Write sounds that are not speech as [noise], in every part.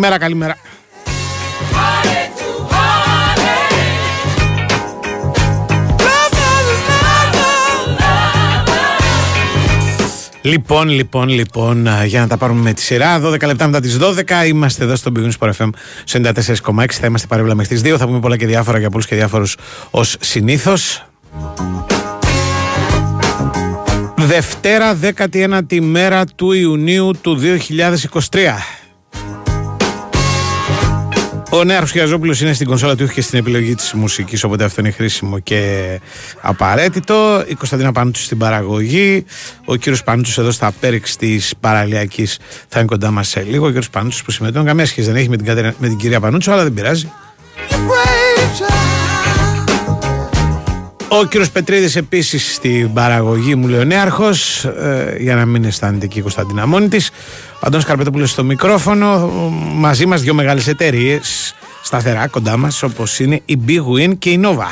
Καλημέρα, καλημέρα. Λοιπόν, λοιπόν, λοιπόν, για να τα πάρουμε με τη σειρά. 12 λεπτά μετά τις 12 είμαστε εδώ στο Big News FM 94,6. Θα είμαστε παρέμβλα μέχρι τις 2. Θα πούμε πολλά και διάφορα για πολλούς και διάφορους ως συνήθως. Δευτέρα 19η μέρα του Ιουνίου του 2023. Ο Νέαρχος Χιαζόπουλος είναι στην κονσόλα του και στην επιλογή της μουσικής, οπότε αυτό είναι χρήσιμο και απαραίτητο. Η Κωνσταντίνα Πανούτσου στην παραγωγή. Ο κύριος Πανούτσου εδώ στα πέριξ της παραλιακής θα είναι κοντά μας σε λίγο. Ο κύριος Πανούτσου που συμμετέχει καμία σχέση δεν έχει με την, με την κυρία Πανούτσου, αλλά δεν πειράζει. Ο κύριος Πετρίδης επίσης στην παραγωγή μου λέει ο Νέαρχος, ε, για να μην αισθάνεται και η Κωνσταντίνα μόνη της. Ο Αντώνης Καρπετόπουλος στο μικρόφωνο. Μαζί μας δύο μεγάλες εταιρείες σταθερά κοντά μας όπως είναι η Big Win και η Nova.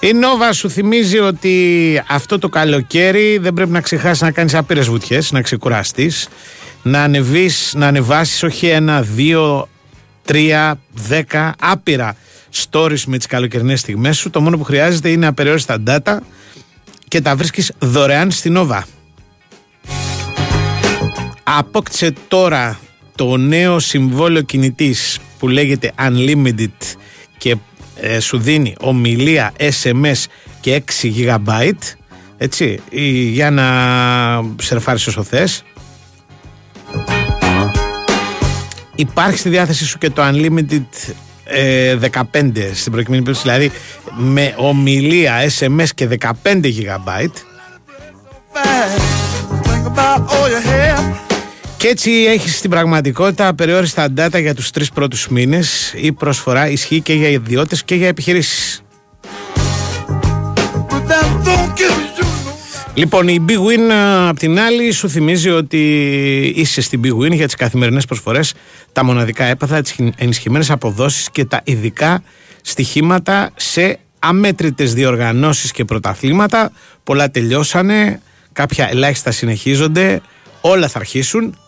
Η Nova σου θυμίζει ότι αυτό το καλοκαίρι δεν πρέπει να ξεχάσεις να κάνεις άπειρες βουτιές, να ξεκουραστείς, να ανεβείς, να ανεβάσεις όχι ένα, δύο, τρία, δέκα, άπειρα stories με τις καλοκαιρινές στιγμές σου. Το μόνο που χρειάζεται είναι απεριόριστα data και τα βρίσκεις δωρεάν στην Nova. Απόκτησε τώρα το νέο συμβόλαιο κινητής που λέγεται Unlimited και ε, σου δίνει ομιλία SMS και 6 GB έτσι, για να σερφάρεις όσο θες. Υπάρχει στη διάθεσή σου και το Unlimited 15 ε, στην προκειμένη περίπτωση, δηλαδή με ομιλία SMS και 15 GB. Και έτσι έχεις στην πραγματικότητα περιόριστα data για τους τρεις πρώτους μήνες. Η προσφορά ισχύει και για ιδιώτες και για επιχειρήσεις. Λοιπόν, η Big Win απ' την άλλη σου θυμίζει ότι είσαι στην Big Win για τις καθημερινές προσφορές, τα μοναδικά έπαθα, τις ενισχυμένες αποδόσεις και τα ειδικά στοιχήματα σε αμέτρητες διοργανώσεις και πρωταθλήματα. Πολλά τελειώσανε, κάποια ελάχιστα συνεχίζονται, όλα θα αρχίσουν.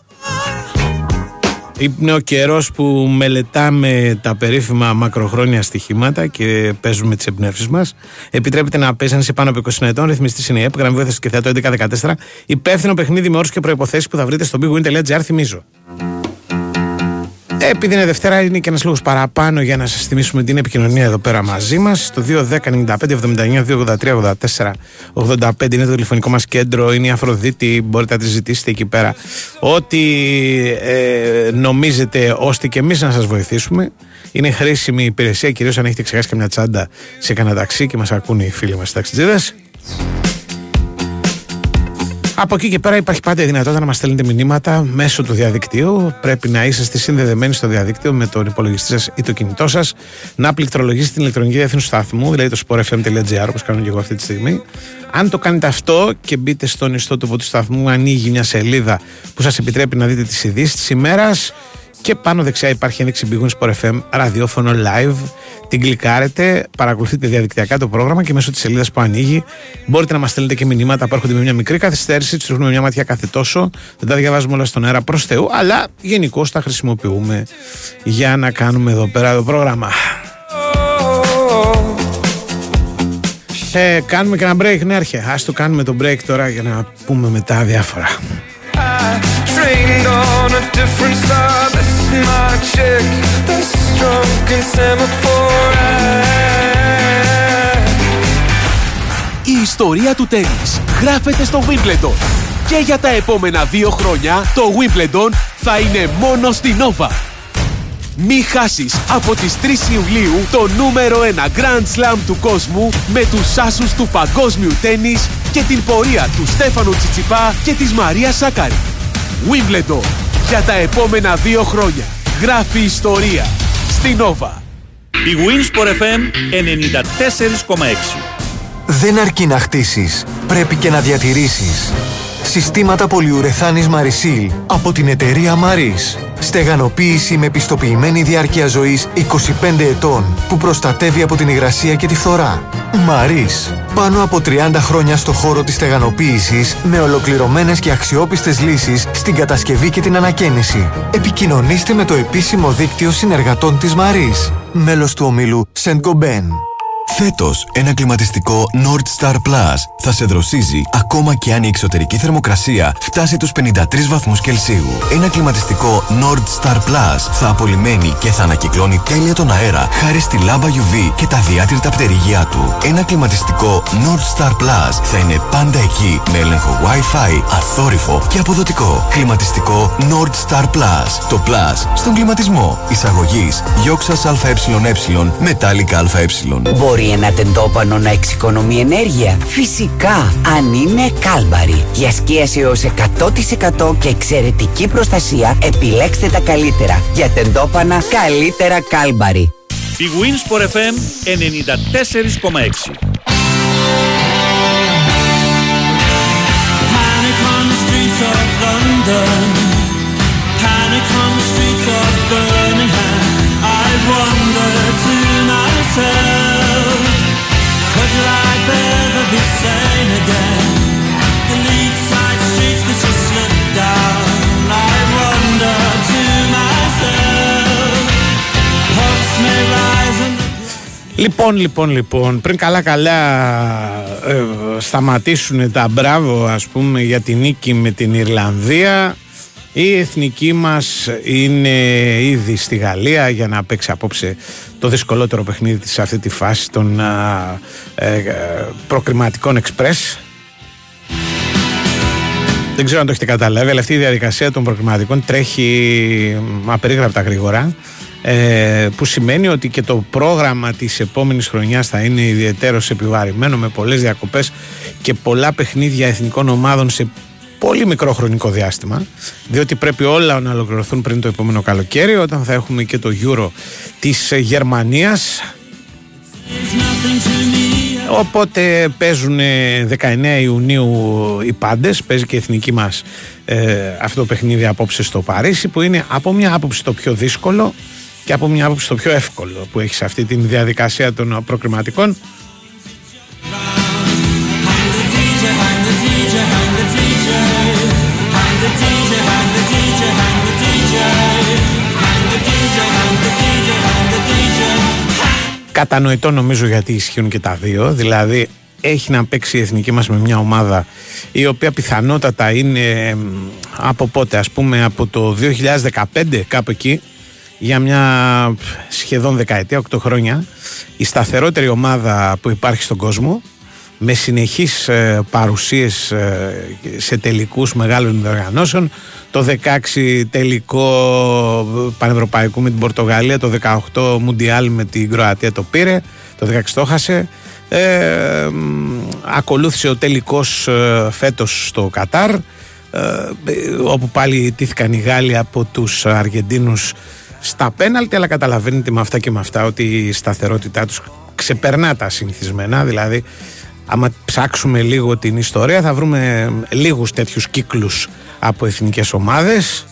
Είναι ο καιρός που μελετάμε τα περίφημα μακροχρόνια στοιχήματα και παίζουμε τις εμπνεύσεις μας. Επιτρέπεται να παίζει σε πάνω από 20 ετών. Ρυθμιστής είναι η ΕΠ, γραμμή και θέατρο 1114. Υπεύθυνο παιχνίδι με όρους και προποθέσει που θα βρείτε στο bigwin.gr. Θυμίζω. Επειδή είναι Δευτέρα, είναι και ένας λόγος παραπάνω για να σας θυμίσουμε την επικοινωνία εδώ πέρα μαζί μας. Το 210-95-79-283-84-85 είναι το τηλεφωνικό μας κέντρο. Είναι η Αφροδίτη. Μπορείτε να τη ζητήσετε εκεί πέρα. Ό,τι ε, νομίζετε ώστε και εμείς να σας βοηθήσουμε. Είναι χρήσιμη υπηρεσία, κυρίως αν έχετε ξεχάσει καμιά τσάντα σε κανένα ταξί και μας ακούνε οι φίλοι μας ταξιτζίδες. Από εκεί και πέρα υπάρχει πάντα η δυνατότητα να μας στέλνετε μηνύματα μέσω του διαδικτύου. Πρέπει να είσαστε συνδεδεμένοι στο διαδίκτυο με τον υπολογιστή σας ή το κινητό σας, να πληκτρολογήσετε την ηλεκτρονική διεύθυνση του σταθμού, δηλαδή το sportfm.gr, όπως κάνω και εγώ αυτή τη στιγμή. Αν το κάνετε αυτό και μπείτε στον ιστότοπο του σταθμού, ανοίγει μια σελίδα που σας επιτρέπει να δείτε τις ειδήσεις της ημέρας. Και πάνω δεξιά υπάρχει ένδειξη Big Sport FM ραδιόφωνο live. Την κλικάρετε, παρακολουθείτε διαδικτυακά το πρόγραμμα και μέσω της σελίδας που ανοίγει μπορείτε να μας στέλνετε και μηνύματα που έρχονται με μια μικρή καθυστέρηση. Τους ρίχνουμε μια ματιά κάθε τόσο. Δεν τα διαβάζουμε όλα στον αέρα προς Θεού, αλλά γενικώ τα χρησιμοποιούμε για να κάνουμε εδώ πέρα το πρόγραμμα. Ε, κάνουμε και ένα break, ναι, αρχαία. Ας το κάνουμε το break τώρα για να πούμε μετά διάφορα. Η ιστορία του τέννις γράφεται στο Wimbledon και για τα επόμενα δύο χρόνια το Wimbledon θα είναι μόνο στη Nova. Μη χάσεις από τις 3 Ιουλίου το νούμερο 1 Grand Slam του κόσμου με τους άσους του παγκόσμιου τέννις και την πορεία του Στέφανου Τσιτσιπά και της Μαρίας Σάκαρη. Wimbledon για τα επόμενα δύο χρόνια. Γράφει ιστορία στη Νόβα. Η Winsport FM 94,6 Δεν αρκεί να χτίσεις, πρέπει και να διατηρήσεις. Συστήματα πολυουρεθάνης Marisil από την εταιρεία Maris. Στεγανοποίηση με πιστοποιημένη διάρκεια ζωής 25 ετών που προστατεύει από την υγρασία και τη φθορά. Μαρίς. Πάνω από 30 χρόνια στο χώρο της στεγανοποίησης με ολοκληρωμένες και αξιόπιστες λύσεις στην κατασκευή και την ανακαίνιση. Επικοινωνήστε με το επίσημο δίκτυο συνεργατών της Μαρίς. Μέλος του ομίλου Σεντ Γκομπέν. Φέτος, ένα κλιματιστικό Nord Star Plus θα σε δροσίζει ακόμα και αν η εξωτερική θερμοκρασία φτάσει τους 53 βαθμούς Κελσίου. Ένα κλιματιστικό Nord Star Plus θα απολυμμένει και θα ανακυκλώνει τέλεια τον αέρα χάρη στη λάμπα UV και τα διάτηρητα πτερυγιά του. Ένα κλιματιστικό Nord Star Plus θα είναι πάντα εκεί με έλεγχο Wi-Fi, αθόρυφο και αποδοτικό. Κλιματιστικό Nord Star Plus. Το Plus στον κλιματισμό. Εισαγωγής Γιώξα ΑΕΕ Μετάλλικα ΑΕ. Μπορεί ένα τεντόπανο να εξοικονομεί ενέργεια. Φυσικά, αν είναι κάλμπαρη. Για σκίαση έως 100% και εξαιρετική προστασία, επιλέξτε τα καλύτερα. Για τεντόπανα, καλύτερα κάλμπαρη. Η Wins FM 94,6 Panic on the streets of London. Panic on Λοιπόν, λοιπόν, λοιπόν, πριν καλά-καλά ε, σταματήσουν τα μπράβο, ας πούμε, για την νίκη με την Ιρλανδία, η εθνική μας είναι ήδη στη Γαλλία για να παίξει απόψε το δυσκολότερο παιχνίδι της σε αυτή τη φάση των α, ε, ε, προκριματικών εξπρές. Δεν ξέρω αν το έχετε καταλάβει, αλλά αυτή η διαδικασία των προκριματικών τρέχει μ, απερίγραπτα γρήγορα. Ε, που σημαίνει ότι και το πρόγραμμα της επόμενης χρονιάς θα είναι ιδιαίτερος επιβαρημένο με πολλές διακοπές και πολλά παιχνίδια εθνικών ομάδων σε πολύ μικρό χρονικό διάστημα διότι πρέπει όλα να ολοκληρωθούν πριν το επόμενο καλοκαίρι όταν θα έχουμε και το Euro της ε, Γερμανίας. Οπότε παίζουν 19 Ιουνίου οι πάντες, παίζει και η εθνική μας ε, αυτό το παιχνίδι απόψε στο Παρίσι που είναι από μια άποψη το πιο δύσκολο και από μια άποψη το πιο εύκολο που έχεις σε αυτή τη διαδικασία των προκριματικών. Κατανοητό νομίζω γιατί ισχύουν και τα δύο. Δηλαδή έχει να παίξει η εθνική μας με μια ομάδα η οποία πιθανότατα είναι μ, από πότε ας πούμε από το 2015 κάπου εκεί για μια σχεδόν δεκαετία, 8 χρόνια η σταθερότερη ομάδα που υπάρχει στον κόσμο με συνεχείς ε, παρουσίες ε, σε τελικούς μεγάλων διοργανώσεων το 16 τελικό πανευρωπαϊκού με την Πορτογαλία το 18 Μουντιάλ με την Κροατία το πήρε το 16 το έχασε. Ε, μ, ακολούθησε ο τελικός ε, φέτος στο Κατάρ ε, όπου πάλι τήθηκαν οι Γάλλοι από τους Αργεντίνους στα πέναλτι αλλά καταλαβαίνετε με αυτά και με αυτά ότι η σταθερότητά τους ξεπερνά τα συνηθισμένα. Δηλαδή άμα ψάξουμε λίγο την ιστορία θα βρούμε λίγους τέτοιους κύκλους από εθνικές ομάδες.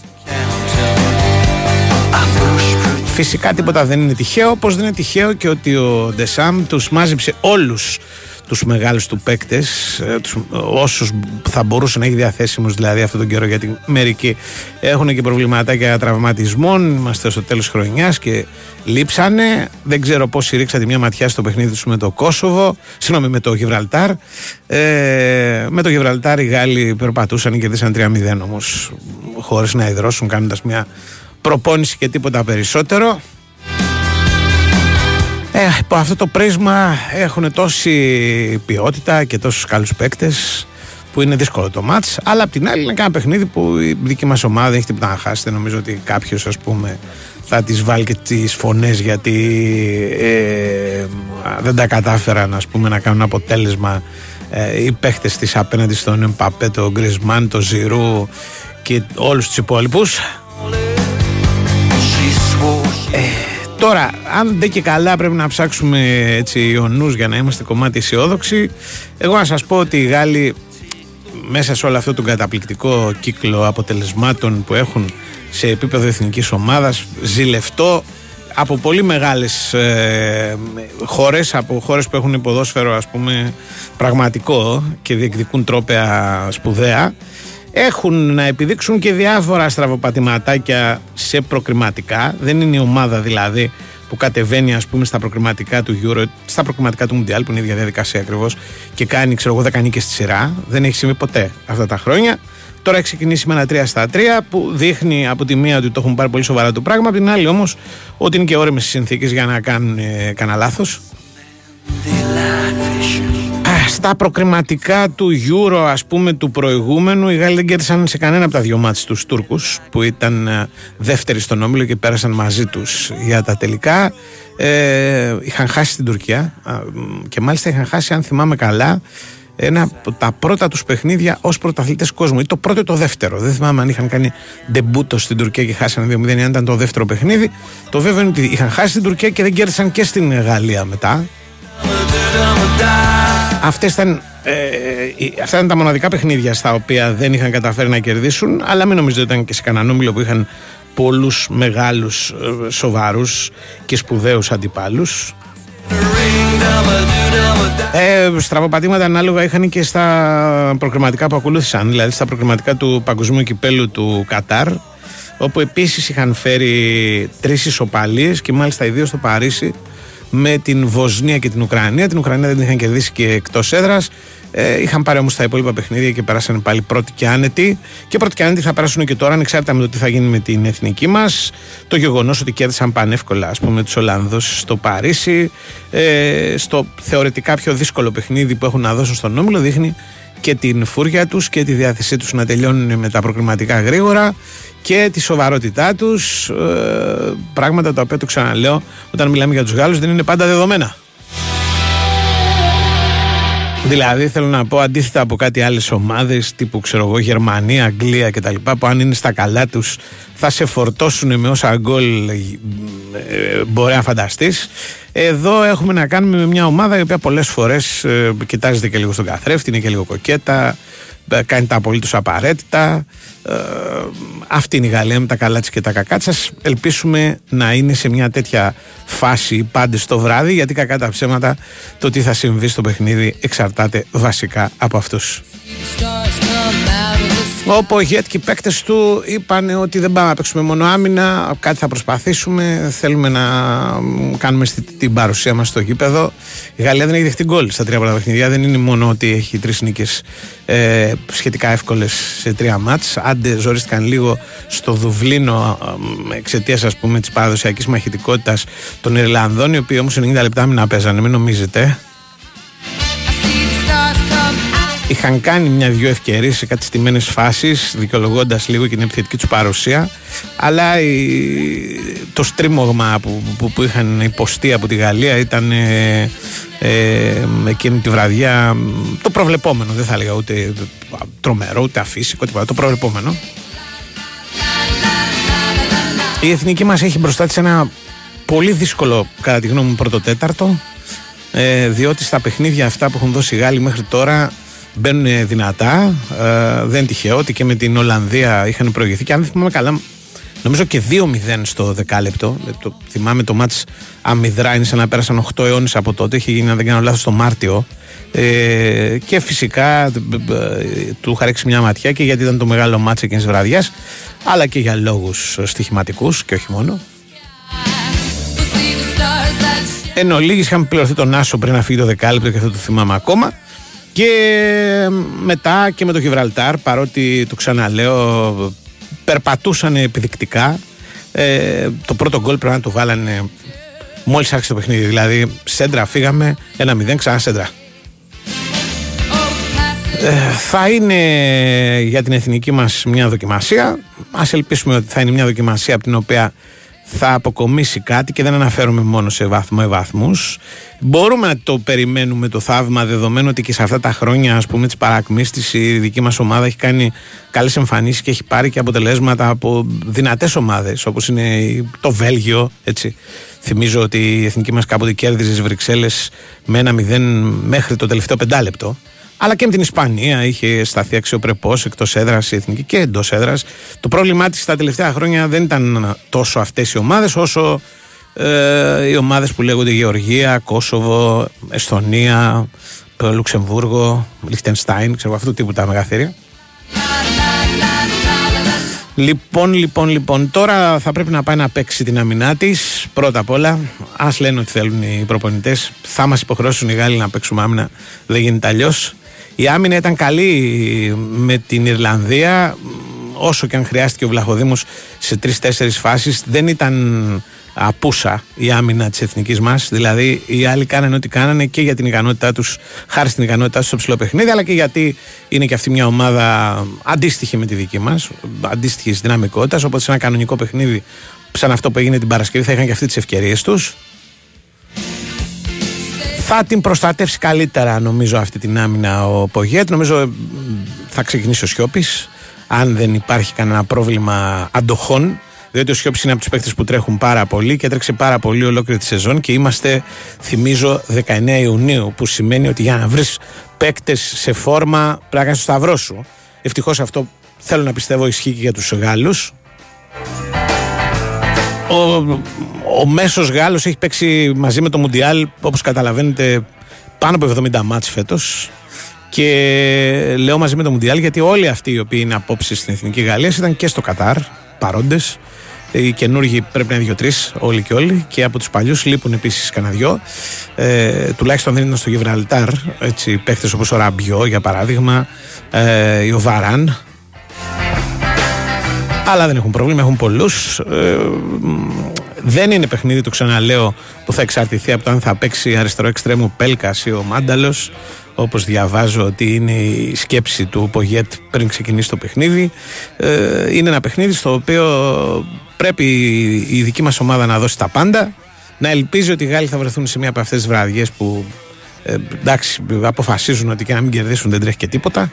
Φυσικά τίποτα δεν είναι τυχαίο, όπως δεν είναι τυχαίο και ότι ο Ντεσάμ τους μάζεψε όλους τους μεγάλους του παίκτες, ε, τους, όσους θα μπορούσε να έχει διαθέσιμους δηλαδή αυτόν τον καιρό γιατί μερικοί έχουν και προβληματάκια τραυματισμών, είμαστε στο τέλος χρονιάς και λείψανε, δεν ξέρω πόσοι ρίξατε μια ματιά στο παιχνίδι τους με το Κόσοβο, συγγνώμη με το Γιβραλτάρ, ε, με το Γιβραλτάρ οι Γάλλοι περπατούσαν και κερδίσαν 3-0 όμως χωρίς να υδρώσουν κάνοντας μια προπόνηση και τίποτα περισσότερο. Ε, από αυτό το πρίσμα έχουν τόση ποιότητα και τόσους καλούς παίκτες που είναι δύσκολο το μάτς αλλά απ' την άλλη είναι ένα παιχνίδι που η δική μας ομάδα δεν έχει τίποτα να χάσει. Νομίζω ότι κάποιος ας πούμε θα τις βάλει και τις φωνές γιατί ε, δεν τα κατάφεραν ας πούμε να κάνουν αποτέλεσμα ε, οι παίχτες της απέναντι στον Εμπαπέ, τον Γκρισμάν, τον Ζηρού και όλους τους υπόλοιπους. Ε, τώρα, αν δεν και καλά πρέπει να ψάξουμε έτσι ο νους για να είμαστε κομμάτι αισιόδοξοι. Εγώ να σας πω ότι οι Γάλλοι μέσα σε όλο αυτό τον καταπληκτικό κύκλο αποτελεσμάτων που έχουν σε επίπεδο εθνικής ομάδας, ζηλευτό από πολύ μεγάλες ε, χώρες, από χώρες που έχουν ποδόσφαιρο ας πούμε πραγματικό και διεκδικούν τρόπια σπουδαία έχουν να επιδείξουν και διάφορα στραβοπατηματάκια σε προκριματικά. Δεν είναι η ομάδα δηλαδή που κατεβαίνει ας πούμε στα προκριματικά του Euro, στα προκριματικά του Mundial που είναι η ίδια διαδικασία ακριβώς και κάνει ξέρω εγώ 10 νίκες στη σειρά. Δεν έχει συμβεί ποτέ αυτά τα χρόνια. Τώρα έχει ξεκινήσει με ένα 3 στα 3 που δείχνει από τη μία ότι το έχουν πάρει πολύ σοβαρά το πράγμα, από την άλλη όμως ότι είναι και όρεμε οι συνθήκες για να κάνουν ε, κανένα λάθος. Στα προκριματικά του Euro ας πούμε του προηγούμενου οι Γάλλοι δεν κέρδισαν σε κανένα από τα δυο μάτς τους Τούρκους που ήταν ε, δεύτεροι στον όμιλο και πέρασαν μαζί τους για τα τελικά. Ε, είχαν χάσει την Τουρκία και μάλιστα είχαν χάσει αν θυμάμαι καλά ένα από τα πρώτα τους παιχνίδια ως πρωταθλητές κόσμου ή το πρώτο ή το δεύτερο. Δεν θυμάμαι αν είχαν κάνει ντεμπούτο στην Τουρκία και χάσανε 2-0 αν ήταν το δεύτερο παιχνίδι. Το βέβαιο είναι ότι είχαν χάσει την Τουρκία και δεν κέρδισαν και στην Γαλλία μετά Αυτές ήταν, ε, ε, αυτά ήταν τα μοναδικά παιχνίδια στα οποία δεν είχαν καταφέρει να κερδίσουν, αλλά μην νομίζετε ότι ήταν και σε κανέναν όμιλο που είχαν πολλούς μεγάλους, ε, σοβαρούς και σπουδαίους αντιπάλους. Ε, στραβοπατήματα ανάλογα είχαν και στα προκριματικά που ακολούθησαν, δηλαδή στα προκριματικά του Παγκοσμίου Κυπέλου του Κατάρ, όπου επίσης είχαν φέρει τρεις ισοπαλίες και μάλιστα ιδίως στο Παρίσι με την Βοσνία και την Ουκρανία. Την Ουκρανία δεν την είχαν κερδίσει και εκτός έδρας. Ε, είχαν πάρει όμως τα υπόλοιπα παιχνίδια και περάσανε πάλι πρώτοι και άνετοι. Και πρώτοι και άνετοι θα περάσουν και τώρα, ανεξάρτητα με το τι θα γίνει με την εθνική μας. Το γεγονός ότι κέρδισαν πανεύκολα, ας πούμε, τους Ολλανδούς στο Παρίσι. Ε, στο θεωρητικά πιο δύσκολο παιχνίδι που έχουν να δώσουν στον Όμιλο, δείχνει και την φούρια τους και τη διάθεσή τους να τελειώνουν με τα προκριματικά γρήγορα και τη σοβαρότητά τους. Ε, πράγματα τα οποία το ξαναλέω όταν μιλάμε για τους Γάλλους δεν είναι πάντα δεδομένα. Δηλαδή θέλω να πω αντίθετα από κάτι άλλες ομάδες τύπου ξέρω εγώ Γερμανία, Αγγλία κτλ που αν είναι στα καλά τους θα σε φορτώσουν με όσα γκολ ε, μπορεί να φανταστείς εδώ έχουμε να κάνουμε με μια ομάδα η οποία πολλές φορές ε, κοιτάζεται και λίγο στον καθρέφτη, είναι και λίγο κοκέτα ε, κάνει τα απολύτως απαραίτητα. Ε, αυτή είναι η Γαλλία με τα καλά της και τα κακά της. Ελπίσουμε να είναι σε μια τέτοια φάση πάντες το βράδυ γιατί κακά τα ψέματα το τι θα συμβεί στο παιχνίδι εξαρτάται βασικά από αυτούς Όπου οι και οι παίκτες του είπαν ότι δεν πάμε να παίξουμε μόνο άμυνα, κάτι θα προσπαθήσουμε. Θέλουμε να κάνουμε την παρουσία μας στο γήπεδο. Η Γαλλία δεν έχει δεχτεί γκολ στα τρία πρώτα παιχνίδια. Δεν είναι μόνο ότι έχει τρεις νίκες ε, σχετικά εύκολες σε τρία μάτς. Άντε, ζορίστηκαν λίγο στο Δουβλίνο ε, εξαιτίας ας πούμε της παραδοσιακής μαχητικότητας των Ιρλανδών, οι οποίοι όμως 90 λεπτά μην παίζανε, μην νομίζετε. Είχαν κάνει μια-δυο ευκαιρίες σε κάτι στιμένε φάσεις, δικαιολογώντας λίγο και την επιθετική τους παρουσία. Αλλά η, το στρίμωγμα που, που, που, είχαν υποστεί από τη Γαλλία ήταν ε, ε, εκείνη τη βραδιά το προβλεπόμενο. Δεν θα έλεγα ούτε τρομερό, ούτε αφύσικο, τίποτα. Το προβλεπόμενο. Η εθνική μας έχει μπροστά της ένα πολύ δύσκολο κατά τη γνώμη μου πρώτο τέταρτο ε, διότι στα παιχνίδια αυτά που έχουν δώσει οι Γάλλοι μέχρι τώρα μπαίνουν δυνατά. Ε, δεν είναι τυχαίο ότι και με την Ολλανδία είχαν προηγηθεί. Και αν δεν θυμάμαι καλά, νομίζω και 2-0 στο δεκάλεπτο. Ε, το, θυμάμαι το μάτς αμυδρά είναι σαν να πέρασαν 8 αιώνες από τότε. Είχε γίνει, αν δεν κάνω λάθος, το Μάρτιο. Ε, και φυσικά ε, του είχα ρίξει μια ματιά και γιατί ήταν το μεγάλο μάτς εκείνης τη βραδιάς, αλλά και για λόγους στοιχηματικούς και όχι μόνο. Εν ολίγης είχαμε πληρωθεί τον Άσο πριν να φύγει το δεκάλεπτο και αυτό το θυμάμαι ακόμα. Και μετά και με το Γιβραλτάρ, παρότι το ξαναλέω, περπατούσαν επιδεικτικά. Ε, το πρώτο γκολ πρέπει να το βάλανε μόλις άρχισε το παιχνίδι. Δηλαδή, σέντρα φύγαμε, ένα μηδέν, ξανά σέντρα. Ε, θα είναι για την εθνική μας μια δοκιμασία. Ας ελπίσουμε ότι θα είναι μια δοκιμασία από την οποία θα αποκομίσει κάτι και δεν αναφέρομαι μόνο σε βάθμο ευάθμους. Μπορούμε να το περιμένουμε το θαύμα δεδομένου ότι και σε αυτά τα χρόνια ας πούμε της παρακμής της η δική μας ομάδα έχει κάνει καλές εμφανίσεις και έχει πάρει και αποτελέσματα από δυνατές ομάδες όπως είναι το Βέλγιο έτσι. Θυμίζω ότι η εθνική μας κάποτε κέρδιζε στις Βρυξέλλες με ένα μηδέν μέχρι το τελευταίο πεντάλεπτο Αλλά και με την Ισπανία είχε σταθεί αξιοπρεπώς εκτός έδρας η εθνική και εντός έδρας. Το πρόβλημά της τα τελευταία χρόνια δεν ήταν τόσο αυτές οι ομάδες, όσο ε, οι ομάδες που λέγονται Γεωργία, Κόσοβο, Εσθονία, Λουξεμβούργο, Λιχτενστάιν, ξέρω αυτού του τύπου τα μεγαθύρια. Λοιπόν, λοιπόν, λοιπόν, τώρα θα πρέπει να πάει να παίξει την αμυνά της. Πρώτα απ' όλα, ας λένε ότι θέλουν οι προπονητές. Θα μας υποχρεώσουν οι Γάλλοι να παίξουμε άμυνα. Δεν γίνεται αλλιώς. Η άμυνα ήταν καλή με την Ιρλανδία. Όσο και αν χρειάστηκε ο Βλαχοδήμος σε τρει-τέσσερι φάσεις, δεν ήταν απούσα η άμυνα της εθνικής μας. Δηλαδή, οι άλλοι κάνανε ό,τι κάνανε και για την ικανότητά τους, χάρη στην ικανότητά τους στο ψηλό παιχνίδι, αλλά και γιατί είναι και αυτή μια ομάδα αντίστοιχη με τη δική μας, αντίστοιχης δυναμικότητας. Οπότε σε ένα κανονικό παιχνίδι, σαν αυτό που έγινε την Παρασκευή, θα είχαν και αυτοί τις ευκαιρίες τους. Θα την προστατεύσει καλύτερα νομίζω αυτή την άμυνα ο Πογέτ. Νομίζω θα ξεκινήσει ο Σιώπης. Αν δεν υπάρχει κανένα πρόβλημα αντοχών διότι ο Σιώπης είναι από τους παίκτες που τρέχουν πάρα πολύ και έτρεξε πάρα πολύ ολόκληρη τη σεζόν και είμαστε, θυμίζω, 19 Ιουνίου, που σημαίνει ότι για να βρεις παίκτες σε φόρμα πρέπει να κάνεις το σταυρό σου. Ευτυχώς αυτό θέλω να πιστεύω ισχύει και για τους Γάλλους. Ο, ο μέσος Γάλλος έχει παίξει μαζί με το Μουντιάλ, όπως καταλαβαίνετε, πάνω από 70 μάτς φέτος και λέω μαζί με το Μουντιάλ γιατί όλοι αυτοί οι οποίοι είναι απόψη στην Εθνική Γαλλία ήταν και στο Κατάρ παρόντες οι καινούργοι πρέπει να είναι δύο-τρεις, όλοι και όλοι. Και από τους παλιούς λείπουν επίσης κανένα δυο. Ε, τουλάχιστον δεν είναι στο Γιβραλτάρ. Παίχτε όπως ο Ραμπιό για παράδειγμα, ε, ο Βαράν. Αλλά δεν έχουν πρόβλημα, έχουν πολλούς. Ε, δεν είναι παιχνίδι, το ξαναλέω, που θα εξαρτηθεί από το αν θα παίξει αριστερό εξτρέμου Πέλκας ή ο Μάνταλος. Όπως διαβάζω ότι είναι η σκέψη του Πογέτ πριν ξεκινήσει το παιχνίδι. Ε, είναι ένα παιχνίδι στο οποίο πρέπει η δική μας ομάδα να δώσει τα πάντα. Να ελπίζει ότι οι Γάλλοι θα βρεθούν σε μία από αυτές τις βραδιές που ε, εντάξει, αποφασίζουν ότι και να μην κερδίσουν δεν τρέχει και τίποτα.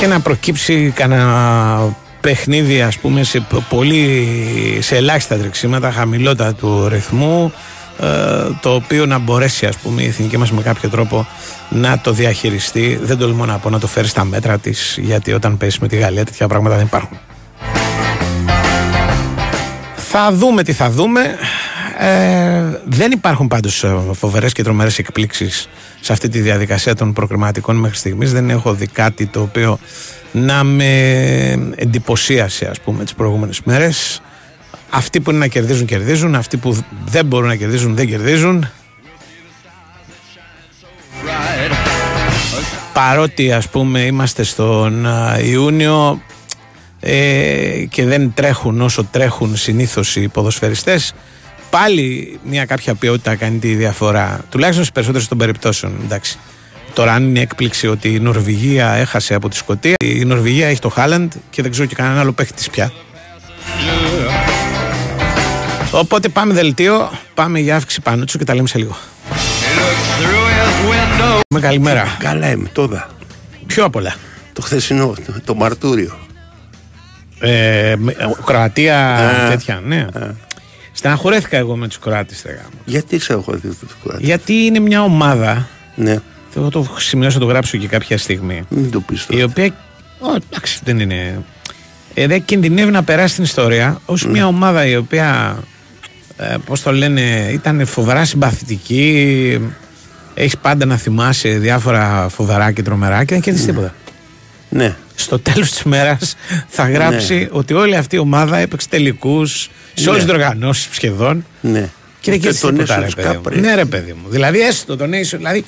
Και να προκύψει κανένα παιχνίδι ας πούμε σε, πολύ, σε ελάχιστα τρεξίματα χαμηλότερα του ρυθμού ε, το οποίο να μπορέσει ας πούμε η εθνική μας με κάποιο τρόπο να το διαχειριστεί. Δεν τολμώ να πω να το φέρει στα μέτρα της γιατί όταν πέσει με τη Γαλλία τέτοια πράγματα δεν υπάρχουν. Θα δούμε τι θα δούμε ε, δεν υπάρχουν πάντως ε, φοβερές και τρομερές εκπλήξεις σε αυτή τη διαδικασία των προκριματικών μέχρι στιγμής. Δεν έχω δει κάτι το οποίο να με εντυπωσίασε ας πούμε τις προηγούμενες μέρες. Αυτοί που είναι να κερδίζουν κερδίζουν. Αυτοί που δεν μπορούν να κερδίζουν δεν κερδίζουν. Παρότι ας πούμε είμαστε στον Ιούνιο ε, και δεν τρέχουν όσο τρέχουν συνήθως οι ποδοσφαιριστές πάλι μια κάποια ποιότητα κάνει τη διαφορά τουλάχιστον στις περισσότερες των περιπτώσεων εντάξει Τώρα, αν είναι έκπληξη ότι η Νορβηγία έχασε από τη Σκωτία, η Νορβηγία έχει το Χάλαντ και δεν ξέρω και κανένα άλλο παίχτη πια. Οπότε πάμε δελτίο, πάμε για αύξηση πάνω τους και τα λέμε σε λίγο. Με καλημέρα. Καλά είμαι, τώρα. Ποιο απ' όλα. Το χθεσινό, το Μαρτούριο. Ε, με- Κροατία τέτοια, ναι. Στεναχωρέθηκα εγώ με τους Κροάτες. Γιατί σε έχω δει το κουράτι. Γιατί είναι μια ομάδα. Ναι, Εγώ το έχω σημειώσει να το γράψω και κάποια στιγμή. μην το πεις Η τώρα. οποία. Ω, εντάξει, δεν είναι. Ε, δεν κινδυνεύει να περάσει την ιστορία ως μια ομάδα η οποία. Ε, Πώς το λένε, ήταν φοβερά συμπαθητική. Έχεις πάντα να θυμάσαι διάφορα φοβερά και τρομερά και δεν κερδίσεις τίποτα. Ναι, Στο τέλος της μέρας θα γράψει ότι όλη αυτή η ομάδα έπαιξε τελικούς σε όλες τις οργανώσεις σχεδόν. ναι. Και δεν Και κέρδισε το τίποτα, Nations ρε παιδί Cup, μου. ρε. Ναι, ρε παιδί μου. Δηλαδή, έστω το Nation. Δηλαδή,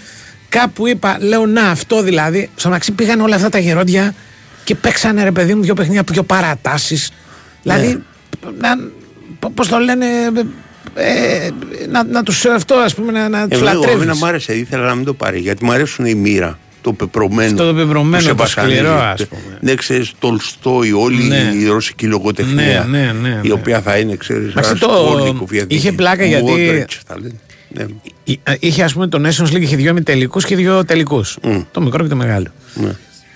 κάπου είπα, λέω να αυτό δηλαδή. Στο μεταξύ πήγαν όλα αυτά τα γερόντια και παίξανε, ρε παιδί μου, δύο παιχνίδια, δύο παρατάσεις. Δηλαδή, να, πώς το λένε. Ε, να, να τους αυτό, ας πούμε, να, να τους Εμένα, λατρεύει. εμένα μου άρεσε, ήθελα να μην το πάρει. Γιατί μου αρέσουν η μοίρα. Το πεπρωμένο. Στο πεπρωμένο, που σε το βασανίζει. σκληρό, ας πούμε. Ναι, ξέρεις, Τολστόι, όλη Ναι. η ρωσική λογοτεχνία. Ναι, ναι, ναι, Η ναι. οποία θα είναι, ξέρεις, Εντάξει, το- είχε πλάκα γιατί- Ναι. Εί- ε, Είχε, ας πούμε, το Nations League είχε δύο ημιτελικούς και δύο τελικούς. Το μικρό και το μεγάλο. Ναι.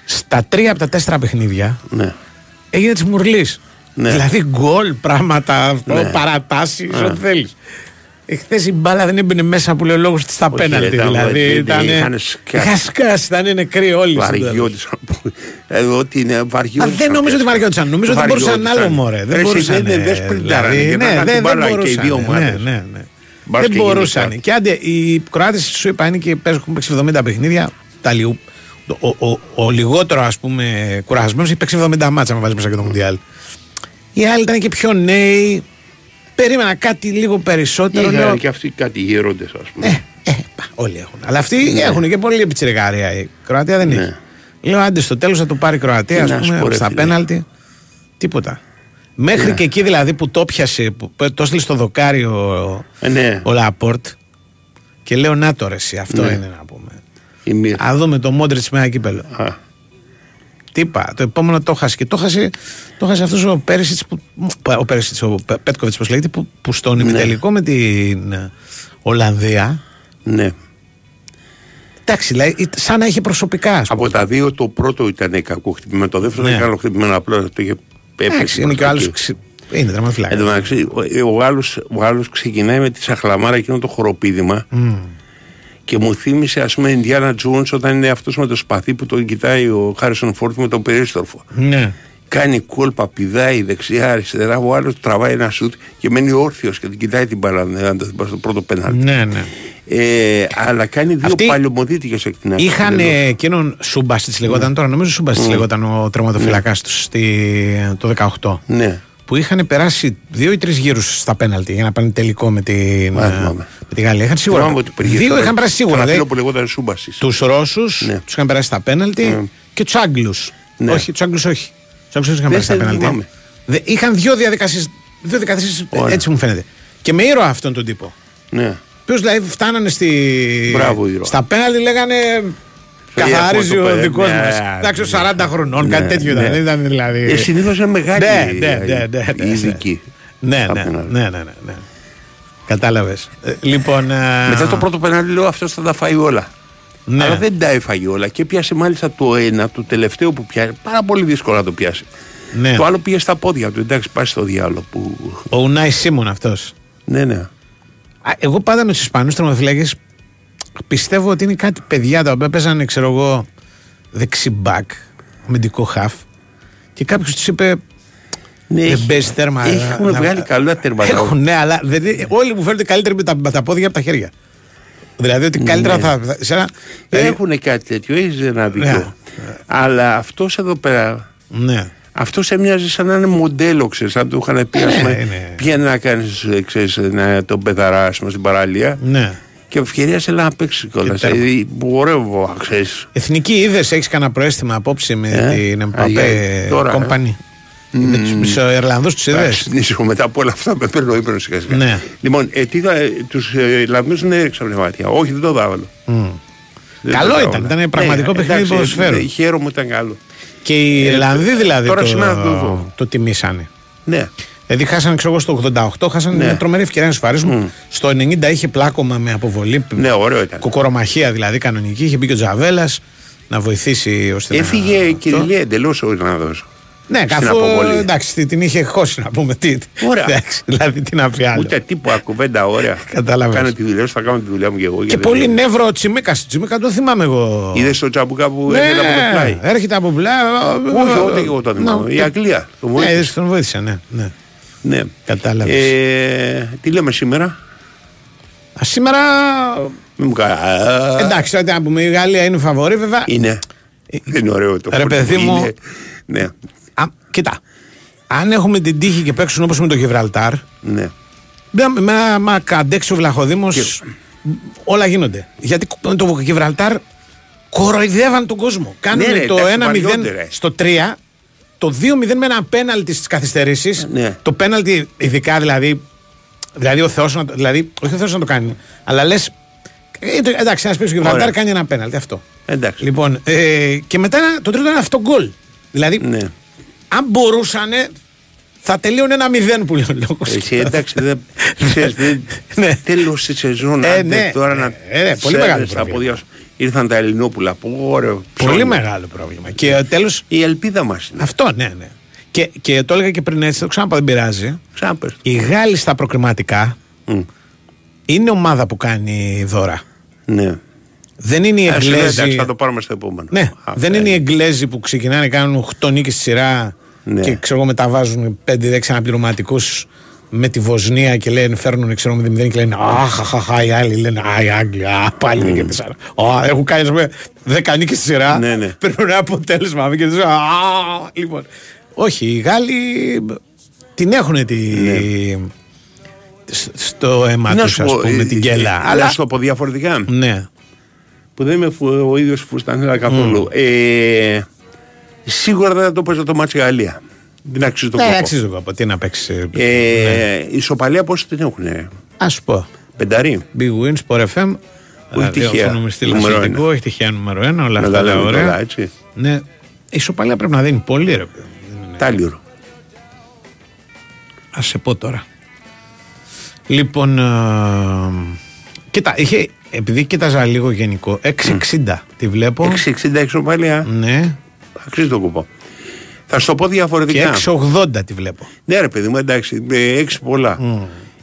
Στα τρία από τα τέσσερα παιχνίδια Ναι. έγινε της μουρλής. Ναι. Δηλαδή γκολ, πράγματα, αυτό, Ναι. παρατάσεις, ό,τι θέλεις. Εχθέ η μπάλα δεν έμπαινε μέσα που λέει ο λόγος της στα Όχι, πέναλτι. ήταν- Δηλαδή δεν- ήταν. είχαν σκάσει. Είχαν σκάσει, ήταν νεκροί όλοι. στο τέλος. Βαριώτησαν. Εδώ ότι είναι Α, βαριώτησαν. δεν νομίζω ότι βαριόντουσαν. Νομίζω ότι μπορούσαν Βαριώτησαν. άλλο μωρέ. Δεν Ρε, εσύ, μπορούσαν. δεν- δεν σπριντάρανε δηλαδή, και Ναι, πέραν δεν την δεν μπάλα και οι μπορούσαν. δύο Ναι, ομάδες. ναι, ναι. Μπας Δεν και μπορούσαν. γενικά. Και άντε, οι Κροάτες σου είπα είναι και παίζουν έχουν παίξει 70 παιχνίδια. Τα λιού. Ο, ο, ο, λιγότερο ας πούμε κουρασμένος έχει παίξει 70 μάτσα με βάζεις μέσα και το Μουντιάλ. Οι άλλοι ήταν και πιο νέοι. Περίμενα κάτι λίγο περισσότερο. Είχαν Λέω, και αυτοί κάτι γέροντες ας πούμε. ε, πα, όλοι έχουν. Αλλά αυτοί έχουν και πολύ πιτσιρικάρια. Η Κροατία δεν Ναι. έχει. Λέω άντε στο τέλος θα το πάρει η Κροατία, Τι ας να σου πούμε, πω, ρε, στα φίλε. πέναλτι. Τίποτα. Μέχρι Ναι. και εκεί δηλαδή που το πιασε, που το έστειλε στο δοκάρι ο, Ε, ναι, ο Λαπόρτ. Και λέω να το ρε, εσύ, αυτό Ναι. είναι να πούμε. η μοίρα. Α δούμε το Μόντριτς με ένα κύπελο. Α, Τι είπα, το επόμενο το χάσει. Και το χάσει, το χάσει αυτός ο Πέρσιτς, που, ο, Πέρσιτς, ο Πε- Πέτκοβιτ, πώς λέγεται, που, που στον ημιτελικό με την ε, Ολλανδία. Ναι. Εντάξει, δηλαδή, ήταν σαν να είχε προσωπικά. ας πούμε. Από τα δύο το πρώτο ήταν κακό χτυπημένο. Το δεύτερο Ναι. ήταν καλό χτυπημένο. Απλά το είχε Εντάξει, έπαιξε. είναι και ο άλλος. εκεί. Είναι τερματοφυλάκι. Εν τω μεταξύ, ο- ο Γάλλος, ο Γάλλος ξεκινάει με τη σαχλαμάρα εκείνο το χοροπίδημα και μου θύμισε ας πούμε Ιντιάνα Τζούνς όταν είναι αυτός με το σπαθί που τον κοιτάει ο Χάρισον Φόρτ με το περίστροφο. Ναι. Κάνει κόλπα, πηδάει δεξιά, αριστερά. Ο άλλος τραβάει ένα σουτ και μένει όρθιος και την κοιτάει την μπάλα. ναι, Αν το θυμάσαι στο πρώτο πέναλτι. Ναι, ναι. Ε, αλλά κάνει δύο Αυτοί παλαιομοδίτικε εκ την αρχή. Είχαν Δεν ε, εκείνον Σούμπασιτ λεγόταν τώρα, νομίζω Σούμπασιτ λεγόταν ο τερματοφυλακάς τους το 18. Ναι. Που είχαν περάσει δύο ή τρεις γύρους στα πέναλτι για να πάνε τελικό με, την, Μα, ε, θυμάμαι. με τη Γαλλία. Είχαν σίγουρα. Θυμάμαι ότι υπήρχε Δύο ένα- είχαν περάσει σίγουρα. Ένα Δηλαδή, φίλο που λεγόταν Σούμπασης. τους Ρώσους Ναι. τους είχαν περάσει στα πέναλτι και τους Άγγλους. Ναι. Όχι, τους Άγγλους όχι. Τους Άγγλους είχαν Δεν περάσει στα σε πέναλτι. θυμάμαι. Δε- Είχαν δύο διαδικασίες. Δύο διαδικασίες, Ωραία. έτσι μου φαίνεται. Και με ήρωα αυτόν τον τύπο. Ναι. Ποιος δηλαδή φτάνανε στη... Μπράβο, ήρωα. στα πέναλτι λέγανε. Καθαρίζει το ο παιδί, δικός ναι, μας. Εντάξει, ναι. 40 χρονών, Ναι, κάτι τέτοιο ναι. ήταν. Δεν ήταν δηλαδή. Ε, Συνήθως είναι μεγάλη Ναι, ναι, ναι, ναι, ναι, η ναι. ειδική. Ναι, στα ναι, πέναλτι. ναι, ναι, ναι, ναι. Κατάλαβες. Λοιπόν. ε, Μετά το πρώτο πέναλτι λέω αυτός θα τα φάει όλα. ναι. Αλλά δεν τα έφαγε όλα και πιάσε μάλιστα το ένα, το τελευταίο που πιάσει. Πάρα πολύ δύσκολο να το πιάσει. Ναι. Το άλλο πήγε στα πόδια του. Εντάξει, πάει στο διάλογο που. Ο Ουνάι Σίμων αυτός. Ναι, ναι. Εγώ πάντα με τους Ισπανούς τερματοφυλάκε πιστεύω ότι είναι κάτι παιδιά τα οποία παίζανε, ξέρω εγώ, δεξιμπάκ, αμυντικό χαφ. Και κάποιος τους είπε. ναι Δεν έχει- παίζει τέρμα. Έχουν να- βγάλει καλά τέρματα. Έχουν, ναι, αλλά δεν, όλοι μου φαίνονται καλύτεροι με τα, με τα πόδια από τα χέρια. Δηλαδή ότι καλύτερα Ναι. θα. θα σε ένα- δηλαδή- Έχουν κάτι τέτοιο, έχεις ένα δίκιο. Ναι. Αλλά αυτός εδώ πέρα. ναι. Αυτός έμοιαζε σαν να είναι μοντέλο, ξέρεις, αν του είχαν πει, Ε, ας ναι, πούμε, είναι. πήγαινε να κάνεις, ε, ξέρεις, να τον πεδαρά, ας πούμε, στην παραλία ναι. Και ευκαιρία σε να παίξει κιόλας. τέρμα. Δηλαδή, ωραίο, ξέρεις. Εθνική είδες, έχεις κανένα προέστημα απόψε με Ε, την α, Εμπαπέ για- τώρα, ε. Κόμπανη. Με του Ιρλανδούς τους είδες; Εντάξει, νησιχώ μετά από όλα αυτά με παίρνω ύπνο σιγά σιγά. Ναι. Λοιπόν, ε, τι, ε, τους ε, Ιρλανδούς δεν έριξα πνευματία. Όχι, δεν το δάβαλο. Δεν Καλό το ήταν, δάβαλα. ήταν πραγματικό παιχνίδι εντάξει, ποδοσφαίρου. ε, Χαίρομαι ήταν καλό. Και οι Ιρλανδοί δηλαδή τώρα το, σήμερα θα το δω. το τιμήσανε. Ναι. Δηλαδή χάσανε ξέρω εγώ στο 88, χάσανε Ναι. μια τρομερή ευκαιρία να σφαρίσουν. Στο 90 είχε πλάκωμα με αποβολή. Ναι, ωραίο ήταν. Κοκορομαχία δηλαδή κανονική. Είχε μπει και ο Τζαβέλας να βοηθήσει ώστε να- Έφυγε αυτό. κυριλία εντελώς ο Ιρλανδός. Ναι, στην καθώς αποβολή. εντάξει, την- την είχε χώσει να πούμε. Τι, Ωραία. [laughs] εντάξει, δηλαδή τι να πει άλλο. Ούτε τίποτα, κουβέντα ωραία. [laughs] Κατάλαβες. Κάνε τη δουλειά σου, θα κάνω τη δουλειά μου και εγώ. Και πολύ νεύρο ο Τσιμίκα. Τσιμίκα το θυμάμαι εγώ. Είδες το τσαμπουκά που Ναι, έρχεται από το πλάι. έρχεται από πλάι. Όχι, ούτε και εγώ το θυμάμαι. Ναι, Η Αγγλία. Το Ναι, βοήθησε. είδες, τον βοήθησε, ναι. ναι. Ναι. Κατάλαβες. Ε, τι λέμε σήμερα; Α, σήμερα. Μην μου κα- Εντάξει, ό,τι να πούμε, η Γαλλία είναι φαβορή βέβαια. Είναι. Δεν είναι ωραίο το Ρε, φωτό. παιδί μου. Είναι. Ναι. Α, κοίτα. Αν έχουμε την τύχη και παίξουν όπως με το Γιβραλτάρ, ναι. με, με ένα μα καντέξει ο Βλαχοδήμος, όλα γίνονται. Γιατί με το Γιβραλτάρ κοροϊδεύαν τον κόσμο. Κάνουν Ναι, ρε, το εντάξει, 1-0 βαριόνται, ρε. στο 3, το 2-0 με ένα πέναλτι στις καθυστερήσεις. Ναι. Το πέναλτι, ειδικά δηλαδή. Δηλαδή ο Θεός, δηλαδή, όχι ο Θεός να το κάνει, αλλά λες. εντάξει, ένας παίξει ο Γιβραλτάρ Ωραία. κάνει ένα πέναλτι αυτό. Εντάξει. Λοιπόν, ε, και μετά το τρίτο είναι αυτό γκολ. Δηλαδή, Ναι. αν μπορούσαν, θα τελείωνε ένα μηδέν που λέει ο λόγος. Εσύ εντάξει, δεν ξέρεις, [laughs] δεν- Ναι. τέλος τη σεζόν. Ε, άντε ναι. τώρα να Ε, ναι, πολύ ξέρεις μεγάλο τα πρόβλημα. πόδια σου. Ήρθαν τα Ελληνόπουλα. Πω, ωραίο. Πολύ ψώνιο. μεγάλο πρόβλημα. Και τέλο. Η ελπίδα μας είναι. Αυτό, ναι, ναι. Και, και το έλεγα και πριν έτσι, το ξαναπώ, δεν πειράζει. Ξάπες. Οι Γάλλοι στα προκριματικά Μμ. είναι ομάδα που κάνει δώρα. Ναι. Δεν είναι οι Ε, σου λέω, Εγγλέζοι. εντάξει, θα το πάρουμε στο επόμενο. Ναι, Αυτά δεν είναι οι είναι. Εγγλέζοι που ξεκινάνε, κάνουν 8 νίκες στη σειρά Ναι. και ξέρω εγώ μεταβάζουν 5-6 αναπληρωματικού με τη Βοσνία και λένε φέρνουν ξέρω εγώ 0 και λένε Αχ, αχ, αχ, οι άλλοι λένε Α, οι Άγγλοι, α, πάλι δεν κερδίσαν. Α, έχουν κάνει ας πούμε 10 νίκες στη σειρά. Ναι, ναι. Παίρνουν ένα αποτέλεσμα, μην κερδίσαν. Α, λοιπόν. Όχι, οι Γάλλοι την έχουν τη. σ- Στο αίμα Να τους, σου ας πω, πούμε, ε, την ε, κέλα. Να Αλλά. σου το πω διαφορετικά. Ναι. Που δεν είμαι φου- ο ίδιος φουστανέλα καθόλου. Ε, σίγουρα δεν θα το παίζα το μάτσι Γαλλία. Δεν αξίζει το Ναι, κόπο. αξίζει το κόπο. Τι να παίξει. Ε, Η ισοπαλία πόσοι την έχουν. Α σου πω. Πενταρή. Big Win, Sport FM. Όχι τυχαία. Έχουμε στείλει Νούμερο αθλητικό, ένα. όχι τυχαία νούμερο ένα, όλα Να αυτά τα τα λέμε ωραία. τώρα, έτσι. Ναι. Η ισοπαλία πρέπει να δίνει πολύ, ρε παιδί. Τάλιρο. Α σε πω τώρα. Λοιπόν. ε, κοίτα, είχε, επειδή κοίταζα λίγο γενικό, 6,60 τη βλέπω. 6,60 ισοπαλία. Ναι. Αξίζει το κόπο. Θα σου το πω Και διαφορετικά. 6,80 τη βλέπω. Ναι, ρε παιδί μου, εντάξει, ε, έξι πολλά.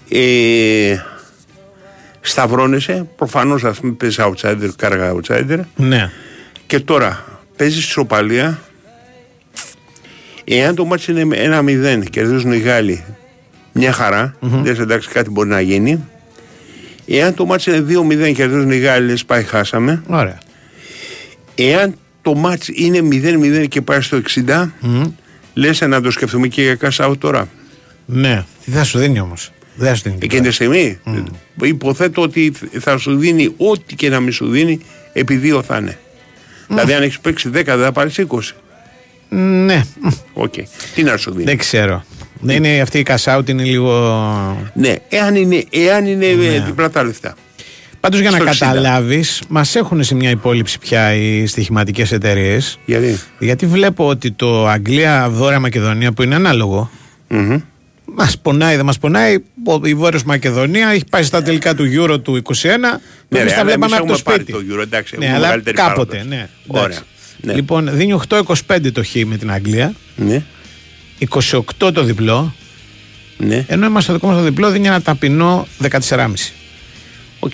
Ε, σταυρώνεσαι, προφανώς ας πούμε παίζεις outsider, κάργα outsider. Ναι. Και τώρα παίζεις ισοπαλία. Εάν το μάτι είναι ένα 0 κερδίζουν οι Γάλλοι, μια χαρά. Λες εντάξει, κάτι μπορεί να γίνει. Εάν το μάτι είναι 2-0 κερδίζουν οι Γάλλοι, λες πάει, χάσαμε. Ωραία. Εάν το ματς είναι 0-0 και πάει στο 60, λες να το σκεφτούμε και για cash out τώρα. Ναι. Τι θα σου δίνει όμως. Δεν θα σου δίνει. Εκείνη τη στιγμή υποθέτω ότι θα σου δίνει ό,τι και να μην σου δίνει, επί δύο θα είναι. Δηλαδή, αν έχεις παίξει 10, δεν θα πάρεις 20. Ναι. Οκ. Τι να σου δίνει. Δεν ξέρω. Δεν είναι αυτή η cash out είναι λίγο. Ναι, εάν είναι, εάν είναι ε, διπλά τα λεφτά. Πάντως για να Στο 60. καταλάβεις, μας έχουν σε μια υπόλοιψη πια οι στοιχηματικές εταιρείες. Γιατί; Γιατί βλέπω ότι το Αγγλία-Βόρεια Μακεδονία που είναι ανάλογο. Μμμ. Μας πονάει, δεν μας πονάει. Ο- Η Βόρειος Μακεδονία έχει πάει στα τελικά του Euro του 21. Ναι, εμείς ρε, τα αλλά βλέπαμε εμείς από το έχουμε πάρει σπίτι. το Euro, εντάξει, ναι, έχουμε αλλά μεγαλύτερη κάποτε. παράδοση. Ναι, Ωραία. εντάξει. Ναι. Λοιπόν, δίνει 8-25 το χ με την Αγγλία, Ναι, 28 το διπλό, ναι, ενώ είμαστε στο δικό μας το διπλό δίνει ένα ταπεινό 14,5. οκ.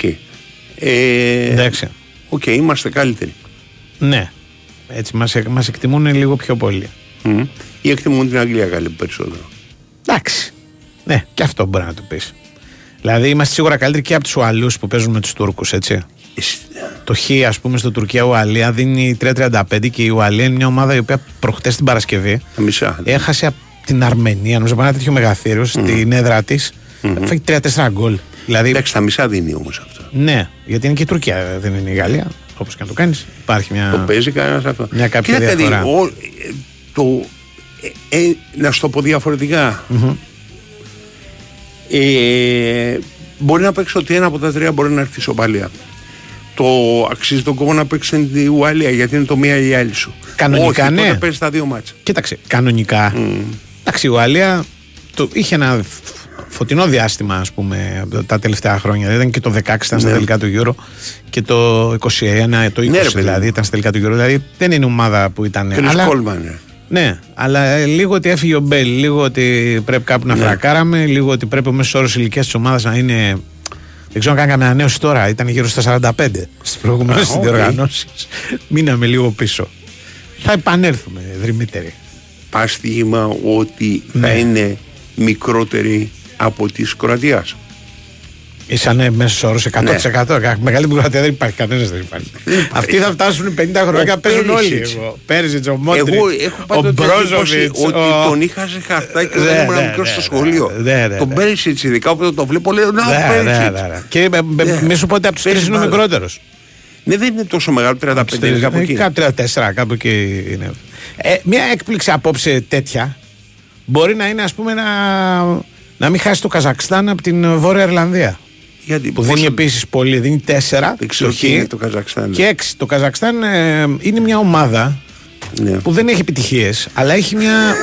Ε, Εντάξει. Οκ, είμαστε καλύτεροι. Ναι. Έτσι μας, μας εκτιμούν λίγο πιο πολύ. Μμ. Ή εκτιμούν την Αγγλία καλή περισσότερο. Εντάξει. Ναι, και αυτό μπορεί να το πεις. Δηλαδή είμαστε σίγουρα καλύτεροι και από τους Ουαλούς που παίζουν με τους Τούρκους, έτσι. Εσ- Το Χ, ας πούμε, στο Τουρκία-Ουαλία δίνει 3,35 και η Ουαλία είναι μια ομάδα η οποία προχτές την Παρασκευή Τα μισά. έχασε από την Αρμενία, νομίζω από ένα τέτοιο μεγαθύριο, στην έδρα της. Φάγει 3-4 γκολ. Δηλαδή, Εντάξει, τα μισά δίνει όμως αυτό. ναι, γιατί είναι και η Τουρκία, δεν είναι η Γαλλία. Όπως και να το κάνεις, υπάρχει μια. Το παίζει κανένας αυτό. Μια κάποια Κοίτα, παιδί, διαφορά. ο- ε, το, ε, ε, να σου το πω διαφορετικά. Ε, μπορεί να παίξει ότι ένα από τα τρία μπορεί να έρθει ισοπαλία. Το αξίζει τον κόμμα να παίξει την Ουαλία γιατί είναι το μία ή η άλλη σου. Κανονικά, Όχι, ναι. τότε παίζεις τα δύο μάτσα. Κοίταξε, κανονικά. Εντάξει, η Ουαλία το, είχε ένα φωτεινό διάστημα, ας πούμε, τα τελευταία χρόνια. Δεν ήταν και το 16 ήταν στα Ναι. τελικά του Euro και το 21, το 20 Ναι, ρε παιδί δηλαδή μου. ήταν στα τελικά του Euro. Δηλαδή δεν είναι ομάδα που ήταν. Κρυς αλλά, Κόλμαν. ε. ναι, αλλά ε, λίγο ότι έφυγε ο Μπέιλ, λίγο ότι πρέπει κάπου να Ναι. φρακάραμε, λίγο ότι πρέπει ο μέσος όρος ηλικίας της ομάδας να είναι. Δεν ξέρω αν κάναμε ανανέωση τώρα, ήταν γύρω στα 45 στις προηγούμενες Α, οκ. διοργανώσει. Μείναμε λίγο πίσω. Θα επανέλθουμε, δρυμύτεροι. Πας στίγμα ότι θα Ναι. είναι μικρότερη από της Κροατίας. Ήσανε μέσος όρος 100%. Ναι. Μεγάλη Κροατία δεν υπάρχει κανένας. Δεν υπάρχει. Αυτοί θα φτάσουν 50 χρόνια, Ο παίζουν όλοι. Πέρισιτς. Εγώ. Πέριζιτ, ο Μόντριτ, Εγώ έχω ο πάντα την εντύπωση Μπρόζοβιτς. ότι τον είχα σε χαρτάκι Ναι, όταν ήμουν ναι, μικρός ναι, στο ναι, σχολείο. ναι, ναι, Τον ναι. Πέρισιτ, ειδικά όταν το βλέπω, λέω Να, Ναι, ναι, Πέρισιτ. ναι, ναι. Και ε, ε, Ναι. μη σου πω ότι από τους τρεις Παίζει είναι ο μπάλα. μικρότερος. Ναι, δεν είναι τόσο μεγάλο, 35 είναι κάπου εκεί. Κάπου 34, κάπου εκεί είναι. Ε, μια έκπληξη απόψε τέτοια μπορεί να είναι, ας πούμε, να, να μην χάσει το Καζακστάν από την Βόρεια Ιρλανδία. Γιατί Που πόσο- δίνει επίσης πολύ, δίνει 4 Δεν ξέρω το τι Χ είναι το Καζακστάν. και 6. Το Καζακστάν ε, είναι μια ομάδα Ναι. που δεν έχει επιτυχίες, αλλά έχει μια. [laughs]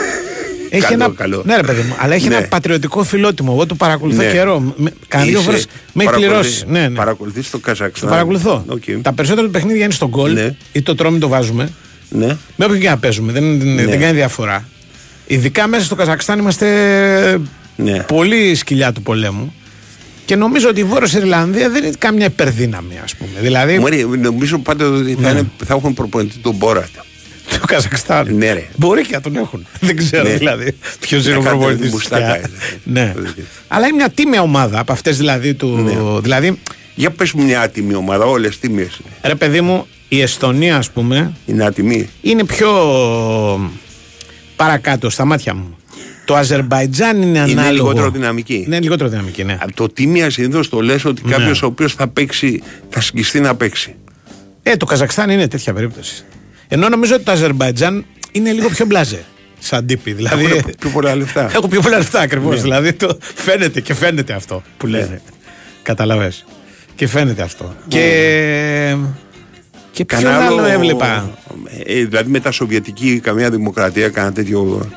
Έχει Καλό, ένα, καλό. Ναι, ρε παιδί μου, αλλά έχει Ναι. ένα πατριωτικό φιλότιμο. Εγώ το παρακολουθώ Ναι. καιρό. Με- Κανένα δύο Είσαι- φορέ με έχει παρακολουθεί- πληρώσει. Ναι, ναι. Παρακολουθείς το Το Καζακστάν. παρακολουθώ. Οκ. Τα περισσότερα του παιχνίδια είναι στον γκολ Ναι. ή το τρώμε το βάζουμε. Ναι. Με όποιον και να παίζουμε. Δεν, δεν- Ναι. δεν κάνει διαφορά. Ειδικά μέσα στο Καζακστάν είμαστε Ναι. πολύ σκυλιά του πολέμου. Και νομίζω ότι η Βόρεια Ιρλανδία δεν είναι κάμια υπερδύναμη, ας πούμε. Δηλαδή, Μωρή, νομίζω πάντα ότι θα, Ναι. είναι, θα έχουν προπονητή τον Μπόρατ. το Καζακστάν. Ναι, ρε. Μπορεί και να τον έχουν. Δεν ξέρω Ναι. δηλαδή ποιος είναι Να ο κάνουν προπονητής. την μπουστάκα, Ναι. δηλαδή. Αλλά είναι μια τίμια ομάδα από αυτές δηλαδή του. Ναι. Δηλαδή, Για πες μου μια άτιμη ομάδα, όλες τιμίες είναι. ρε παιδί μου, η Εστονία, ας πούμε, Είναι άτιμη. είναι πιο παρακάτω στα μάτια μου. Το Αζερμπαϊτζάν είναι ανάλογο. Είναι λιγότερο δυναμική. Ναι, λιγότερο δυναμική, ναι. Από το τίμια συνήθω το λες ότι Ναι. κάποιος ο οποίος θα παίξει, θα σκιστεί να παίξει. Ε, το Καζακστάν είναι τέτοια περίπτωση. Ενώ νομίζω ότι το Αζερμπαϊτζάν είναι λίγο πιο μπλάζε. Σαν τύπη. Δηλαδή, Έχουν πιο πολλά λεφτά. [laughs] Έχουν πιο πολλά λεφτά ακριβώς. Ναι. Δηλαδή το φαίνεται και φαίνεται αυτό που λένε. Καταλαβέ. Και φαίνεται αυτό. Και. Και ποιο Κανένα άλλο άλλο- έβλεπα; Ε, δηλαδή μετά Σοβιετική, καμία δημοκρατία, κανένα τέτοιο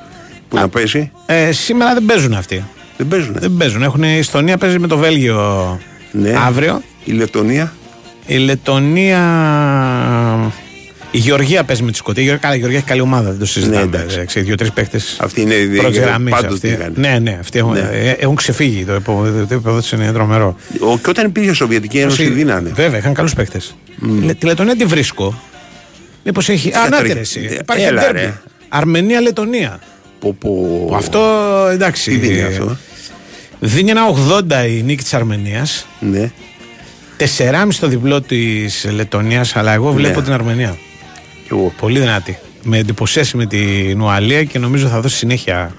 που να πέσει; Ε, σήμερα δεν παίζουν αυτοί. Δεν παίζουν. Δεν παίζουν. Έχουν, η Εστονία παίζει με το Βέλγιο Ναι. αύριο. Η Λετωνία; Η Λετωνία. Η Γεωργία παίζει με τη Σκωτία. Η Γεωργία, καλά, η Γεωργία έχει καλή ομάδα, δεν το συζητάμε. Ναι, εντάξει. Εντάξει, Δύο-τρεις παίχτε. Αυτή είναι η Πρώτη γραμμή. πάντοτε είχαν. Ναι, ναι, αυτοί έχουν, Ναι. ε, έχουν ξεφύγει. Το επο- το επίπεδο της είναι τρομερό. Ο, και όταν υπήρχε η Σοβιετική Ένωση, Όσοι- δίνανε. Βέβαια, είχαν καλούς παίχτε. Τη Λετωνία τη βρίσκω. Μήπως έχει. Α, να τρέχει. ρε, εσύ. Ε, Υπάρχει έλα, ντέρμπι. ρε. Αρμενία-Λετωνία. Πω, πω. Αυτό εντάξει. Τι δίνει αυτό; Δίνει ένα 80 η νίκη της Αρμενίας. Ναι. 4,5 το διπλό της Λετωνίας, αλλά εγώ βλέπω Ναι. την Αρμενία. Και εγώ. Πολύ δυνατή. Με εντυπωσίαση με την Ουαλία και νομίζω θα δώσει συνέχεια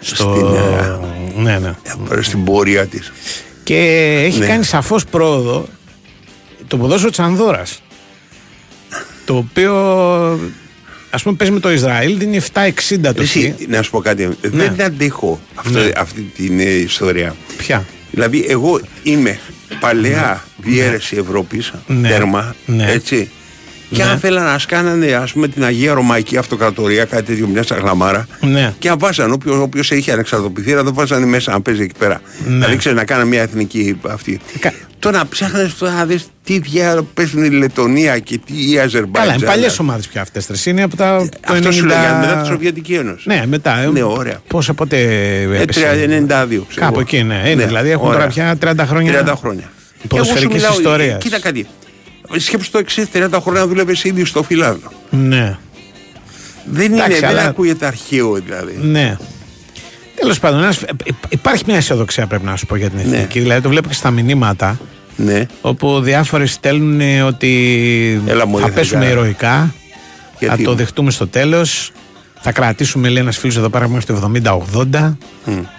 στο. Στην, Ναι, ναι. Πάρε στην πορεία της. Και έχει Ναι. κάνει σαφώς πρόοδο το ποδόσφαιρο της Ανδόρα. Το οποίο ας πούμε παίζει με το Ισραήλ, δίνει 7,60 το Εσύ, χ. να σου πω κάτι. Δεν αντέχω αυτό, Ναι. αυτή την ε, ιστορία. Ποια; Δηλαδή, εγώ είμαι παλαιά διαίρεση Ευρώπης, Ναι. τέρμα, Ναι. έτσι. Και Ναι. αν θέλανε να σκάνανε, ας πούμε, την Αγία Ρωμαϊκή Αυτοκρατορία, κάτι τέτοιο, μια σαγλαμάρα. Ναι. Και αν βάζαν, όποιος όποιος είχε ανεξαρτοποιηθεί, να το βάζανε μέσα να παίζει εκεί πέρα. Ναι. Δηλαδή, ξέρει να κάνει μια εθνική αυτή. Κα- Τώρα να ψάχνεις τώρα να δεις τι διάρο παίζουν η Λετωνία και τι η Αζερμπαϊτζάν. Καλά, είναι παλιές ομάδες πια αυτές. Είναι από τα. το Αυτός σου 90 λέγανε μετά τη Σοβιετική Ένωση. Ναι, μετά. ε, Ναι, ωραία. Πόσα πότε Ε, έπεσε. 92, ξέρω Κάπου εγώ. εκεί, ναι. Είναι, δηλαδή έχουν ωραία. τώρα πια 30 χρόνια. 30 χρόνια. ποδοσφαιρικής Εγώ σου μιλάω, ιστορίας. ε, Κοίτα κάτι. Σκέψου το εξής: 30 χρόνια δούλευες ήδη στο φιλάδο. Ναι. Δεν, Εντάξει, είναι, δεν αλλά- ακούγεται αρχαίο δηλαδή. Ναι. Τέλος πάντων, ένας- υπ- υπάρχει μια αισιοδοξία πρέπει να σου πω για την Ναι. εθνική. Δηλαδή το βλέπω και στα μηνύματα. Ναι. όπου διάφοροι στέλνουν ε, ότι Έλα, μωρέ, θα θα πέσουμε κάνω. ηρωικά, Γιατί; θα το δεχτούμε στο τέλος, θα κρατήσουμε λέει ένας φίλος εδώ πέρα μέχρι το 70-80.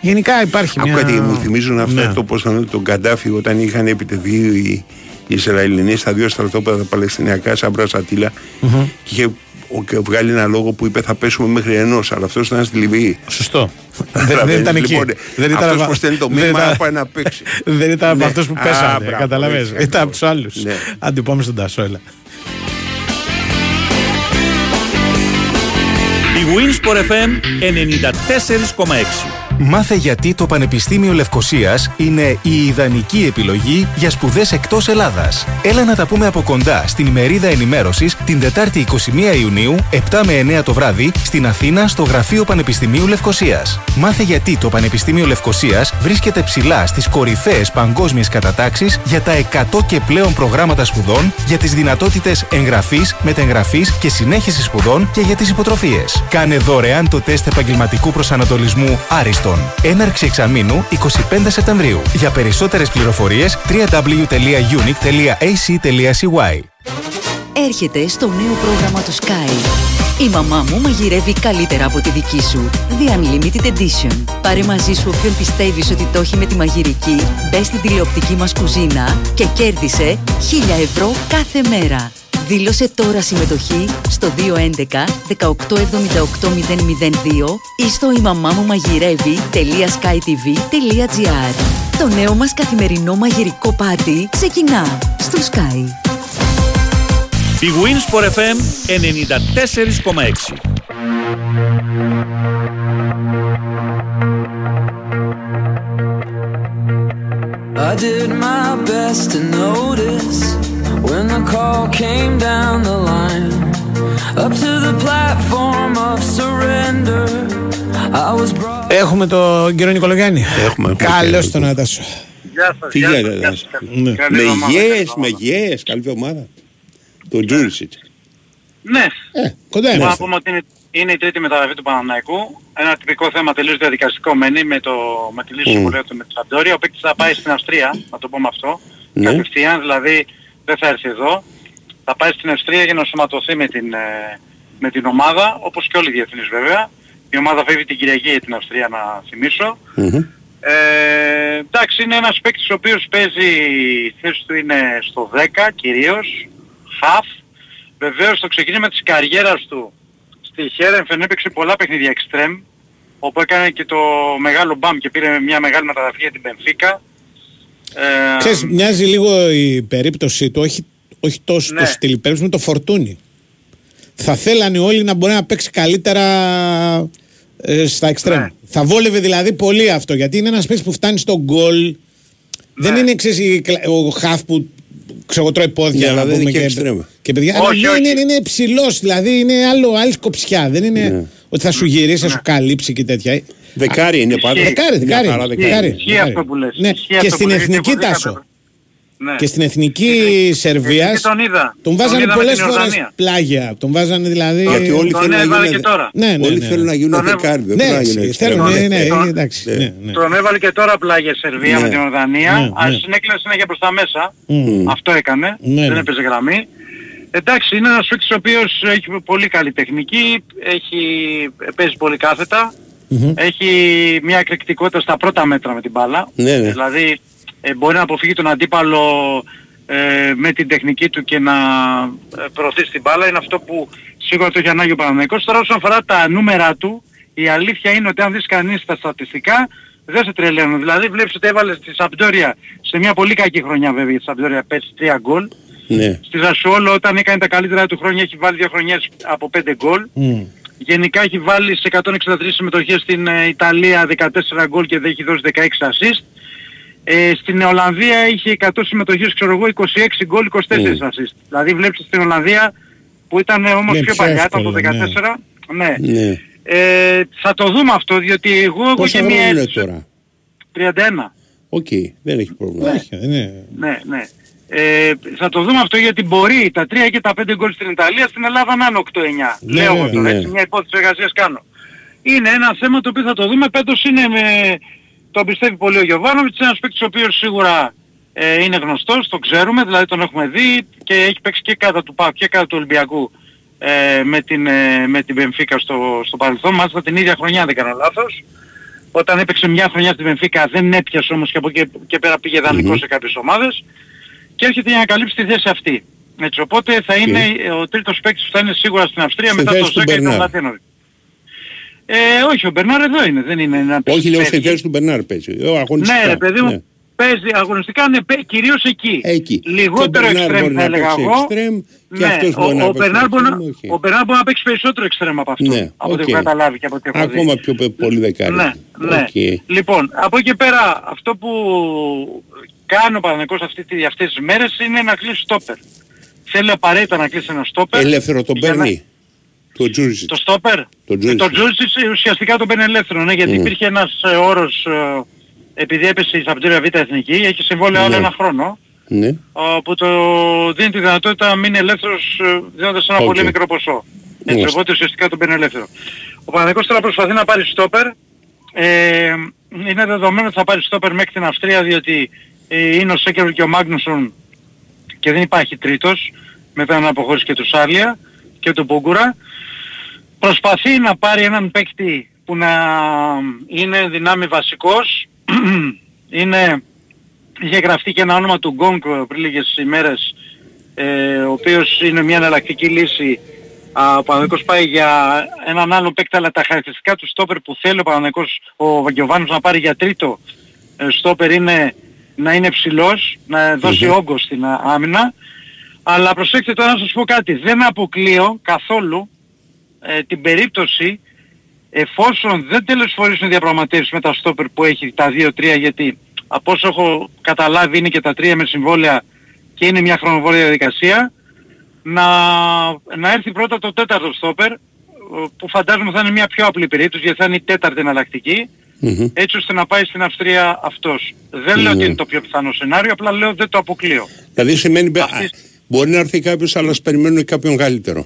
Γενικά υπάρχει Άκου μια... κάτι, μου θυμίζουν αυτά Ναι. το πώς τον, τον Καντάφη όταν είχαν επιτεθεί οι, οι Ισραηλινοί στα δύο στρατόπεδα τα Παλαιστινιακά, σαν Μπρασατήλα, και είχε ο- και βγάλει ένα λόγο που είπε θα πέσουμε μέχρι ενός, αλλά αυτός ήταν στη Λιβύη. Σωστό. [laughs] δεν, δεν Καταλαβαίνεις, ήταν εκεί. λοιπόν, δεν ήταν αυτός από- που στέλνει το δεν μήνυμα ήταν- να πάει να παίξει. [laughs] δεν ήταν από Ναι. αυτούς που Α, πέσανε. μπράβο, Καταλαβαίνεις. έτσι, Ήταν από τους άλλους. Ναι. Άντε πάμε στον Τάσο, έλα. Η Winsport FM 94,6. Μάθε γιατί το Πανεπιστήμιο Λευκοσίας είναι η ιδανική επιλογή για σπουδές εκτός Ελλάδας. Έλα να τα πούμε από κοντά στην ημερίδα ενημέρωσης την Τετάρτη 21 Ιουνίου, 7 με 9 το βράδυ, στην Αθήνα στο Γραφείο Πανεπιστημίου Λευκοσίας. Μάθε γιατί το Πανεπιστήμιο Λευκοσίας βρίσκεται ψηλά στις κορυφαίες παγκόσμιες κατατάξεις για τα 100 και πλέον προγράμματα σπουδών, για τις δυνατότητες εγγραφής, μετεγγραφής και συνέχισης σπουδών και για τις υποτροφίες. Κάνε δωρεάν το τεστ επαγγελματικού προσανατολισμού Άριστον. Έναρξη εξαμήνου 25 Σεπτεμβρίου. Για περισσότερες πληροφορίες www.unic.ac.cy Έρχεται στο νέο πρόγραμμα του Sky. Η μαμά μου μαγειρεύει καλύτερα από τη δική σου. The Unlimited Edition. Πάρε μαζί σου όποιον πιστεύεις ότι το έχει με τη μαγειρική, μπες στην τηλεοπτική μας κουζίνα και κέρδισε 1000 ευρώ κάθε μέρα. Δήλωσε τώρα συμμετοχή στο 211 1878 002 ή στο imamamumagirεvi.skytv.gr Το νέο μας καθημερινό μαγειρικό πάρτι ξεκινά στο Sky. Η Winsport FM 94,6. I did my best to notice when the call came down the line. Up to the platform of surrender, I was brought. Έχουμε τον κύριο Νικολογιάννη. Έχουμε, έχουμε Καλώς και- τον Νατάσο. γεια σας. Τι γεια σας, γίνεται, γεια Δάσα. σας. Καλή Με εβδομάδα, καλή γέες, εβδομάδα. με γέες, καλή εβδομάδα. Το Τζούρισιτ. Ναι. Ε, κοντά Να είμαστε. πούμε ότι είναι, είναι η τρίτη μεταγραφή του Παναναϊκού. Ένα τυπικό θέμα τελείως διαδικαστικό μένει με, το, με τη λύση Μμ. του συμβολέου του με τη Σαμπτόρια. Ο παίκτης θα πάει στην Αυστρία, να το πούμε αυτό. Ναι. Κατευθείαν, δηλαδή δεν θα έρθει εδώ. Θα πάει στην Αυστρία για να σωματωθεί με την, ε, με την ομάδα, όπως και όλοι οι διεθνείς βέβαια. Η ομάδα φεύγει την Κυριακή για την Αυστρία να θυμίσω. Ε, εντάξει, είναι ένας παίκτης ο οποίος παίζει, η θέση του είναι στο 10 κυρίως, half. Βεβαίως στο ξεκίνημα της καριέρας του στη Χέρενφεν έπαιξε πολλά παιχνίδια extreme, όπου έκανε και το μεγάλο μπαμ και πήρε μια μεγάλη μεταγραφή για την Πενφίκα. Ε, Ξέρεις, μοιάζει λίγο η περίπτωσή του, όχι, όχι τόσο Ναι. το στυλ περίπτωση, με το φορτούνι. Θα θέλανε όλοι να μπορεί να παίξει καλύτερα ε, στα εξτρέμ. Ναι. Θα βόλευε δηλαδή πολύ αυτό, γιατί είναι ένας παίκτης που φτάνει στο γκολ. Δεν Ναι. είναι ξέρεις, η κλα- ο χαφ που ξέρω, εγώ, τρώει πόδια Ναι, να αλλά δεν πούμε, είναι και και, εξτρέμ. και παιδιά. Όχι, αλλά όχι. είναι, είναι, είναι ψηλό, δηλαδή είναι άλλο, άλλη σκοψιά. Δεν είναι Ναι. Ότι θα σου γυρίσει, θα σου καλύψει και τέτοια. Δεκάρι είναι πάντα. Δεκάρι, Μια δεκάρι. χαρά δεκάρι, δεκάρι. Ισχύει αυτό που λες. Ναι, Ισχύει και αυτό στην που λες, εθνική γιατί τάσο. οπωσδήποτε- Ναι. Και στην εθνική Σερβίας εθνική τον είδα. τον Τον βάζανε είδα με πολλές την φορές Ιορδανία. πλάγια. Τον βάζανε δηλαδή. Γιατί όλοι Τον θέλουν να έβαλε γίνουν. και τώρα. Ναι, ναι, Όλοι ναι. θέλουν να γίνουν Τον έβ- δεκάρι. Δεν Ναι, θέλουν να γίνουν ξέρεις, εξτρέμ. θέλουν, ναι, ναι, Τον- εντάξει. Ναι. ναι, ναι. Τον έβαλε και τώρα πλάγια Σερβία Ναι. με την Ορδανία. Ναι, αλλά ναι. συνέκλεινε συνέχεια προς τα μέσα. Μμ. Αυτό έκανε. Ναι, δεν ναι. έπαιζε γραμμή. Εντάξει, είναι ένας παίκτης ο οποίος έχει πολύ καλή τεχνική, έχει, παίζει πολύ κάθετα, Μμμ. έχει μια εκρηκτικότητα στα πρώτα μέτρα με την μπάλα. Ναι, ναι. Δηλαδή ε, μπορεί να αποφύγει τον αντίπαλο ε, με την τεχνική του και να ε, προωθήσει την μπάλα. Είναι αυτό που σίγουρα το έχει ανάγκη ο Παναγενικός. Τώρα όσον αφορά τα νούμερα του, η αλήθεια είναι ότι αν δεις κανείς τα στατιστικά δεν σε τρελαίνουν. Δηλαδή βλέπεις ότι έβαλες στη Σαμπτόρια σε μια πολύ κακή χρονιά βέβαια η Σαμπτόρια πέσει 3 γκολ. Ναι. Στη Ζασουόλο όταν έκανε τα καλύτερα του χρόνια έχει βάλει δύο χρονιές από 5 γκολ. Μμ. Γενικά έχει βάλει σε 163 συμμετοχές στην ε, Ιταλία 14 γκολ και δεν έχει δώσει 16 assist. Ε, στην Ολλανδία είχε 100 συμμετοχές, ξέρω εγώ, 26 γκολ, 24 Mm. assist. Δηλαδή βλέπεις στην Ολλανδία που ήταν ε, όμως Ναι, πιο πιο παλιά, ήταν το εύκολο, 14. Ναι. Ναι. Ε, θα το δούμε αυτό, διότι εγώ έχω Πόσα και μία χρόνια είναι αίσθηση- τώρα. 31. Οκ, δεν έχει πρόβλημα. Όχι, ναι. Ναι, ναι. Ε, θα το δούμε αυτό γιατί μπορεί τα 3 και τα 5 γκολ στην Ιταλία στην Ελλάδα να είναι 8-9. Ναι, Λέω ναι, εγώ τώρα, ναι. έτσι μια υπόθεση εργασίας κάνω. Είναι ένα θέμα το οποίο θα το δούμε. Πέτος είναι με... Το πιστεύει πολύ ο Γιοβάνοβιτς, ένας παίκτης ο οποίος σίγουρα ε, είναι γνωστός, το ξέρουμε, δηλαδή τον έχουμε δει και έχει παίξει και κατά του ΠΑΟΚ και κατά του Ολυμπιακού ε, με την, ε, με την Μπενφίκα στο, στο παρελθόν, μάλιστα την ίδια χρονιά αν δεν κάνω λάθος. Όταν έπαιξε μια χρονιά στην Μπενφίκα δεν έπιασε όμως και από εκεί και πέρα πήγε δανεικό σε κάποιες ομάδες και έρχεται για να καλύψει τη θέση αυτή. Έτσι, οπότε θα είναι ε, ο τρίτος παίκτης που θα είναι σίγουρα στην Αυστρία Στη μετά θέση το του Ζέκα και τον Μπερνάρ. Λατίνοβιτ. Ε, όχι, ο Μπερνάρ εδώ είναι, δεν είναι ένα Όχι, λέω στη παίκτη. θέση του Μπερνάρ παίζει. Ε, αγωνιστικά. Ναι, ρε παιδί μου, Ναι. παίζει αγωνιστικά, ναι, παι- κυρίως εκεί. Εκεί. Λιγότερο Και ο Μπερνάρ εξτρέμ μπορεί θα να έλεγα παίξει εγώ. εξτρέμ και Ναι, αυτός μπορεί ο- να ο παίξει Μπερνάρ μπορεί να- εξτρέμ, όχι. Ο Μπερνάρ μπορεί να παίξει περισσότερο εξτρέμ από αυτό. Ναι, από ό,τι οκ. έχω καταλάβει και από ό,τι έχω δει. Ακόμα πιο πε- πολύ δεκάρι. Ναι, ναι. Οκ. Λοιπόν, από εκεί και πέρα, αυτό που κάνει ο Παναθηναϊκός αυτή, τη- αυτές τις μέρες είναι να κλείσει στόπερ. Θέλει απαραίτητα να κλείσει ένα στόπερ. Ελεύθερο τον για να- παίρνει; Το Τζούριτσιτς. Το στόπερ; Το Ε, Τζούριτσιτς. Το Τζούριτσιτς ουσιαστικά τον παίρνει ελεύθερο, ναι, γιατί Μμ. υπήρχε ένας ε, όρος, ε, επειδή έπεσε η Σαμπντόρια Β' Εθνική, έχει συμβόλαιο άλλο Ναι. ένα χρόνο, Ναι. ε, που το δίνει τη δυνατότητα να μείνει ελεύθερος ε, δίνοντας ένα Οκ. πολύ μικρό ποσό. Έτσι, Μάλιστα. οπότε ουσιαστικά τον παίρνει ελεύθερο. Ο Παναθηναϊκός τώρα προσπαθεί να πάρει στόπερ. Ε, είναι δεδομένο ότι θα πάρει στόπερ μέχρι την Αυστρία διότι ε, είναι ο Σένκεφελντ και ο Μάγνουσον και δεν υπάρχει τρίτος μετά να αποχωρήσει και του Σάρλια και του Πούγγουρα. Προσπαθεί να πάρει έναν παίκτη που να είναι δυνάμει βασικός. [clears throat] είναι, είχε γραφτεί και ένα όνομα του Γκόγκ πριν λίγες ημέρες ε, ο οποίος είναι μια εναλλακτική λύση Α, ο Παναγικός πάει για έναν άλλο παίκτη αλλά τα χαρακτηριστικά του στόπερ που θέλει ο Παναγικός ο Βαγγιοβάνος να πάρει για τρίτο ε, στόπερ είναι να είναι ψηλός, να δώσει όγκο στην α, άμυνα. Αλλά προσέξτε τώρα να σας πω κάτι, δεν αποκλείω καθόλου ε, την περίπτωση εφόσον δεν τελεσφορήσουν διαπραγματεύσεις με τα στόπερ που έχει τα 2-3 γιατί από όσο έχω καταλάβει είναι και τα τρία με συμβόλαια και είναι μια χρονοβόρια διαδικασία να, να έρθει πρώτα το τέταρτο στόπερ ε, που φαντάζομαι θα είναι μια πιο απλή περίπτωση γιατί θα είναι η τέταρτη εναλλακτική Μμμ. έτσι ώστε να πάει στην Αυστρία αυτός. Δεν λέω Ναι. ότι είναι το πιο πιθανό σενάριο, απλά λέω δεν το αποκλείω. Δηλαδή σημαίνει α, Αυτής- μπορεί να έρθει κάποιος αλλά ας περιμένουν κάποιον καλύτερο.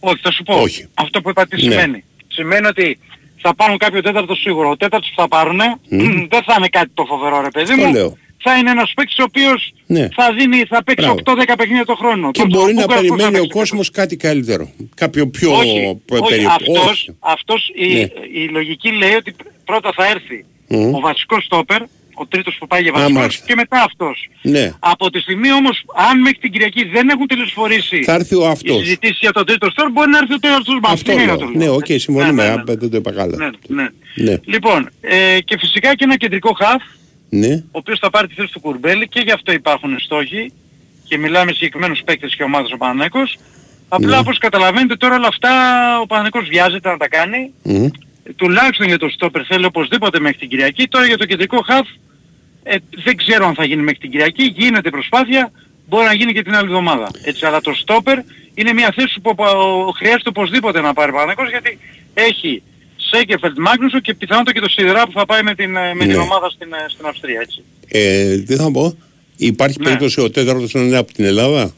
Όχι, θα σου πω. Όχι. Αυτό που είπα τι Ναι. σημαίνει. Σημαίνει ότι θα πάρουν κάποιο τέταρτο σίγουρο. Ο τέταρτος που θα πάρουν Μμ. [clears throat] δεν θα είναι κάτι το φοβερό ρε παιδί Αυτό μου. λέω. Θα είναι ένας παίκτης ο οποίος Ναι. θα, δίνει, θα παίξει Μπράβο. 8-10 παιχνίδια το χρόνο. Και Το- το μπορεί να Μπούκαρας πώς θα περιμένει ο παίξει; κόσμος κάτι καλύτερο. Κάποιο πιο όχι, πε- όχι, περί- αυτός, όχι. αυτός η, Ναι. η λογική λέει ότι πρώτα θα έρθει Μμ. ο βασικός στόπερ, ο τρίτος που πάει για Α, βασικός μάλιστα. και μετά αυτός. Ναι. Από τη στιγμή όμως, αν μέχρι την Κυριακή δεν έχουν τελεσφορήσει Θα έρθει ο οι αυτός. συζητήσεις για τον τρίτο στόπερ, μπορεί να έρθει ο τέταρτος μας. Αυτό Τι είναι λέω. το Ναι, λέω. οκ, συμφωνούμε. Ναι, ναι, α, ναι. Δεν το είπα καλά. Ναι, ναι. Ναι. Λοιπόν, ε, και φυσικά και ένα κεντρικό χαφ, Ναι. ο οποίος θα πάρει τη θέση του Κουρμπέλη και γι' αυτό υπάρχουν στόχοι και μιλάμε συγκεκριμένους παίκτες και ομάδες ο Παναθηναϊκός. Απλά Ναι. όπως καταλαβαίνετε τώρα όλα αυτά ο Παναθηναϊκός βιάζεται να τα κάνει. Μμ. Τουλάχιστον για το στόπερ θέλει οπωσδήποτε μέχρι την Κυριακή. Τώρα για το κεντρικό χαφ ε, δεν ξέρω αν θα γίνει μέχρι την Κυριακή. Γίνεται προσπάθεια. Μπορεί να γίνει και την άλλη εβδομάδα. Έτσι, αλλά το στόπερ είναι μια θέση που ο- ο- χρειάζεται οπωσδήποτε να πάρει ο Παναθηναϊκός γιατί έχει Σένκεφελντ, Μάγνουσον και πιθανότατα και το Σιδερά που θα πάει με την, ε, με την Ναι. ομάδα στην, ε, στην Αυστρία. Έτσι. Ε, τι θα πω. Υπάρχει Ναι. περίπτωση ο τέταρτος να είναι από την Ελλάδα;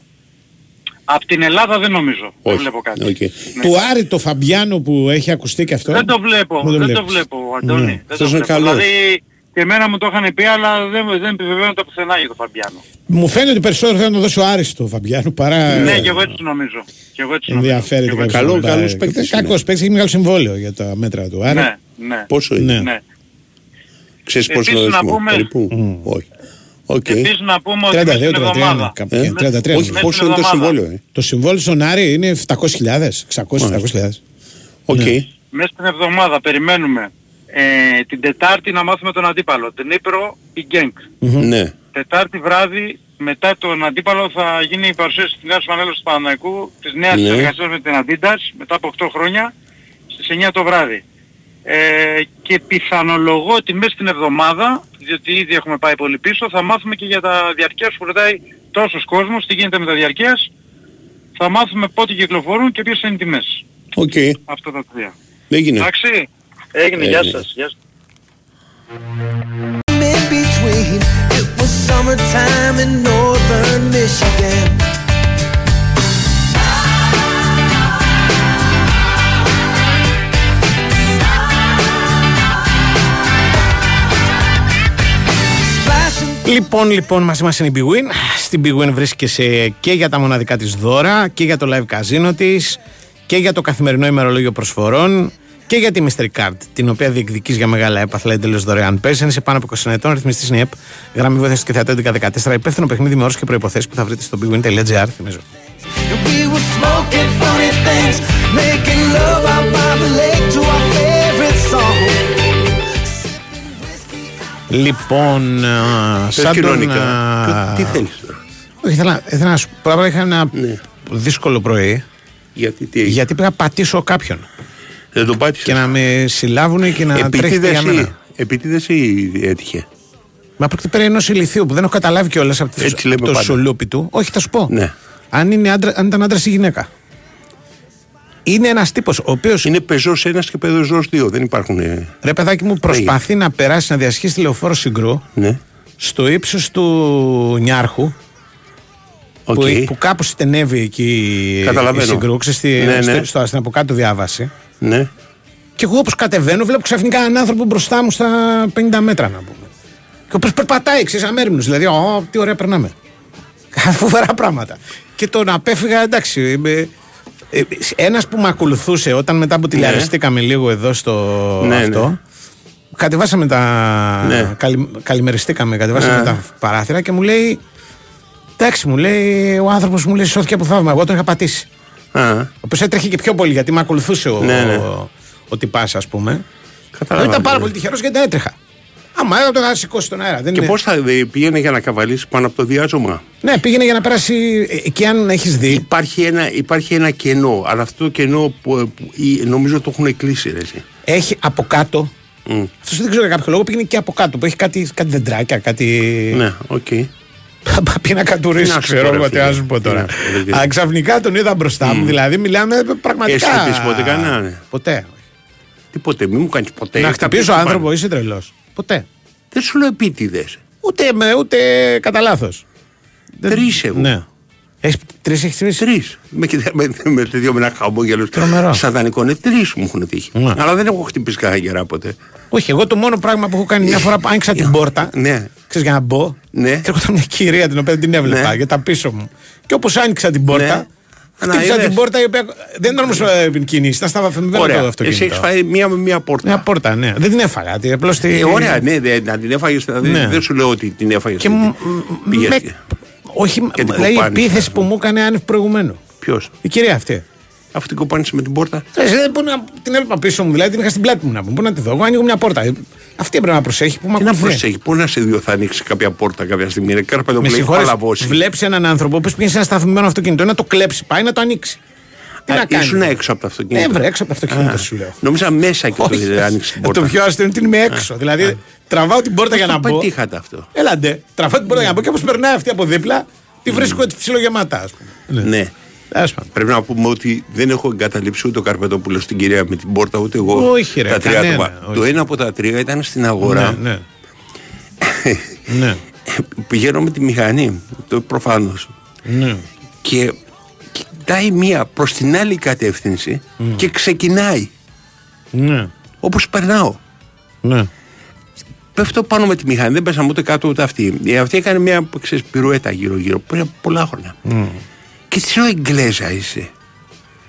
Από την Ελλάδα δεν νομίζω. Δεν Όχι. βλέπω κάτι. Οκ. Ναι. Του Άρη το Φαμπιάνο που έχει ακουστεί και αυτό; Δεν το βλέπω, Δεν το δεν το βλέπεις. βλέπω, Αντώνη. Ναι. Δεν το Αυτός είναι βλέπω. καλός. Δηλαδή και εμένα μου το είχαν πει αλλά δεν, δεν επιβεβαιώνονται πουθενά για τον Φαμπιάνο. Μου φαίνεται ότι περισσότερο θέλει να το δώσει ο Άρης το Φαμπιάνο παρά Ναι, και εγώ έτσι νομίζω. Και εγώ έτσι νομίζω. ενδιαφέρεται Και εγώ κάποιος έτσι Καλό- να πάει. καλός παίκτης είναι. Κακός παίκτης, έχει μεγάλο συμβόλαιο για τα μέτρα του Άρη. Ναι, ναι. Πόσο είναι; Ναι. ναι. Ξέρεις πόσο Επίσης είναι να αριθμό, πούμε- περίπου; Όχι. Οκ. Επίσης να πούμε ότι μέσα 32, στην 33, εβδομάδα. κάπου Ε, εκεί, 33. Όχι, Μέσα πόσο στην είναι το εβδομάδα. συμβόλαιο. ε; Το συμβόλαιο στον Άρη είναι 700.000, 600-700.000. Οκ. Ναι. Μέσα στην εβδομάδα περιμένουμε ε, την Τετάρτη να μάθουμε τον αντίπαλο. Τη Ντνίπρο ή Γκενκ. Ναι. Τετάρτη βράδυ μετά τον αντίπαλο θα γίνει η παρουσίαση της νέας φανέλας του Παναθηναϊκού της νέας Ναι. συνεργασίας με την Adidas μετά από 8 χρόνια στις 9 το βράδυ. Ε, και πιθανολογώ ότι μέσα στην εβδομάδα, διότι ήδη έχουμε πάει πολύ πίσω, θα μάθουμε και για τα διαρκείας που ρωτάει τόσος κόσμος, τι γίνεται με τα διαρκείας. Θα μάθουμε πότε κυκλοφορούν και ποιες είναι οι τιμές. Οκ. Αυτά τα τρία. Έγινε. Εντάξει. Έγινε. Γεια Έγινε. σας. Γεια σας. in between. It was summertime in northern Michigan. Splashing Λοιπόν, λοιπόν, μαζί μας είναι η Big Win. Στην Big Win βρίσκεσαι και για τα μοναδικά της δώρα και για το live casino της και για το καθημερινό ημερολόγιο προσφορών και για τη Mystery Card, την οποία διεκδική για μεγάλα έπαθλα εντελώ δωρεάν. Παίζει, αν είσαι πάνω από 20 ετών, ρυθμιστής είναι ΕΠ, γραμμή βοήθειας και θεατό 1114, υπεύθυνο παιχνίδι με όρους και προποθέσει που θα βρείτε στο bigwin.gr, θυμίζω. and we were smoking funny things, making love out by the lake to our favorite song. Λοιπόν, α, Πες σαν τον. κοινωνικά. α, Τι θέλεις τώρα; Όχι, ήθελα, ήθελα να σου πω. Απλά είχα ένα Ναι. δύσκολο πρωί, Γιατί τι έγινε; γιατί πήγα να πατήσω κάποιον Δεν τον πάτησες. και να με συλλάβουν και να τρέχετε για Επίτηδες μένα. ή, επίτηδες ή έτυχε; Μα πρόκειται περί ενός ηλικίου που δεν έχω καταλάβει κιόλας από τη- Έτσι λέμε το πάντα. σουλούπι του. Όχι, θα σου πω. Ναι. Αν, είναι άντρα, αν ήταν άντρας ή γυναίκα. Είναι ένας τύπος ο οποίο. Είναι πεζός ένας και πεζός δύο. Δεν υπάρχουν... ε, Ρε παιδάκι μου, προσπαθεί να περάσει να διασχίσει τη λεωφόρο Συγγρού Ναι. στο ύψος του Νιάρχου. Οκ. Που, που κάπου στενεύει εκεί η Καταλαβαίνω. Συγγρού, ξέρεις, στη, Ναι, ναι. στο, στο, στην από κάτω διάβαση. Ναι. Και εγώ όπως κατεβαίνω, βλέπω ξαφνικά έναν άνθρωπο μπροστά μου στα 50 μέτρα να πούμε. Και όπως περπατάει, ξέρεις, αμέριμνος. Δηλαδή, Ω, τι ωραία περνάμε. Φοβερά πράγματα. Και τον απέφυγα, εντάξει. Ε, Ένας που με ακολουθούσε όταν μετά που τηλεαριστήκαμε λίγο εδώ στο Ναι, αυτό. ναι. Κατεβάσαμε τα. Ναι. καλη- καλημεριστήκαμε, κατεβάσαμε Ναι. τα παράθυρα και μου λέει. Εντάξει, μου λέει ο άνθρωπος μου λέει σώθηκε από θαύμα. Εγώ τον είχα πατήσει. Α, Ο οποίος έτρεχε και πιο πολύ γιατί με ακολουθούσε ο, Ναι, ναι. ο, ο τυπάς, ας πούμε. Καταλαβαίνω. Ήταν πάρα πολύ τυχερός γιατί δεν έτρεχα. Άμα έπρεπε να σηκώσει τον αέρα. Δεν Και είναι- πώς θα ε, πήγαινε για να καβαλήσει πάνω από το διάζωμα; Ναι, πήγαινε για να περάσει. ε, Εκεί, αν έχεις δει. Υπάρχει ένα, υπάρχει ένα κενό, αλλά αυτό το κενό που, που- ή- νομίζω το έχουν κλείσει ρε, εσύ. Έχει από κάτω. Μμ. Αυτός δεν ξέρω για κάποιο λόγο πήγαινε και από κάτω. Που έχει κάτι, κάτι δεντράκια, κάτι. Ναι, οκ. Πήγε να κατουρίσει, Να σου ξέρω πω, ρε εγώ τι φίλε. να σου πω τώρα. Τι να σου πω, Α, ξαφνικά τον είδα μπροστά μου. Δηλαδή, μιλάμε πραγματικά. Έχεις χτυπήσεις ποτέ κανένα, ναι. Ποτέ. Τίποτε, μην μου κάνεις ποτέ. να Έτσι, χτυπήσω τι άνθρωπο, πάνε. είσαι τρελός. Ποτέ. Δεν σου λέω επίτηδες. Ούτε, με, ούτε κατά λάθος. Τρεις εγώ. Ναι. Έχεις τρεις, έχεις τρεις; Τρεις. Με, με, με τέτοιο με ένα χαμόγελο. Τρομερό. Σατανικό. Ναι, τρεις μου έχουν τύχει. Ναι. Αλλά δεν έχω χτυπήσει κανένα γερά ποτέ. Όχι, εγώ το μόνο πράγμα που έχω κάνει μια φορά που άνοιξα την πόρτα. Ναι. Ξέρεις, για να μπω. Ναι. Και έρχονταν μια κυρία την οποία δεν την έβλεπα Ναι. για τα πίσω μου. Και όπως άνοιξα την πόρτα. Ναι. Χτύπησα είδες. την πόρτα η οποία. Δεν ήταν όμως κινήσεις, ήταν σταθμισμένο το Ωραία. Εσύ αυτοκίνητο. έχεις φάει μία με μία πόρτα. Μια πόρτα, ναι. Δεν την έφαγα. τι, Απλώς τη... Ε, ωραία, ναι, δε, να την έφαγες. Δηλαδή, Ναι. Δεν σου λέω ότι την έφαγες. Και μου- με- Όχι, Και την δηλαδή η κοπάνισε, επίθεση ας που μου έκανε άνευ προηγουμένου. Ποιος; Η κυρία αυτή. Αυτή την κοπάνισε με την πόρτα. Ξέρεις, δεν μπορεί να την έβλεπα πίσω μου, δηλαδή την είχα στην πλάτη μου να πούμε. Πού να τη δω. Εγώ ανοίγω μια πόρτα. Ε, Αυτή έπρεπε να προσέχει που με Τι να ακολουθεί. προσέχει, πού να σε δύο θα ανοίξει κάποια πόρτα κάποια στιγμή. Είναι κάρπεδο που Με λέει συγχωρείς, παλαβώσει. βλέπεις έναν άνθρωπο που πήγε σε ένα σταθμισμένο αυτοκίνητο, να το κλέψει, πάει να το ανοίξει. Τι να κάνει; Ήσουν έξω από το αυτοκίνητο. Ναι, βρε, έξω από το αυτοκίνητο Α, σου λέω. Νόμιζα μέσα και το Όχι. είδε, άνοιξε την πόρτα. Το πιο αστείο είναι ότι είμαι έξω. Δηλαδή, τραβάω την πόρτα για να Το μπω. πετύχατε αυτό. Έλαντε, τραβάω την πόρτα για να μπω και όπως περνάει αυτή από δίπλα, τη βρίσκω έτσι ψιλογεμάτα, ας πούμε. Ναι. Τέλος πάντων. Πρέπει να πούμε ότι δεν έχω εγκαταλείψει ούτε το καρπετόπουλο στην κυρία με την πόρτα, ούτε εγώ. Όχι, ρε, τα τρία κανένα, άτομα. όχι. Το ένα από τα τρία ήταν στην αγορά. Ναι, ναι. [laughs] ναι. Πηγαίνω με τη μηχανή, το προφανώς. ναι. Και κοιτάει μία προς την άλλη κατεύθυνση και ξεκινάει. Ναι. Όπως περνάω. Ναι. Πέφτω πάνω με τη μηχανή, δεν πέσαμε ούτε κάτω ούτε αυτή. Η αυτή έκανε μια ξέρεις, πυρουέτα γύρω-γύρω πριν από πολλά χρόνια. Και τη λέω Εγγλέζα είσαι.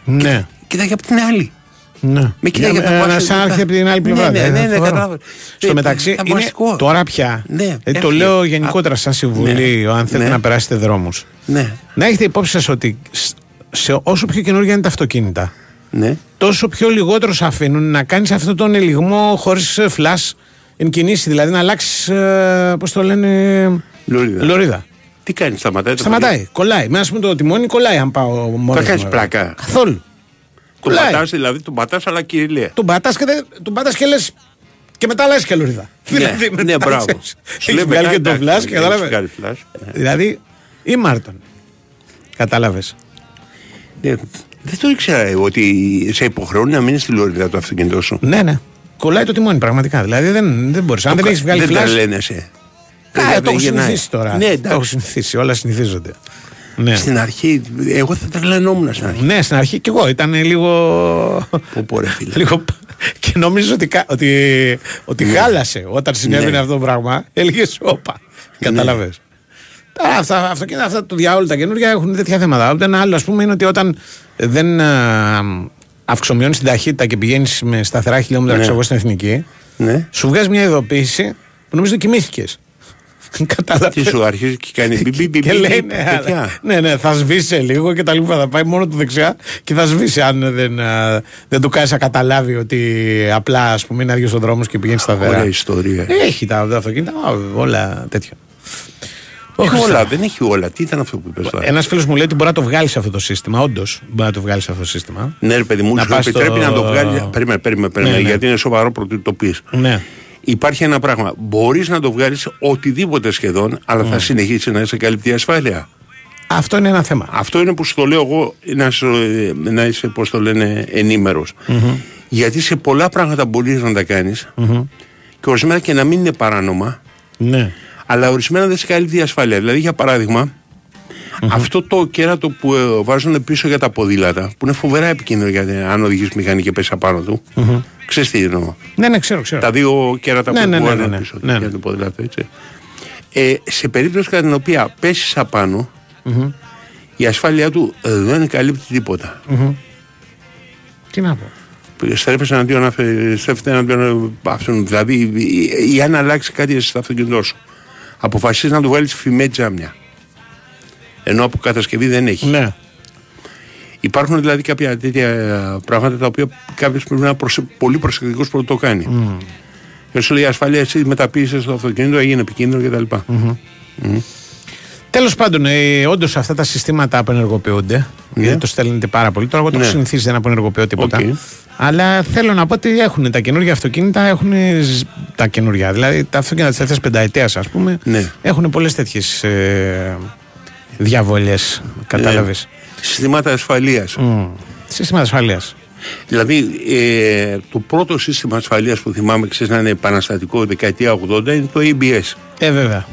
Ναι. Κοιτάει από την άλλη. Ναι. Με κοιτάει Για- για τα ε, βάσια. Σαν να έρθει από την άλλη πλευρά. Ναι, ναι, δηλαδή, ναι, ναι, φοβερό. κατάλαβα. Στο Ε, μεταξύ, είναι θαυμαστικό. τώρα πια. Ναι, ε, το έφυγε. λέω γενικότερα σαν συμβουλή, Ναι. αν θέλετε Ναι. να περάσετε δρόμους. Ναι, Να έχετε υπόψη σας ότι σ- σε όσο πιο καινούργια είναι τα αυτοκίνητα, ναι. τόσο πιο λιγότερο σε αφήνουν να κάνεις αυτόν τον ελιγμό χωρίς flash εν κινήσεις. Δηλαδή να αλλάξεις, πώς το λένε, Λωρίδα. λωρίδα. Τι κάνει, σταματάει το Σταματάει, κολλάει. Μέσα πούμε το τιμόνι κολλάει αν πάω μόνος. Θα κάνεις πλάκα. Καθόλου. Τον Κολλάει. πατάς δηλαδή, τον πατάς αλλά κυριλαία. Τον πατάς και, δεν- τον πατάς και λε. Και μετά αλλάζει και λωρίδα. Ναι, [laughs] ναι, μπράβο. Έχεις βγάλει και το flash και κατάλαβες. Βγάλει flash. ναι. Δηλαδή, ή Μάρτον. Κατάλαβες. Ναι, Δεν το ήξερα εγώ ότι σε υποχρεώνει να μείνεις στη λωρίδα το αυτοκίνητό σου. Ναι, ναι. Κολλάει το τιμόνι πραγματικά. Δηλαδή δεν, δεν μπορείς. Αν δεν Το έχεις κα- βγάλει Δεν flash. τρελαίνεσαι. Κα, Δηλαδή, το έχω γεννάει. συνηθίσει τώρα. Ναι, το έχω εντάξει. συνηθίσει. Όλα συνηθίζονται. Ναι. Στην αρχή, εγώ θα τρελανόμουν στην αρχή. ναι, στην αρχή κι εγώ ήταν λίγο. Πω, πω, ρε φίλε. λίγο... και νομίζω ότι, κα- ότι, ότι χάλασε όταν συνέβαινε Ναι. αυτό το πράγμα. Έλεγε όπα. Κατάλαβε. Τώρα αυτά, αυτοκίνητα αυτά του διάολου τα καινούργια έχουν τέτοια θέματα. Ούτε ένα άλλο, ας πούμε, είναι ότι όταν δεν αυξομειώνει την ταχύτητα και πηγαίνεις με σταθερά χιλιόμετρα Ναι. ξέρω εγώ, στην εθνική, Ναι. σου βγάζει μια ειδοποίηση που νομίζω ότι κοιμήθηκες. [laughs] Κατάλαβες. Τι σου αρχίζει και κάνει μπι μπι μπι Και μπι, λέει, μπι, ναι, τέτοια. αλλά- ναι, ναι, θα σβήσει σε λίγο και τα λοιπά. Θα πάει μόνο του δεξιά και θα σβήσει αν δεν, α, δεν του κάνει να καταλάβει ότι απλά ας πούμε, είναι άδειο ο δρόμος και πηγαίνει σταθερά. Ωραία ιστορία. Έχει τα τα αυτοκίνητα, α, όλα τέτοια. Έχει Όχι, όλα, δεν έχει όλα. Τι ήταν αυτό που είπες τώρα; Ένας φίλος μου λέει ότι μπορεί να το βγάλεις σε αυτό το σύστημα. Όντως, μπορεί να το βγάλεις σε αυτό το σύστημα. Ναι, ρε παιδί μου, Να σου πας επιτρέπει στο- να το βγάλει. Περίμενε, περίμενε, περίμενε, Ναι, ναι. γιατί είναι σοβαρό πρωτού το πει. Ναι. Υπάρχει ένα πράγμα. Μπορείς να το βγάλεις οτιδήποτε σχεδόν, αλλά θα συνεχίσει να είσαι καλύπτει ασφάλεια. Αυτό είναι ένα θέμα. Αυτό είναι που σου το λέω εγώ να, σου, ε, να είσαι, πώς το λένε, ενήμερος. Γιατί σε πολλά πράγματα μπορείς να τα κάνεις και ορισμένα και να μην είναι παράνομα, Ναι. αλλά ορισμένα δεν σε καλύπτει η ασφάλεια. Δηλαδή, για παραδειγμα αυτό το κέρατο που ε, βάζουν πίσω για τα ποδήλατα, που είναι φοβερά επικίνδυνο γιατί αν οδηγείς μηχανή και πέσει απάνω του. Ξέρεις τι εννοώ. Ναι, ναι, ξέρω, ξέρω. Τα δύο κέρατα Ναι, που ναι, ναι, βάζουν ναι, ναι. πίσω Ναι, ναι. για το ποδήλατο, έτσι. Ε, σε περίπτωση κατά την οποία πέσεις απάνω, η ασφάλειά του ε, δεν καλύπτει τίποτα. Τι να πω. Στρέφεσαι εναντίον, αυ- στρέφεται εναντίον αυτών. Δηλαδή, ή- ή αν αλλάξει κάτι στο αυτοκίνητό σου, αποφασίζεις να του βάλεις φημέ τζάμια. Ενώ από κατασκευή δεν έχεις. Ναι. Υπάρχουν δηλαδή κάποια τέτοια πράγματα τα οποία κάποιος πρέπει να είναι προσε... πολύ προσεκτικός που το κάνει. Mm. Και σου λέει η ασφάλεια, εσύ μεταποίησε το αυτοκίνητο, έγινε επικίνδυνο κτλ. Τέλος πάντων, ε, όντως αυτά τα συστήματα απενεργοποιούνται. Γιατί το στέλνετε πάρα πολύ. Τώρα, εγώ το έχω Ναι. συνηθίσει, δεν απενεργοποιώ τίποτα. Οκ. Αλλά θέλω να πω ότι έχουν τα καινούργια αυτοκίνητα, έχουν ζ- τα καινούργια. Δηλαδή τα αυτοκίνητα της τελευταίας πενταετίας, ας πούμε, Ναι. έχουν πολλές τέτοιες ε, διαβολές. Κατάλαβες. Συστήματα ασφαλείας. Σύστημα ασφαλείας. Δηλαδή, ε, το πρώτο σύστημα ασφαλείας που θυμάμαι, ξέρεις να είναι επαναστατικό δεκαετία 80, είναι το ABS. Ε, βέβαια.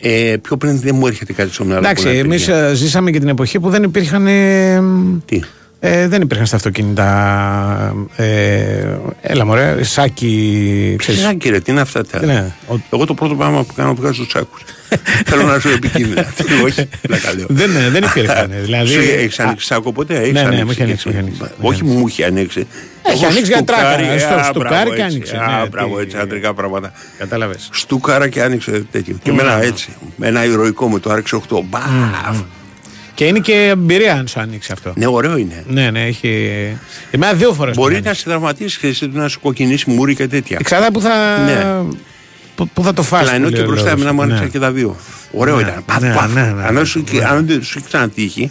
Ε, πιο πριν δεν μου έρχεται κάτι στο μυαλό. Εντάξει, που να εμεί πήγε. ζήσαμε και την εποχή που δεν υπήρχαν. ε, Τι; Ε, δεν υπήρχαν στα αυτοκίνητα. Ε, έλα, μωρέ, σάκι. ξέρεις. Ξυνάκι, ρε, τι είναι αυτά τα. Ναι, ο- Εγώ το πρώτο πράγμα που κάνω βγάζω τους τσάκου. [laughs] Θέλω να σου επικίνδυνα. Όχι, πλάκα λέω. δεν, ε, δεν υπήρχαν. [laughs] δηλαδή, Σου έχει ανοίξει σάκο ποτέ, έχεις ναι, ναι, ανοίξει μου έχει και- ανοίξει, μου έχει ανοίξει. Όχι, μου έχει ανοίξει. Έχει Εγώ ανοίξει για στουκάρι, τράκα, στο α, στουκάρι μπράβο, και έτσι. άνοιξε, Α, ναι, μπράβο, τι- έτσι, αντρικά πράγματα. Κατάλαβες. Στούκαρα και άνοιξε τέτοιο. Και εμένα έτσι. Με ένα ηρωικό με το RX8. Μπαφ. Και είναι και εμπειρία αν σου ανοίξει αυτό. Ναι, ωραίο είναι. Ναι, ναι, έχει. Εμένα δύο φορές. Μπορεί να σε τραυματίσει και εσύ να σου κοκκινήσει μούρι και τέτοια. Εξαρτάται που θα. Ναι. Που, που θα το φας Αλλά ενώ που και λέει ο μπροστά λόγος. εμένα μου άνοιξαν Ναι. και τα δύο. Ωραίο Ναι, ήταν. Παφ, ναι, παφ. ναι, ναι, Αν ναι. σου αν δεν σου έχει ξανατύχει,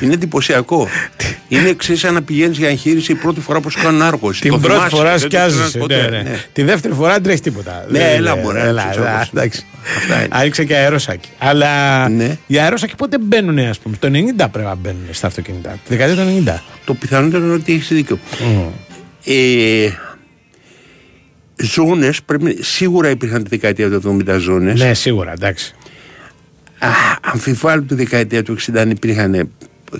είναι εντυπωσιακό. [laughs] είναι ξέρεις σαν να πηγαίνεις για εγχείρηση η πρώτη φορά που σου κάνουν άργο. Την πρώτη φορά σκιάζεσαι. Ναι, ναι. Τη δεύτερη φορά δεν τρέχεις τίποτα. Ναι, Δεν- έλα, μωρέ, έλα, έτσι, έλα, όπως. εντάξει. Αυτά είναι. Άνοιξε και αερόσακι. Αλλά Ναι. οι αερόσακοι πότε μπαίνουν, ας πούμε. Το 90 πρέπει να μπαίνουν στα αυτοκίνητα. Τη δεκαετία του 90. Το πιθανότερο είναι ότι έχεις δίκιο. Ε, Ζώνες σίγουρα υπήρχαν τη δεκαετία του 70 ζώνες. Ναι, σίγουρα, εντάξει. Αμφιβάλλω τη δεκαετία του 60 αν υπήρχαν ε,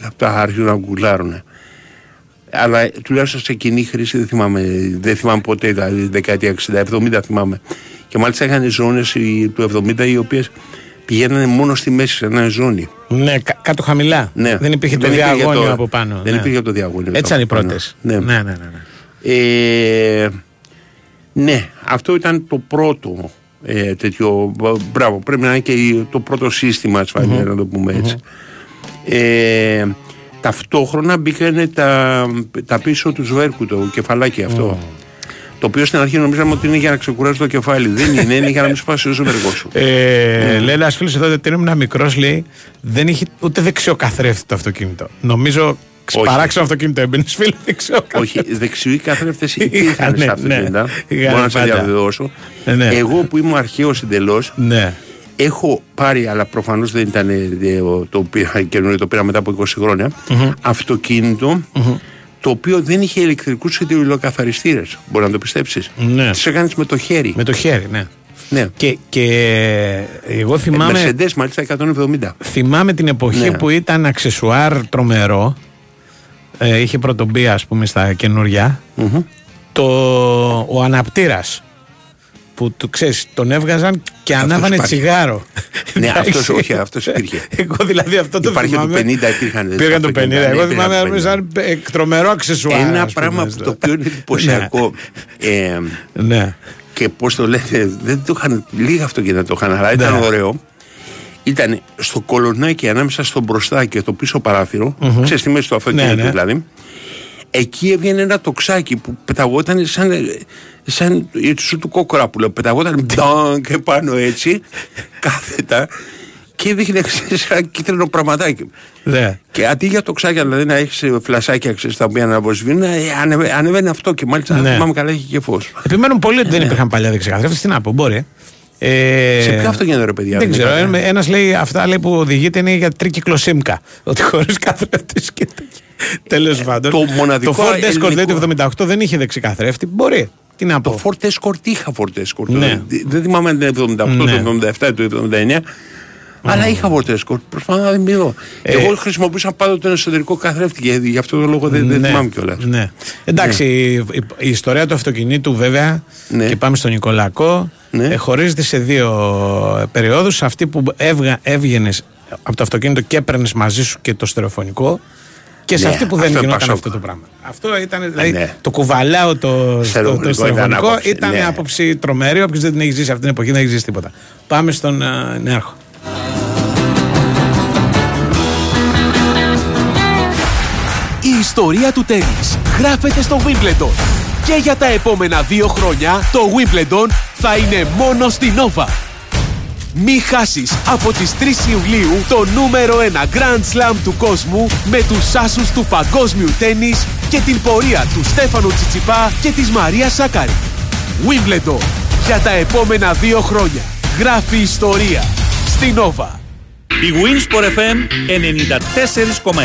αυτά άρχισαν να γκουλάρουν. Αλλά τουλάχιστον σε κοινή χρήση δεν θυμάμαι, δεν θυμάμαι ποτέ, δηλαδή δεκαετία 60, 70 θυμάμαι. Και μάλιστα είχαν ζώνες του 70 οι οποίες πηγαίνανε μόνο στη μέση σε ένα ζώνη. Ναι, κα- κάτω χαμηλά. Ναι. Δεν υπήρχε το Δεν υπήρχε διαγώνιο το- από πάνω. δεν ναι. υπήρχε το διαγώνιο Έτσι από ήταν οι πάνω. πρώτες. Ναι. ναι, ναι, ναι. ναι. Ε, ναι, αυτό ήταν το πρώτο ε, τέτοιο. Μπράβο, πρέπει να είναι και η- το πρώτο σύστημα ασφαλείας, να το πούμε έτσι. Ε, ταυτόχρονα μπήκαν τα, τα πίσω του σβέρκου, το κεφαλάκι αυτό. Το οποίο στην αρχή νομίζαμε ότι είναι για να ξεκουράσει το κεφάλι. Δεν είναι, είναι για να μην σπάσει ο σβέρκος σου. Ε, Λέει ένα φίλος εδώ ότι ήμουν μικρός, λέει δεν είχε ούτε δεξιοκαθρέφτη το αυτοκίνητο. Νομίζω Όχι. παράξενο αυτοκίνητο έμπαινες, φίλε, δεξιοκαθρέφτη. Όχι, δεξιοί καθρέφτες υπήρχαν Είχανε, στα αυτοκίνητα. ναι. Μπορώ να σε Πάντα. διαβεβαιώσω. Ε, ναι. Εγώ που ήμουν αρχαίος εντελώς, Ναι. Έχω πάρει, αλλά προφανώς δεν ήταν ε, το πήρα, καινούριο, το πήρα μετά από 20 χρονια αυτοκίνητο το οποίο δεν είχε ηλεκτρικούς σιδηρολοκαθαριστήρε. Μπορεί να το πιστέψεις. Ναι. Τις έκανες με το χέρι. Με το χέρι, ναι. Ναι. Και, και εγώ θυμάμαι, Mercedes μάλιστα 170. θυμάμαι την εποχή Ναι. που ήταν αξεσουάρ τρομερό. Ε, είχε πρωτομπεί, ας πούμε, στα καινούρια. Το, ο αναπτήρας που του ξέρεις, τον έβγαζαν και Αυτός ανάβανε υπάρχει. τσιγάρο. [laughs] Ναι, Εντάξει. αυτός όχι, αυτός υπήρχε. [laughs] Εγώ δηλαδή αυτό το Υπάρχει το θυμάμαι. 50 υπήρχαν. Πήγαν το 50. αυτοκίνητα, ναι, Εγώ υπήρχαν θυμάμαι το να 50. σαν εκ- τρομερό αξεσουάρ. Ένα ας πούμε, πράγμα που στο- το οποίο είναι [laughs] εντυπωσιακό. ε, Ναι. και πώς το λέτε, δεν το είχαν, λίγα αυτοκίνητα το είχαν, αλλά ήταν Ναι. ωραίο. Ήταν στο κολονάκι ανάμεσα στο μπροστά και το πίσω παράθυρο, ξέρεις στη μέση του αυτοκίνητου Ναι, ναι. δηλαδή. Εκεί έβγαινε ένα τοξάκι που πεταγόταν σαν, σαν η σου του κόκορα που λέω. Πεταγόταν ντάν και πάνω έτσι, [laughs] κάθετα και δείχνε ξέρεις, ένα κίτρινο πραγματάκι. Ναι. Και αντί για τοξάκια, δηλαδή να έχεις φλασάκια ξέρεις, τα οποία να αποσβήνουν, ε, ανεβα- ανεβαίνει αυτό και μάλιστα αν Ναι. θυμάμαι καλά έχει και φως. Επιμένουν πολύ ότι δεν υπήρχαν παλιά δεξιοκαθρέφτε. Τι να πω, μπορεί. Ε, Σε ποιο αυτοκίνητο ρε παιδιά. Δεν ξέρω. είναι Ένας λέει αυτά λέει, που οδηγείται είναι για τρίκυκλο ΣΥΜΚΑ. Ότι χωρίς καθρέφτης και Τέλος πάντων. το μοναδικό Το Ford Escort λέει ελληνικό- του 78 δεν είχε δεξικαθρέφτη. Μπορεί. Τι να πω. Το Ford Escort είχα Ford Escort. Ναι. Δεν- Δεν θυμάμαι αν ήταν 78, Ναι. το 77 ή το 79. Αλλά είχα Ford Escort. Προσπαθώ να θυμηθώ. Ε, Εγώ χρησιμοποιούσα πάντα τον εσωτερικό καθρέφτη και γι' αυτό το λόγο δεν, δεν Ναι, θυμάμαι κιόλας. Ναι. Εντάξει, η, η- η ιστορία του αυτοκινήτου βέβαια Ναι. και πάμε στον Νικολακό Ναι. ε, χωρίζεται σε δύο περιόδους. Αυτή που έβγα, έβγαινες από το αυτοκίνητο και έπαιρνες μαζί σου και το στερεοφωνικό και σε Ναι, αυτή που δεν αυτό είναι γινόταν Πασόκ. αυτό το πράγμα. Αυτό ήταν, δηλαδή Ναι. το κουβαλάω το, στο, το Στερεοφωνικό ήταν στερεοφωνικό άποψη, ήταν ναι. άποψη τρομερή. Όποιος δεν την έχει ζήσει αυτή την εποχή δεν έχει ζήσει τίποτα. Πάμε στον uh, Νέαρχο. Η ιστορία του τέννις γράφεται στο Wimbledon. Και για τα επόμενα δύο χρόνια το Wimbledon θα είναι μόνο στη Nova. Μη χάσεις από τις 3 Ιουλίου το νούμερο 1 Grand Slam του κόσμου με τους άσους του παγκόσμιου τέννις και την πορεία του Στέφανου Τσιτσιπά και της Μαρία Σάκαρη. Wimbledon. Για τα επόμενα δύο χρόνια. Γράφει ιστορία. Στη Nova. Η Winsport FM 94,6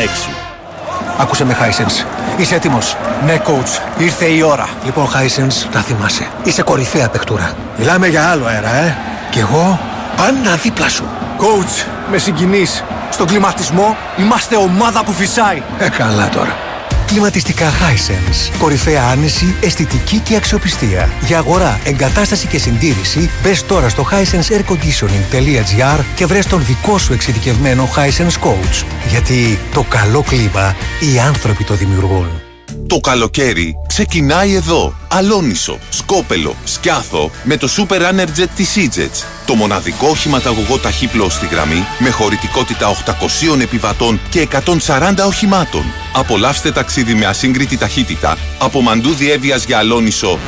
Άκουσε με, Hisense. Είσαι έτοιμος; Ναι, coach. Ήρθε η ώρα. Λοιπόν, Hisense, να θυμάσαι. Είσαι κορυφαία παιχτούρα. Μιλάμε για άλλο αέρα, ε. Κι εγώ; Πάντα δίπλα σου. Coach, με συγκινείς. Στον κλιματισμό είμαστε ομάδα που φυσάει. Ε, καλά τώρα. Κλιματιστικά Hisense. Κορυφαία άνεση, αισθητική και αξιοπιστία. Για αγορά, εγκατάσταση και συντήρηση, μπες τώρα στο hisenseairconditioning.gr και βρες τον δικό σου εξειδικευμένο Hisense Coach. Γιατί το καλό κλίμα οι άνθρωποι το δημιουργούν. Το καλοκαίρι ξεκινάει εδώ. Αλόνισο, Σκόπελο, Σκιάθο με το Super Energy της Egypt. Το μοναδικό οχηματαγωγό ταχύπλο στη γραμμή με χωρητικότητα 800 επιβατών και 140 οχημάτων. Απολαύστε ταξίδι με ασύγκριτη ταχύτητα από Μαντού Διέβιας για Αλόνισο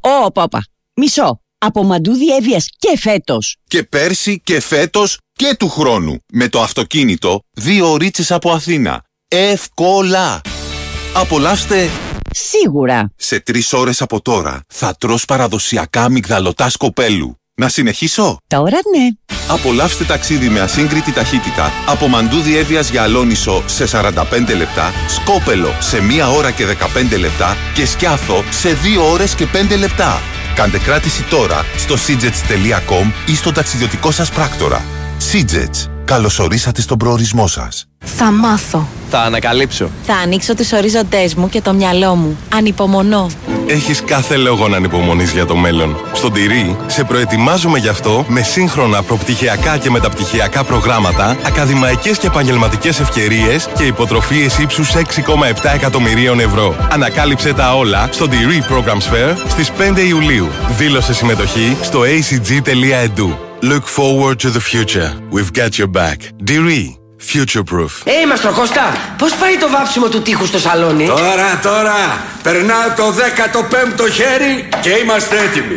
Ω, πάπα. Μισό. Από μαντού διέβειας και φέτος. και πέρσι και φέτος και του χρόνου. Με το αυτοκίνητο δύο ωρίτσες από Αθήνα. Εύκολα! Απολαύστε Σίγουρα. σε τρεις ώρες από τώρα. Θα τρως παραδοσιακά αμυγδαλωτά σκοπέλου. Να συνεχίσω; Τώρα ναι. Απολαύστε ταξίδι με ασύγκριτη ταχύτητα από Μαντού Διέβιας για Αλόνισο σε 45 λεπτά, Σκόπελο σε 1 ώρα και 15 λεπτά και Σκιάθο σε 2 ώρες και 5 λεπτά. Κάντε κράτηση τώρα στο sidgets.com ή στο ταξιδιωτικό σας πράκτορα. Sidgets. Καλωσορίσατε στον προορισμό σας. Θα μάθω. Θα ανακαλύψω. Θα ανοίξω τους ορίζοντές μου και το μυαλό μου. Ανυπομονώ. Έχεις κάθε λόγο να ανυπομονείς για το μέλλον. Στον Τυρί σε προετοιμάζουμε γι' αυτό με σύγχρονα προπτυχιακά και μεταπτυχιακά προγράμματα, ακαδημαϊκές και επαγγελματικές ευκαιρίες και υποτροφίες ύψους 6,7 εκατομμυρίων ευρώ. Ανακάλυψε τα όλα στο Τυρί Programs Fair στις 5 Ιουλίου. Δήλωσε συμμετοχή στο acg.edu. Look forward to the future. We've got your back. Diri. Future proof. Ε, Μαστροκώστα, πώς πάει το βάψιμο του τείχους στο σαλόνι; Τώρα, τώρα, περνάω το 15ο χέρι και είμαστε έτοιμοι.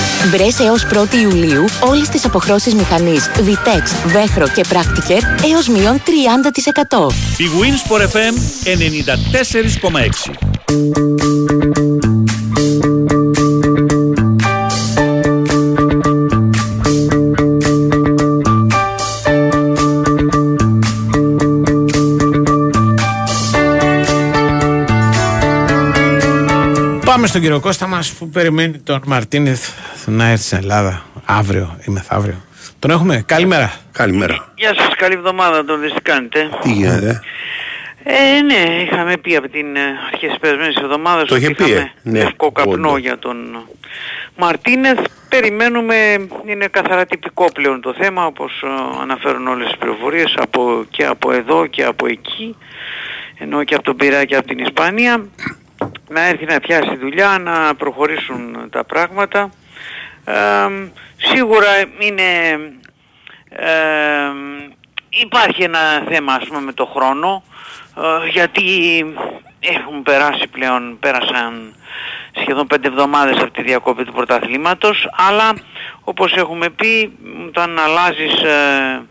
Βρες έως 1η Ιουλίου όλες τις αποχρώσεις μηχανής Vitex, Βέχρο και Practiker έως μείον 30%. Η Wins for FM 94,6. Στον κύριο Κώστα μας που περιμένει τον Μαρτίνεθ να έρθει στην Ελλάδα αύριο ή μεθαύριο. Τον έχουμε. Καλημέρα. Καλημέρα. Γεια σας, καλή εβδομάδα τον τι κάνετε; Τι γίνεται; Ε, ναι, είχαμε πει από την ε, αρχή της περασμένης εβδομάδας Το είχε ότι πει, είχαμε ε. Ναι, λευκό καπνό όντως. για τον Μαρτίνεθ. Περιμένουμε, είναι καθαρά τυπικό πλέον το θέμα, όπως ε, αναφέρουν όλες τις πληροφορίες από, και από εδώ και από εκεί, ενώ και από τον Πειραιά και από την Ισπανία, να έρθει να πιάσει δουλειά, να προχωρήσουν τα πράγματα. Ε, σίγουρα είναι ε, υπάρχει ένα θέμα ας πούμε με το χρόνο ε, γιατί έχουν περάσει πλέον, πέρασαν σχεδόν πέντε εβδομάδες από τη διακόπη του πρωταθλήματος αλλά όπως έχουμε πει όταν αλλάζεις ε,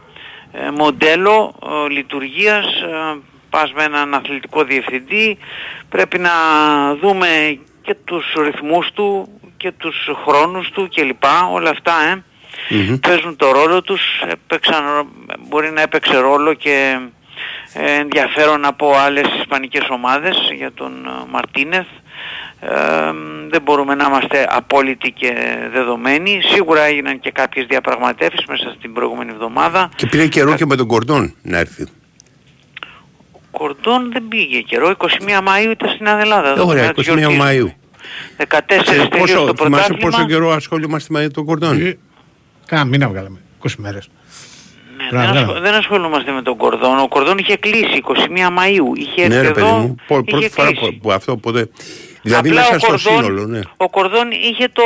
ε, μοντέλο ε, λειτουργίας ε, πας με έναν αθλητικό διευθυντή πρέπει να δούμε και τους ρυθμούς του και τους χρόνους του κλπ όλα αυτά ε παίζουν το ρόλο τους, έπαιξαν, μπορεί να έπαιξε ρόλο και ε, ενδιαφέρον από άλλες ισπανικές ομάδες για τον ε, Μαρτίνεθ. Ε, δεν μπορούμε να είμαστε απόλυτοι και δεδομένοι. Σίγουρα έγιναν και κάποιες διαπραγματεύσεις μέσα στην προηγούμενη εβδομάδα. Και πήρε καιρό και με τον Κορδόν να έρθει. Κορδόν δεν πήγε καιρό. 21 Μαΐου ήταν στην Ελλάδα. Ε, Ωραία, 21 Μαΐου. 14 τελείωσε το Πόσο, θυμάσαι πρωτάθλημα. πόσο καιρό ασχολούμαστε με τον Κορδόν. Κάνα μήνα βγάλαμε. 20 μέρες. Ναι, δεν, ασχολ- δεν ασχολούμαστε με τον Κορδόν. Ο Κορδόν είχε κλείσει 21 Μαΐου. Είχε έρθει Ναι, ρε παιδί εδώ, μου, πο- είχε πρώτη φορά κλείσει. που, που αυτό ποτέ. Δηλαδή Απλά μέσα ο στο Κορδόν, σύνολο, ναι. ο Κορδόν είχε το...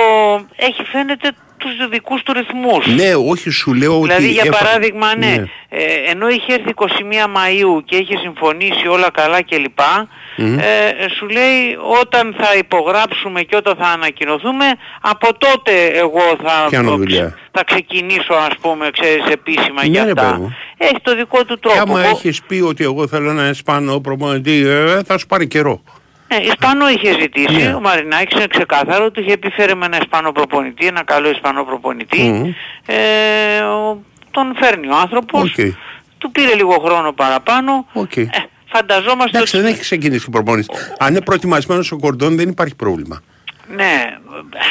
έχει φαίνεται τους δικούς του ρυθμούς. Ναι, όχι σου λέω ότι... Δηλαδή για έφα- παράδειγμα, ναι, Ε, ενώ είχε έρθει 21 Μαΐου και είχε συμφωνήσει όλα καλά κλπ. Μμμ. Ε, σου λέει όταν θα υπογράψουμε και όταν θα ανακοινωθούμε, από τότε εγώ θα, Πιάνω το δουλειά; ξε- θα ξεκινήσω ας πούμε, ξέρεις, επίσημα Ναι, για ρε, αυτά. παιδί μου. Έχει το δικό του τρόπο. Και άμα Εγώ- έχεις πει ότι εγώ θέλω ένα Ισπανό προπονητή, ε, θα σου πάρει καιρό. Ναι, Ισπανό είχε ζητήσει, Ναι. ο Μαρινάκης είναι ξεκάθαρο, του είχε πει φέρε μου ένα Ισπανό προπονητή, ένα καλό Ισπανό προπονητή. Μμμ. Ε, ο- τον φέρνει ο άνθρωπος, Οκ. του πήρε λίγο χρόνο παραπάνω. Οκ. Ε, φανταζόμαστε Εντάξει, ότι... δεν έχει ξεκινήσει η προπόνηση. Αν είναι προετοιμασμένος ο Κορδόν δεν υπάρχει πρόβλημα. Ναι,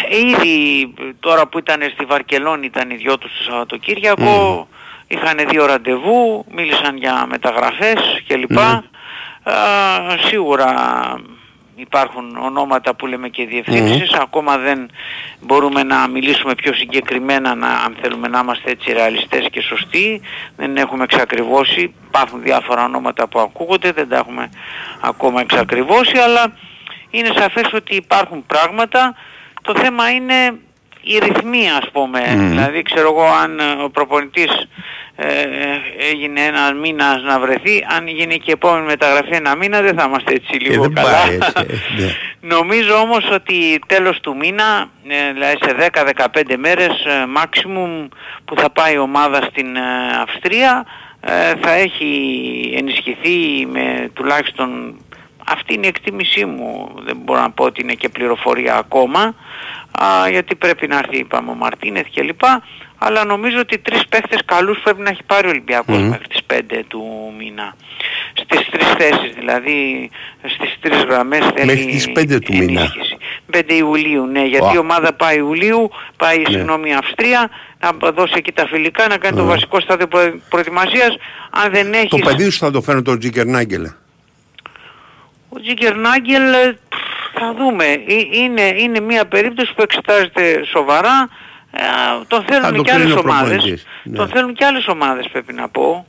ε, ήδη τώρα που ήταν στη Βαρκελόνη ήταν οι δυο τους το Σαββατοκύριακο, είχαν δύο ραντεβού, μίλησαν για μεταγραφές κλπ. Ναι. Α, σίγουρα υπάρχουν ονόματα που λέμε και διευθύνσεις, ακόμα δεν μπορούμε να μιλήσουμε πιο συγκεκριμένα να, αν θέλουμε να είμαστε έτσι ρεαλιστές και σωστοί, δεν έχουμε εξακριβώσει, υπάρχουν διάφορα ονόματα που ακούγονται, δεν τα έχουμε ακόμα εξακριβώσει, αλλά είναι σαφές ότι υπάρχουν πράγματα. Το θέμα είναι οι ρυθμοί ας πούμε. Δηλαδή ξέρω εγώ αν ε, ο προπονητής ε, έγινε ένας μήνας να βρεθεί, αν γίνει και η επόμενη μεταγραφή ένα μήνα δεν θα είμαστε έτσι Και λίγο δεν καλά. πάει έτσι. ε, ναι. [laughs] Νομίζω όμως ότι τέλος του μήνα, ε, δηλαδή σε 10-15 μέρες ε, maximum που θα πάει η ομάδα στην ε, Αυστρία ε, θα έχει ενισχυθεί με τουλάχιστον αυτή είναι η εκτίμησή μου, δεν μπορώ να πω ότι είναι και πληροφορία ακόμα α, γιατί πρέπει να έρθει είπαμε ο Μαρτίνεθ κλπ αλλά νομίζω ότι τρεις παίχτες καλούς πρέπει να έχει πάρει ο Ολυμπιακός Μμμ. μέχρι τις 5 του μήνα. Στις τρεις θέσεις δηλαδή, στις τρεις γραμμές θέλει Μέχρι τις 5 του μήνα. ενίσχυση. 5 Ιουλίου, ναι, γιατί Ω. η ομάδα πάει Ιουλίου, πάει Ναι. συγγνώμη η Αυστρία, να δώσει εκεί τα φιλικά, να κάνει το Ω. βασικό στάδιο προ- προετοιμασίας. Αν δεν έχεις... Το παιδί σου θα το φέρνει τον Τζίκερ Νάγκελ. Ο Τζίκερ Νάγκελ ε, πφ, θα δούμε. Ε, Είναι, είναι μια περίπτωση που εξετάζεται σοβαρά. Ε, τον Θα θέλουν το και άλλες κρίνει ο ομάδες. προπονητής. Ναι. Τον θέλουν και άλλες ομάδες πρέπει να πω.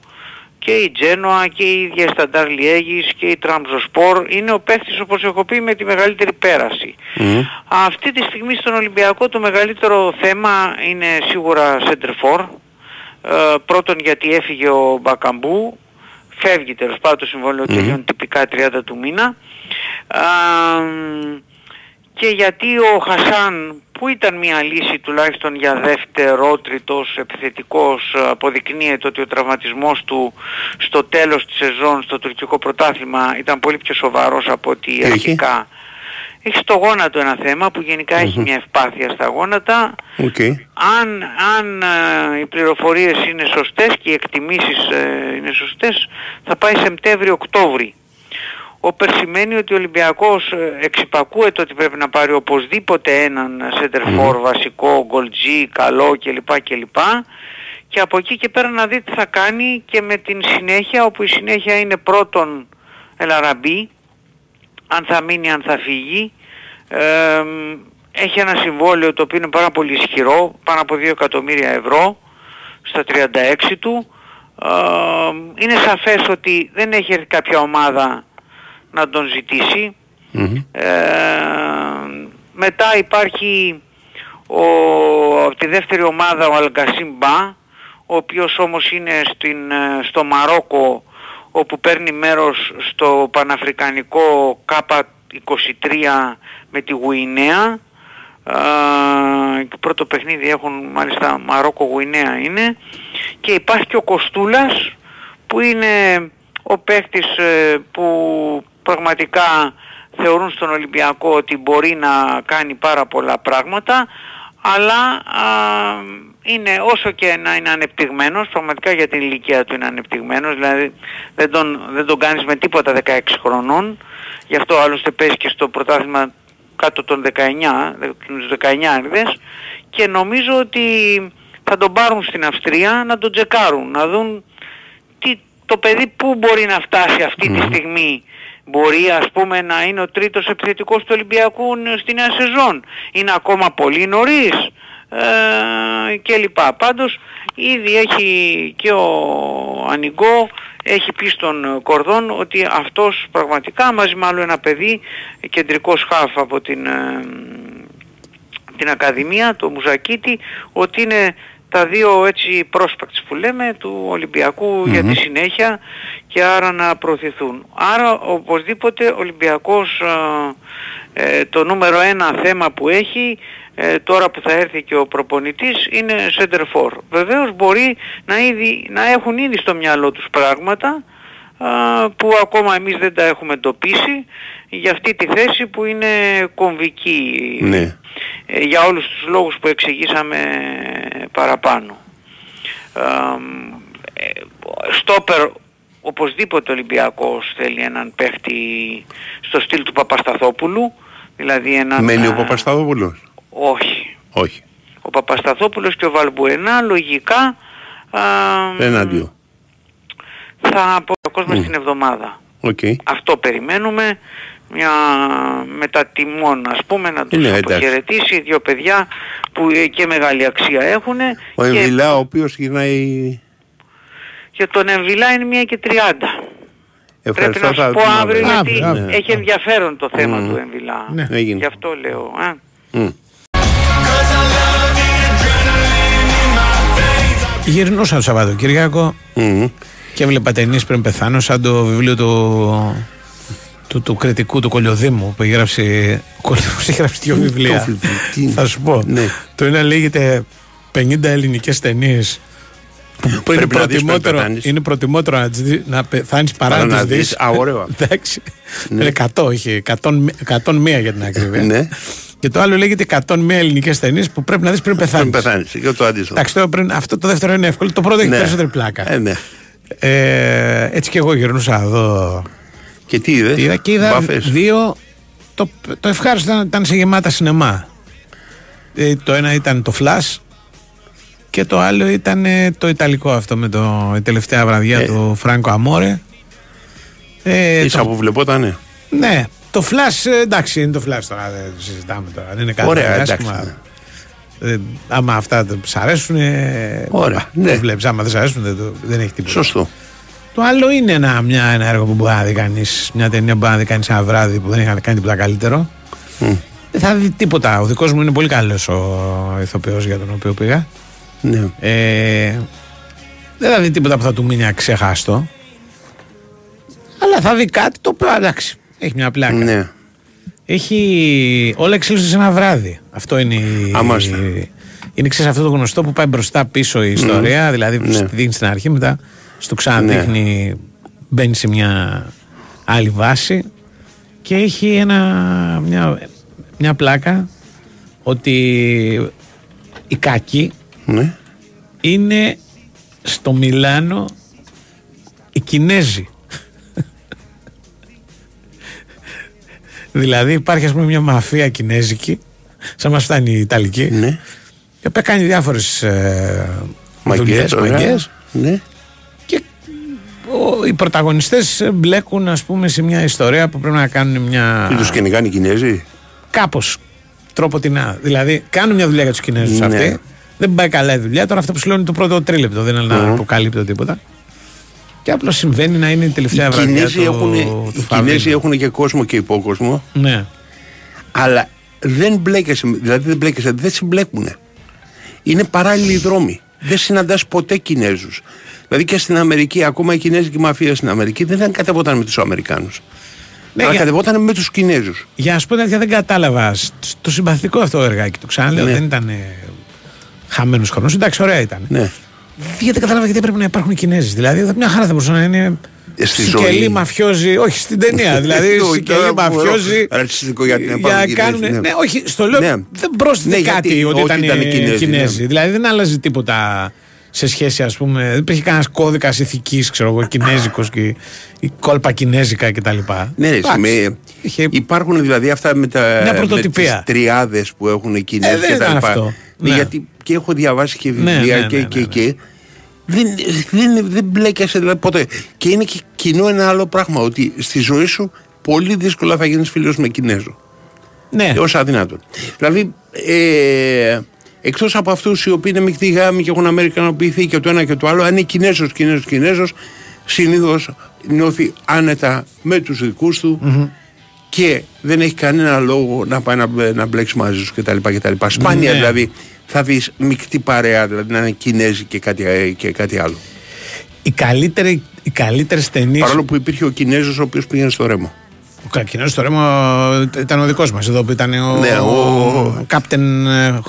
Και η Τζένοα και η ίδια η Σταντάρ Λιέγης και η Τραμζοσπορ είναι ο παίχτης όπως έχω πει με τη μεγαλύτερη πέραση. Αυτή τη στιγμή στον Ολυμπιακό το μεγαλύτερο θέμα είναι σίγουρα center for. Ε, πρώτον γιατί έφυγε ο Μπακαμπού, φεύγει τέλος πάντων το συμβόλαιο τελειώνει τυπικά 30 του μήνα. Α, και γιατί ο Χασάν που ήταν μια λύση τουλάχιστον για δεύτερο, τρίτος επιθετικός αποδεικνύεται ότι ο τραυματισμός του στο τέλος της σεζόν στο τουρκικό πρωτάθλημα ήταν πολύ πιο σοβαρός από ότι έχει; αρχικά. Έχει στο γόνατο ένα θέμα που γενικά έχει μια ευπάθεια στα γόνατα. Οκ. Αν, αν ε, οι πληροφορίες είναι σωστές και οι εκτιμήσεις ε, είναι σωστές θα πάει Σεπτέμβριο-Οκτώβρη. Όπερ σημαίνει ότι ο Ολυμπιακός ε, εξυπακούεται ότι πρέπει να πάρει οπωσδήποτε έναν center for βασικό, γκολτζί, καλό κλπ. κλπ. Και από εκεί και πέρα να δει τι θα κάνει και με την συνέχεια όπου η συνέχεια είναι πρώτον Ελαραμπή, αν θα μείνει, αν θα φύγει. Ε, έχει ένα συμβόλαιο το οποίο είναι πάρα πολύ ισχυρό, πάνω από 2 εκατομμύρια ευρώ στα 36 του. Ε, είναι σαφές ότι δεν έχει έρθει κάποια ομάδα να τον ζητήσει. Ε, μετά υπάρχει ο, από τη δεύτερη ομάδα ο Αλγκασίμ Μπα, ο οποίος όμως είναι στην, ε, στο Μαρόκο όπου παίρνει μέρος στο Παναφρικανικό ΚΑΠΑ23 με τη Γουινέα. Α, και πρώτο παιχνίδι έχουν μάλιστα Μαρόκο-Γουινέα είναι. Και υπάρχει και ο Κοστούλας που είναι ο παίκτης ε, που πραγματικά θεωρούν στον Ολυμπιακό ότι μπορεί να κάνει πάρα πολλά πράγματα αλλά α, είναι όσο και να είναι ανεπτυγμένος, πραγματικά για την ηλικία του είναι ανεπτυγμένος, δηλαδή δεν τον, δεν τον κάνεις με τίποτα 16 χρονών, γι' αυτό άλλωστε παίζει και στο πρωτάθλημα κάτω των 19, τους 19 άριδες και νομίζω ότι θα τον πάρουν στην Αυστρία να τον τσεκάρουν, να δουν τι, το παιδί πού μπορεί να φτάσει αυτή τη στιγμή. Μπορεί ας πούμε να είναι ο τρίτος επιθετικός του Ολυμπιακού στη νέα σεζόν. Είναι ακόμα πολύ νωρίς ε, και λοιπά. Πάντως ήδη έχει και ο Ανιγκό έχει πει στον ε, Κορδόν ότι αυτός πραγματικά μαζί με άλλο ένα παιδί, κεντρικός χάφ από την, ε, την Ακαδημία, το Μουζακίτη, ότι είναι τα δύο έτσι πρόσπακτς που λέμε του ολυμπιακου για τη συνέχεια και άρα να προωθηθούν. Άρα οπωσδήποτε ο Ολυμπιακός ε, ε, το νούμερο ένα θέμα που έχει ε, τώρα που θα έρθει και ο προπονητής είναι center for. Βεβαίως μπορεί να, ήδη, να έχουν ήδη στο μυαλό τους πράγματα α, που ακόμα εμείς δεν τα έχουμε εντοπίσει για αυτή τη θέση που είναι κομβική Ναι. ε, για όλους τους λόγους που εξηγήσαμε παραπάνω. Ε, στόπερ οπωσδήποτε ο Ολυμπιακός θέλει έναν παίχτη στο στυλ του Παπασταθόπουλου δηλαδή έναν... Μένει ο α, Παπασταδόπουλος. Όχι. Όχι. Ο Παπασταθόπουλος και ο Βαλμπουενά λογικά α, Εναντίο. θα πω ο κόσμος την εβδομάδα. Οκ. Αυτό περιμένουμε. Μια μετατιμών ας πούμε να τους Ναι, εντάξει. αποχαιρετήσει δύο παιδιά που ε, και μεγάλη αξία έχουν Ο και Εμβιλά ο οποίος γυρνάει... για τον Εμβιλά είναι μία και 30. Πρέπει Ευχαριστώ. να θα σου πω δούμε αύριο αύριο. γιατί Αύριο, ναι. έχει ενδιαφέρον το θέμα Μμμ. του Εμβιλά. Ναι. Έγινε. Γι' αυτό λέω. Α. Μμ. Γυρνούσα το Σαββατοκύριακο και έβλεπα ταινίες πριν πεθάνω, σαν το βιβλίο του, του, του κριτικού του Κολιοδήμου που έχει γράψει. Ο Κολιοδήμος έχει γράψει δύο βιβλία. Θα σου πω. Το ένα λέγεται 50 ελληνικές ταινίες. Που είναι Πρέπει να δεις πριν προτιμότερο, πεθάνεις. είναι προτιμότερο να, τις δεις- να πεθάνεις παρά Παρά να να τι δεις. δεις. Α, ωραίο. Εντάξει. Ναι. Είναι 100, όχι. 100, 101 για την ακρίβεια. Ναι. Και το άλλο λέγεται 101 ελληνικές ταινίες που πρέπει να δεις πριν πεθάνει. Πριν πεθάνεις. Και το αντίστοιχο. Εντάξει, τώρα πριν, αυτό το δεύτερο είναι εύκολο. Το πρώτο έχει Ναι. περισσότερη πλάκα. Ε, ναι. Ε, έτσι και εγώ γυρνούσα εδώ. Και τι είδες; Είδα και είδα Μπάφες; δύο. Το, το ευχάριστο ήταν, ήταν σε γεμάτα σινεμά. Ε, το ένα ήταν το Flash και το άλλο ήταν ε, το Ιταλικό αυτό με το, η τελευταία βραδιά Ε. του Φράνκο Αμόρε. Ε, Ίσα το- που βλεπότανε. ναι, το Flash ε, εντάξει είναι το Flash τώρα, δεν το συζητάμε τώρα. Δεν είναι κάτι Ωραία, πολύ εντάξει, άσχημα. Ε, άμα αυτά το- σ' αρέσουν, ε, Ωραία, το ναι. βλέπεις. Άμα δεν σ' αρέσουν, δεν, το- δεν έχει τίποτα. Σωστό. Το άλλο είναι ένα, μια, ένα έργο που μπορεί να δει κανείς, μια ταινία που μπορεί να δει κανείς ένα βράδυ που δεν έχει να κάνει τίποτα καλύτερο. Δεν θα δει τίποτα. Ο δικός μου είναι πολύ καλός ο ηθοποιός για τον οποίο πήγα. Ναι. Ε, δεν θα δει τίποτα που θα του μείνει αξέχαστο. Αλλά θα δει κάτι το οποίο εντάξει. Έχει μια πλάκα. Ναι. Έχει. Όλα εξήλωσαν σε ένα βράδυ. Αυτό είναι. η- Αμάστε. Είναι ξέρεις αυτό το γνωστό που πάει μπροστά πίσω η ιστορία. Δηλαδή Ναι. στη δείχνει στην αρχή, μετά στο ξαναδείχνει. Μπαίνει σε μια άλλη βάση. Και έχει ένα, μια, μια πλάκα ότι οι κακοί Ναι. είναι στο Μιλάνο οι Κινέζοι. Δηλαδή υπάρχει ας πούμε μια μαφία κινέζικη, σαν μας φτάνει η Ιταλική, Ναι. η οποία κάνει διάφορες ε, Μαγκές, δουλειές, ωραία. μαγκές. Ναι. Ο- οι πρωταγωνιστές μπλέκουν ας πούμε σε μια ιστορία που πρέπει να κάνουν μια... Τι τους κυνηγάνε οι Κινέζοι; Κάπως τρόπο την Δηλαδή κάνουν μια δουλειά για τους Κινέζους Ναι. αυτοί. Δεν πάει καλά η δουλειά. Τώρα αυτό που σου λέω είναι το πρώτο τρίλεπτο. Δεν είναι να Μμμ. αποκαλύπτω τίποτα. Και απλώς συμβαίνει να είναι η τελευταία Οι βραδιά Κινέζοι, του, έχουν, του οι Φαβρίνου. Κινέζοι έχουν και κόσμο και υπόκοσμο. Ναι. Αλλά δεν μπλέκεσαι, δηλαδή δεν μπλέκεσαι, δεν συμπλέκουνε. Είναι παράλληλοι δρόμοι. Δεν συναντάς ποτέ Κινέζους. Δηλαδή και στην Αμερική, ακόμα η Κινέζικη μαφία στην Αμερική δεν κατεβόταν με τους Αμερικάνους. Ναι, αλλά για- κατεβόταν με τους Κινέζους. Για να σου πω τέτοια δεν κατάλαβα. σ- Το συμπαθητικό αυτό εργάκι. Το ξαναλέω. Ναι. Δεν ήταν χαμένος χρόνος. Εντάξει, ωραία ήταν. Ναι. Γιατί δεν κατάλαβα γιατί έπρεπε να υπάρχουν Κινέζοι. Δηλαδή μια χαρά θα μπορούσε να είναι. Ε, στη Σικελή ζωή. μαφιόζη, όχι στην ταινία. δηλαδή [laughs] Όχι, Σικελή τώρα που μαφιόζη. Ρατσιστικό γιατί να Για υπάρχουν να κάνουν. Κινέζοι, Ναι. όχι, στο λέω. Ναι. Δεν πρόσθεται Ναι, γιατί κάτι ότι ό,τι ήταν, ήταν Κινέζοι. Κινέζοι, ναι. Δηλαδή δεν άλλαζε τίποτα σε σχέση, ας πούμε. Δεν υπήρχε κανένας κώδικας ηθικής, ξέρω εγώ, κινέζικος και η κόλπα κινέζικα κτλ. Ναι, ρε, Εντάξει. με, υπάρχουν δηλαδή αυτά με, τα, Μια με πρωτοτυπία. τις τριάδες που έχουν οι Κινέζοι Ε, δεν και τα ήταν λοιπά. αυτό. Ναι, Ναι. Γιατί και έχω διαβάσει και Ναι, βιβλία ναι, και, ναι, και, ναι, και δεν, δεν, δεν μπλέκεσαι δηλαδή ποτέ. Και είναι και κοινό ένα άλλο πράγμα ότι στη ζωή σου πολύ δύσκολα θα γίνεις φίλος με Κινέζο. Ναι. Ως αδυνάτον. Δηλαδή, ε, εκτός από αυτούς οι οποίοι είναι μεικτοί γάμοι και έχουν αμερικανοποιηθεί και το ένα και το άλλο, αν είναι Κινέζος, Κινέζος, Κινέζος, συνήθως νιώθει άνετα με τους δικούς του Μμμ. και δεν έχει κανένα λόγο να πάει να, μπλε- να μπλέξει μαζί σου κτλ. κτλ. Σπάνια Ναι. δηλαδή θα δεις μεικτή παρέα, δηλαδή να είναι Κινέζοι και κάτι, ε, και κάτι άλλο. Οι, καλύτεροι, οι καλύτερες ταινίες... Παρόλο που υπήρχε ο Κινέζος ο οποίος πήγαινε στο ρέμο. Ο Κακινός στο ρέμο ήταν ο δικός μας εδώ που ήταν ο, Ναι, ο- ο Captain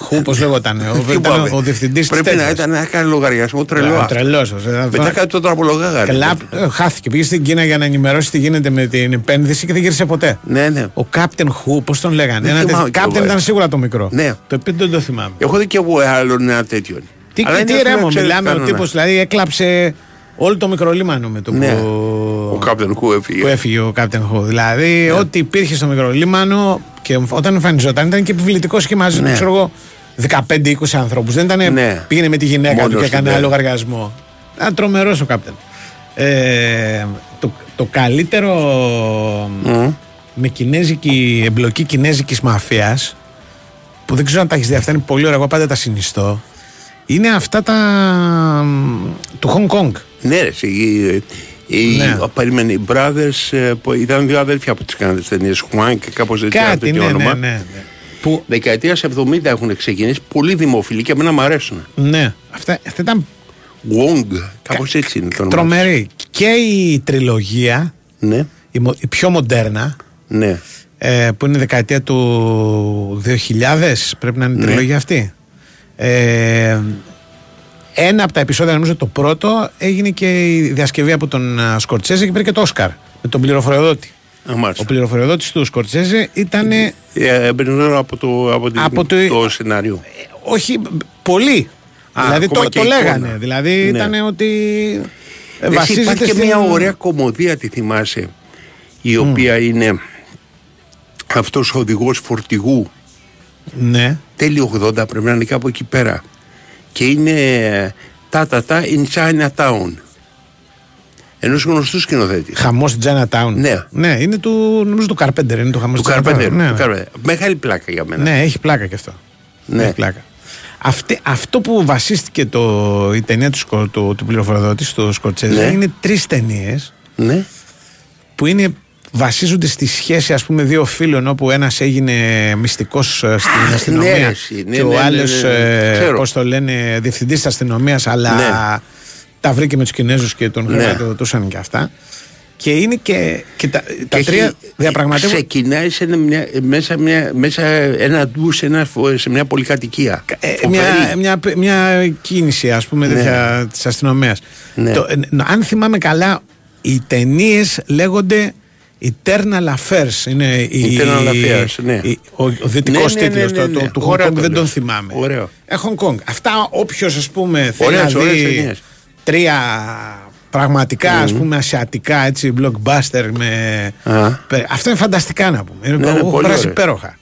Who, πώς λέγονταν, ο, [laughs] ήταν Θυμάμαι. ο διευθυντής της Πρέπει να τέτοιας. ήταν να κάνει λογαριασμό τρελό. Α, τρελός, ε, Μετά κάτι το τραπολογάγανε. Καλά, ε, χάθηκε. Πήγε στην Κίνα για να ενημερώσει τι γίνεται με την επένδυση και δεν γύρισε ποτέ. Ναι, ναι. Ο Captain Who, πώς τον λέγανε. Δεν Ένα θυμάμαι τέτοιο- κι Captain εγώ, ε. ήταν σίγουρα το μικρό. Ναι. Το επίπεδο δεν το θυμάμαι. Έχω δει και εγώ άλλον ένα τέτοιο. Τι, Αλλά τι είναι ρέμο, αυτό, μιλάμε. Ο ξέρεις, τύπος δηλαδή έκλαψε όλο το μικρολίμανο με το Ναι. που, Ο Captain Who έφυγε. που έφυγε ο Captain Who. Δηλαδή, ό,τι υπήρχε στο μικρολίμανο και όταν εμφανιζόταν ήταν και επιβλητικός και μαζί του, Ναι. ξέρω εγώ, 15-20 ανθρώπου. Δεν ήταν. Ναι. Πήγαινε με τη γυναίκα Μόνος του και του, έκανε ναι. άλλο λογαριασμό. Ήταν τρομερός ο Captain. Ε, το, το καλύτερο Μμ. με κινέζικη, εμπλοκή κινέζικης μαφίας που δεν ξέρω αν τα έχεις δει αυτά είναι πολύ ωραία εγώ πάντα τα συνιστώ είναι αυτά τα μ, του Hong Kong Ναι, ρε, εσύ, οι, οι, Ναι. ο- περίμενε, οι Brothers ε, που ήταν δύο αδέλφια που τις κάνανε τις ταινίες Χουάν και κάπως έτσι ένα κάτι τέτοιο ναι, ναι, όνομα. ναι, ναι. Που, Δεκαετίας 70 έχουν ξεκινήσει, πολύ δημοφιλή και εμένα μου αρέσουν. ναι. Αυτά, αυτά ήταν Wong, κάπως έτσι είναι το όνομα. τρομερή και η τριλογία Ναι, η, μο- η πιο μοντέρνα ναι. ε, που είναι η δεκαετία του 2000 πρέπει να είναι η Ναι. τριλογία αυτή ε, ένα από τα επεισόδια νομίζω το πρώτο έγινε και η διασκευή από τον α, Σκορτσέζε και πήρε και το Όσκαρ με τον πληροφοριοδότη Α, μάλιστα. ο πληροφοριοδότης του Σκορτσέζε ήταν Ε, Έμπαινε από το, από την- Από το- το σενάριο. όχι πολύ Α, δηλαδή ακόμα το, και το εικόνα. λέγανε δηλαδή Ναι. ήταν ότι ε, Εσύ, βασίζεται υπάρχει και στην- μια ωραία κομμωδία, τη θυμάσαι, η οποία είναι αυτός ο οδηγός φορτηγού ναι τέλειο 80 πρέπει να είναι κάπου εκεί πέρα και είναι τα τα τα in Chinatown ενός γνωστού σκηνοθέτη Χαμός στην Chinatown. Ναι. ναι, είναι του, νομίζω του Carpenter. Είναι το χαμός του Καρπέντερ Ναι, μεγάλη πλάκα για μένα ναι, έχει πλάκα και αυτό. Ναι. Έχει πλάκα. Αυτή, αυτό που βασίστηκε το, η ταινία του, σκο- του, του πληροφοροδότη στο Σκοτσέζε Ναι. είναι τρεις ταινίες ναι. που είναι, βασίζονται στη σχέση ας πούμε δύο φίλων όπου ένας έγινε μυστικός ε, στην Αχ, αστυνομία ναι, εσύ, ναι, και ο ναι, ναι, άλλος ναι, ναι. ε, Ξέρω. πώς το λένε διευθυντής της αστυνομίας αλλά Ναι. τα βρήκε με τους Κινέζους και τον Ναι. χρηματοδοτούσαν και αυτά και είναι και, και τα, τα Και τρία έχει- διαπραγματεύονται ξεκινάει σε ένα, μια, μέσα, μια, μέσα ένα ντου σε, ένα, φο- σε μια πολυκατοικία Ε, Φοβερή. μια, μια, μια κίνηση ας πούμε Ναι. τέτοια της αστυνομίας Ναι. Το, ε, αν θυμάμαι καλά οι ταινίες λέγονται Eternal Affairs είναι η, Eternal Affairs, ναι. η- ο, ο δυτικός Ναι, ναι, ναι, τίτλος ναι, το- ναι. το- του Hong Ωραία Kong το δεν λες. τον θυμάμαι Ωραίο. ε, Hong Kong αυτά όποιος ας πούμε θέλει Ωραίες, να ωραίες δει ταινίες. τρία πραγματικά ας πούμε ασιατικά έτσι blockbuster με Α. πε- αυτά είναι φανταστικά να πούμε είναι, Ναι, ναι, έχω πολύ περάσει ωραίες. υπέροχα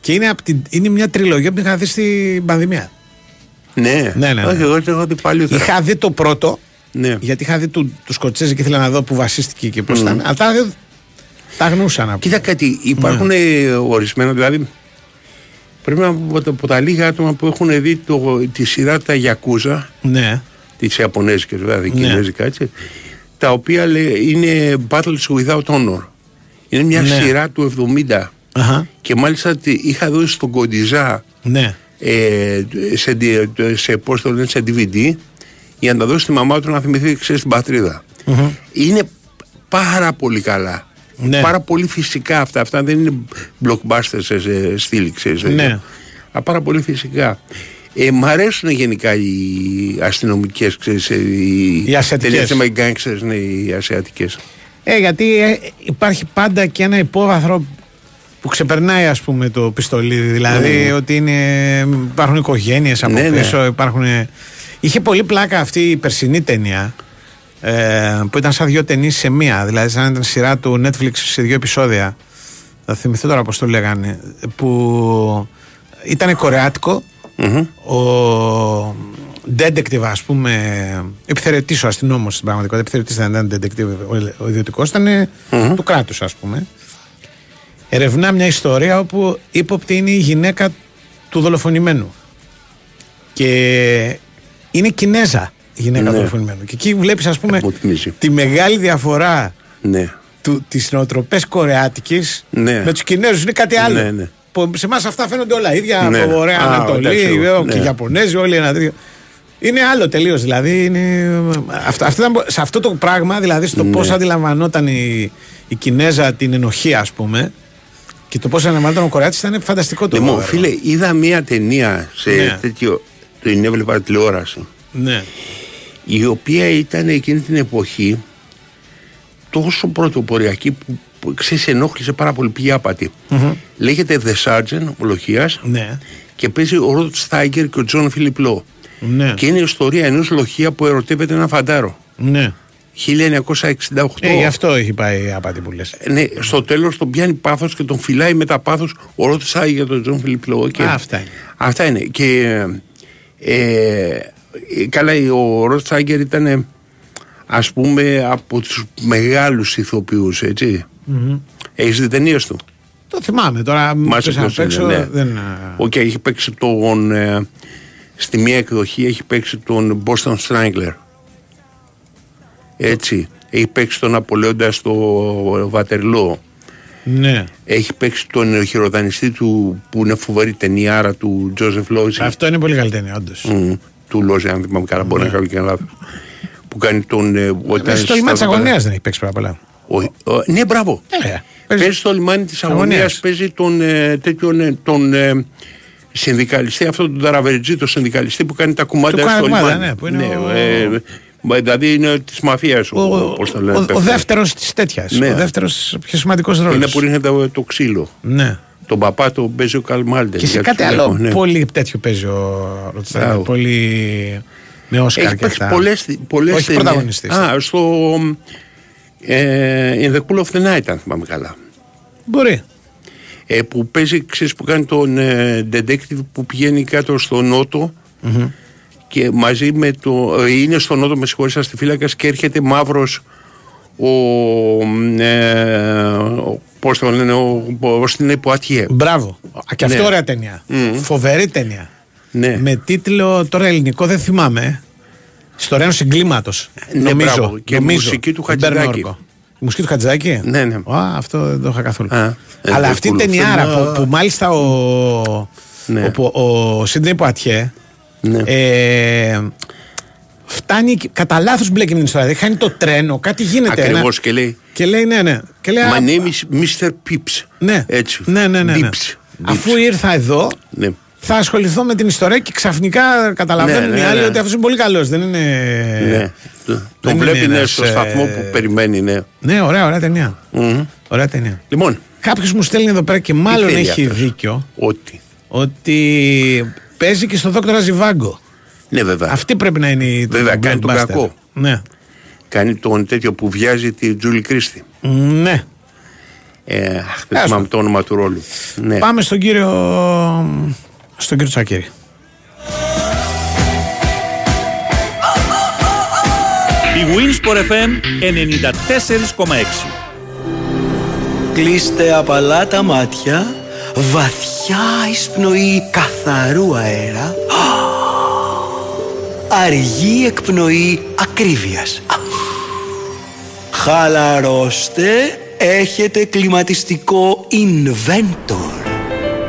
και είναι, απ' την- είναι μια τριλογία που την είχα δει στην πανδημία ναι. Ναι, ναι, ναι. όχι εγώ το έχω δει πάλι Είχα δει το πρώτο, ναι. γιατί είχα δει του, τους Σκοτσέζε και ήθελα να δω που βασίστηκε και πώς ήταν. Αλλά τα, δύο τα γνούσα να πω. Κοίτα κάτι, υπάρχουν Ναι. ε, ορισμένα, δηλαδή πρέπει να πω από τα- από τα λίγα άτομα που έχουν δει το, τη σειρά τα Γιακούζα, Ναι. τις Ιαπωνέζικες δηλαδή, Ναι. Κινέζικα έτσι, τα οποία λέει, είναι Battles Without Honor. Είναι μια Ναι. σειρά του 70 Αχα. και μάλιστα τη είχα δώσει στον Κοντιζά Ναι. ε, σε, δι- σε, πώς το λένε, σε DVD για να τα δώσει στη μαμά του να θυμηθεί ξέρεις, την πατρίδα. Μμμ. Είναι πάρα πολύ καλά. Ναι. Πάρα πολύ φυσικά αυτά. Αυτά δεν είναι blockbusters σε, σε στήλη, ξέρεις. Ναι. τέτοια. Α, πάρα πολύ φυσικά. Ε, μ' αρέσουν γενικά οι αστυνομικές, ξέρεις, ε, οι, Οι ασιατικές. ταινίες με gangsters, ναι, οι ασιατικές. Ε, γιατί ε, υπάρχει πάντα και ένα υπόβαθρο που ξεπερνάει ας πούμε το πιστολίδι. Δηλαδή Ναι. ότι είναι, υπάρχουν οικογένειες από Ναι, ναι. πίσω, υπάρχουν... Είχε πολύ πλάκα αυτή η περσινή ταινία ε, που ήταν σαν δύο ταινίες σε μία. Δηλαδή σαν να ήταν σειρά του Netflix σε δύο επεισόδια. Θα θυμηθώ τώρα πώς το λέγανε. Που ήταν κορεάτικο. Ο detective, ας πούμε, επιθερετής ο αστυνόμος στην πραγματικότητα, επιθερετής δεν ήταν detective, ο, ο ιδιωτικός ήταν του κράτους, ας πούμε. Ερευνά μια ιστορία όπου ύποπτη είναι η γυναίκα του δολοφονημένου. Και είναι Κινέζα. Γυναίκα Ναι. του Ορφανημένου. Και εκεί βλέπεις, ας πούμε, Μου θυμίζει. τη μεγάλη διαφορά Ναι. του, της νοοτροπές κορεάτικης Ναι. με τους Κινέζους είναι κάτι άλλο. Ναι, ναι. Που σε εμάς αυτά φαίνονται όλα ίδια Ναι. από Ωραία Α, Ανατολή εντάξει, βέβαια, ναι. και Ιαπωνέζοι όλοι ένα τέτοιο. Είναι άλλο τελείως. Δηλαδή, είναι... αυτό, αυτό ήταν- σε αυτό το πράγμα, δηλαδή στο Ναι. πώ αντιλαμβανόταν η, η Κινέζα την ενοχή, ας πούμε, και το πώς αντιλαμβανόταν ο Κορεάτης ήταν φανταστικό το Λοιπόν, έργο. φίλε, είδα μία ταινία σε Ναι. τέτοιο. Την έβλεπα τηλεόραση. Ναι. Η οποία ήταν εκείνη την εποχή τόσο πρωτοποριακή που, που ξέρεις ενόχλησε πάρα πολύ πήγε άπατη. Μμμ. Λέγεται The Sergeant Λοχίας Ναι. και παίζει ο Ροντ Στάιγκερ και ο Τζον Φίλιπ Λό. Ναι. Και είναι η ιστορία ενός λοχία που ερωτεύεται ένα φαντάρο. Ναι. 1968. Ε, γι' αυτό έχει πάει άπατη που λες. Ναι, στο τέλος τον πιάνει πάθος και τον φυλάει με τα πάθος ο Ροντ Στάιγκερ τον Τζον Φίλιπ Λό. Και... Α, αυτά είναι. Αυτά είναι. Και ε, ε, καλά, ο Ροντ Στάιγκερ ήταν ας πούμε από τους μεγάλους ηθοποιούς, έτσι. Μμμ. Έχεις δει ταινίες του; Το θυμάμαι τώρα. Μάσε πες να ποιος είναι, παίξω, ναι. δεν... Οκ, έχει παίξει τον... ε, στη μία εκδοχή έχει παίξει τον Boston Strangler. Έτσι. Έχει παίξει τον Απολέοντας στο Βατερλό. Ναι. Έχει παίξει τον χειροδανιστή του που είναι φοβερή ταινιάρα του Τζόζεφ Λόζη. Αυτό είναι πολύ καλή ταινία, όντως. Μμ, του Λόζη, αν θυμάμαι καλά, μπορεί να κάνω και ένα λάθος. Που κάνει τον. ε, όταν Μέσα στο στα λιμάνι της δωμάτια- αγωνίας δεν έχει παίξει πάρα πολλά. Όχι, ο- ναι, μπράβο. Ε, Παίζει στο λιμάνι της αγωνίας, Αγωνίας. παίζει τον, ε, τέτοιον, ε, τον ε, συνδικαλιστή, αυτό τον Ταραβερτζή, τον συνδικαλιστή που κάνει τα κουμάντα Του κάνει στο κουμάντα, λιμάνι. ναι, που είναι ο- ε, μα, δηλαδή είναι της μαφίας ο, Ο, πώς το λένε, ο, ο πέφτει. δεύτερος της τέτοιας. Ναι. Ο δεύτερος πιο σημαντικός ρόλος. Είναι που ρίχνεται το, το ξύλο. Ναι. Τον παπά τον παίζει ο Καλμάλτερ. Και σε για κάτι τους άλλο βλέπω, ναι. πολύ τέτοιο παίζει ο Ροτσάνη. Μπράβο. Πολύ. με Όσκαρ Έχει και παίξει αυτά. πολλές, πολλές Όχι ταινίες. πρωταγωνιστής. Α, στο ε, In the Cool of the Night, αν θυμάμαι καλά. Μπορεί. Ε, που παίζει, ξέρεις, που κάνει τον ε, detective που πηγαίνει κάτω στο νότο Μμμ. και μαζί με το. ε, είναι στο νότο, με συγχωρείτε, στη φύλακα και έρχεται μαύρος ο. Ε, ο- πώς το λένε, ο, ο, στην Ιποατιέ. Μπράβο. Α, Και αυτό Ναι. ωραία ταινία. Μμ. Φοβερή ταινία. Ναι. Με τίτλο τώρα ελληνικό δεν θυμάμαι. Ιστορία ενό εγκλήματο. Ναι, νομίζω. μπράβο. Και η νομίζω. μουσική του Δεν παίρνω Χατζηδάκη. όρκο. Η μουσική του Χατζηδάκη; Ναι, ναι. Α, αυτό δεν το είχα καθόλου. Α, Αλλά ε, αυτή η κούλο. ταινιάρα Αυτό- που, που μάλιστα ο, Ναι. ο, ο, ο Σίντνεϊ Πουατιέ Ναι. ε, φτάνει και- κατά λάθος μπλέκει με την ιστορία. Δηλαδή, χάνει το τρένο, κάτι γίνεται. Ακριβώς ένα- και λέει. Και λέει ναι, ναι. Και λέει, My «Α, name is Mr. Pips. Ναι. Έτσι. Ναι, ναι, ναι. ναι. Pips. Αφού ήρθα εδώ, Ναι. θα ασχοληθώ με την ιστορία και ξαφνικά καταλαβαίνουν Ναι, ναι, οι άλλοι ναι. ότι αυτός είναι πολύ καλός. Δεν είναι. Ναι. Το- Τον είναι βλέπει ναι, ένας, στο ε, σταθμό που περιμένει, ναι. Ναι, ωραία, ωραία ταινία. Μμμ. Ωραία ταινία. Λοιπόν, Κάποιος μου στέλνει εδώ πέρα και μάλλον θέλει έχει αυτός; δίκιο ότι. ότι παίζει και στο δόκτωρα Ζιβάγκο. Ναι, βέβαια. Αυτή πρέπει να είναι η. Βέβαια, το κάνει τον blockbuster. κακό. Ναι. Κάνει τον τέτοιο που βιάζει τη Τζούλη Κρίστη. Ναι. Ε, αχ, Άστο. δεν θυμάμαι το όνομα του ρόλου. Ναι. Πάμε στον κύριο. στον κύριο Τσακύρη. Η Winsport FM 94,6. Κλείστε απαλά τα μάτια, βαθιά εισπνοή καθαρού αέρα, αργή εκπνοή ακρίβειας. Χαλαρώστε, έχετε κλιματιστικό Inventor.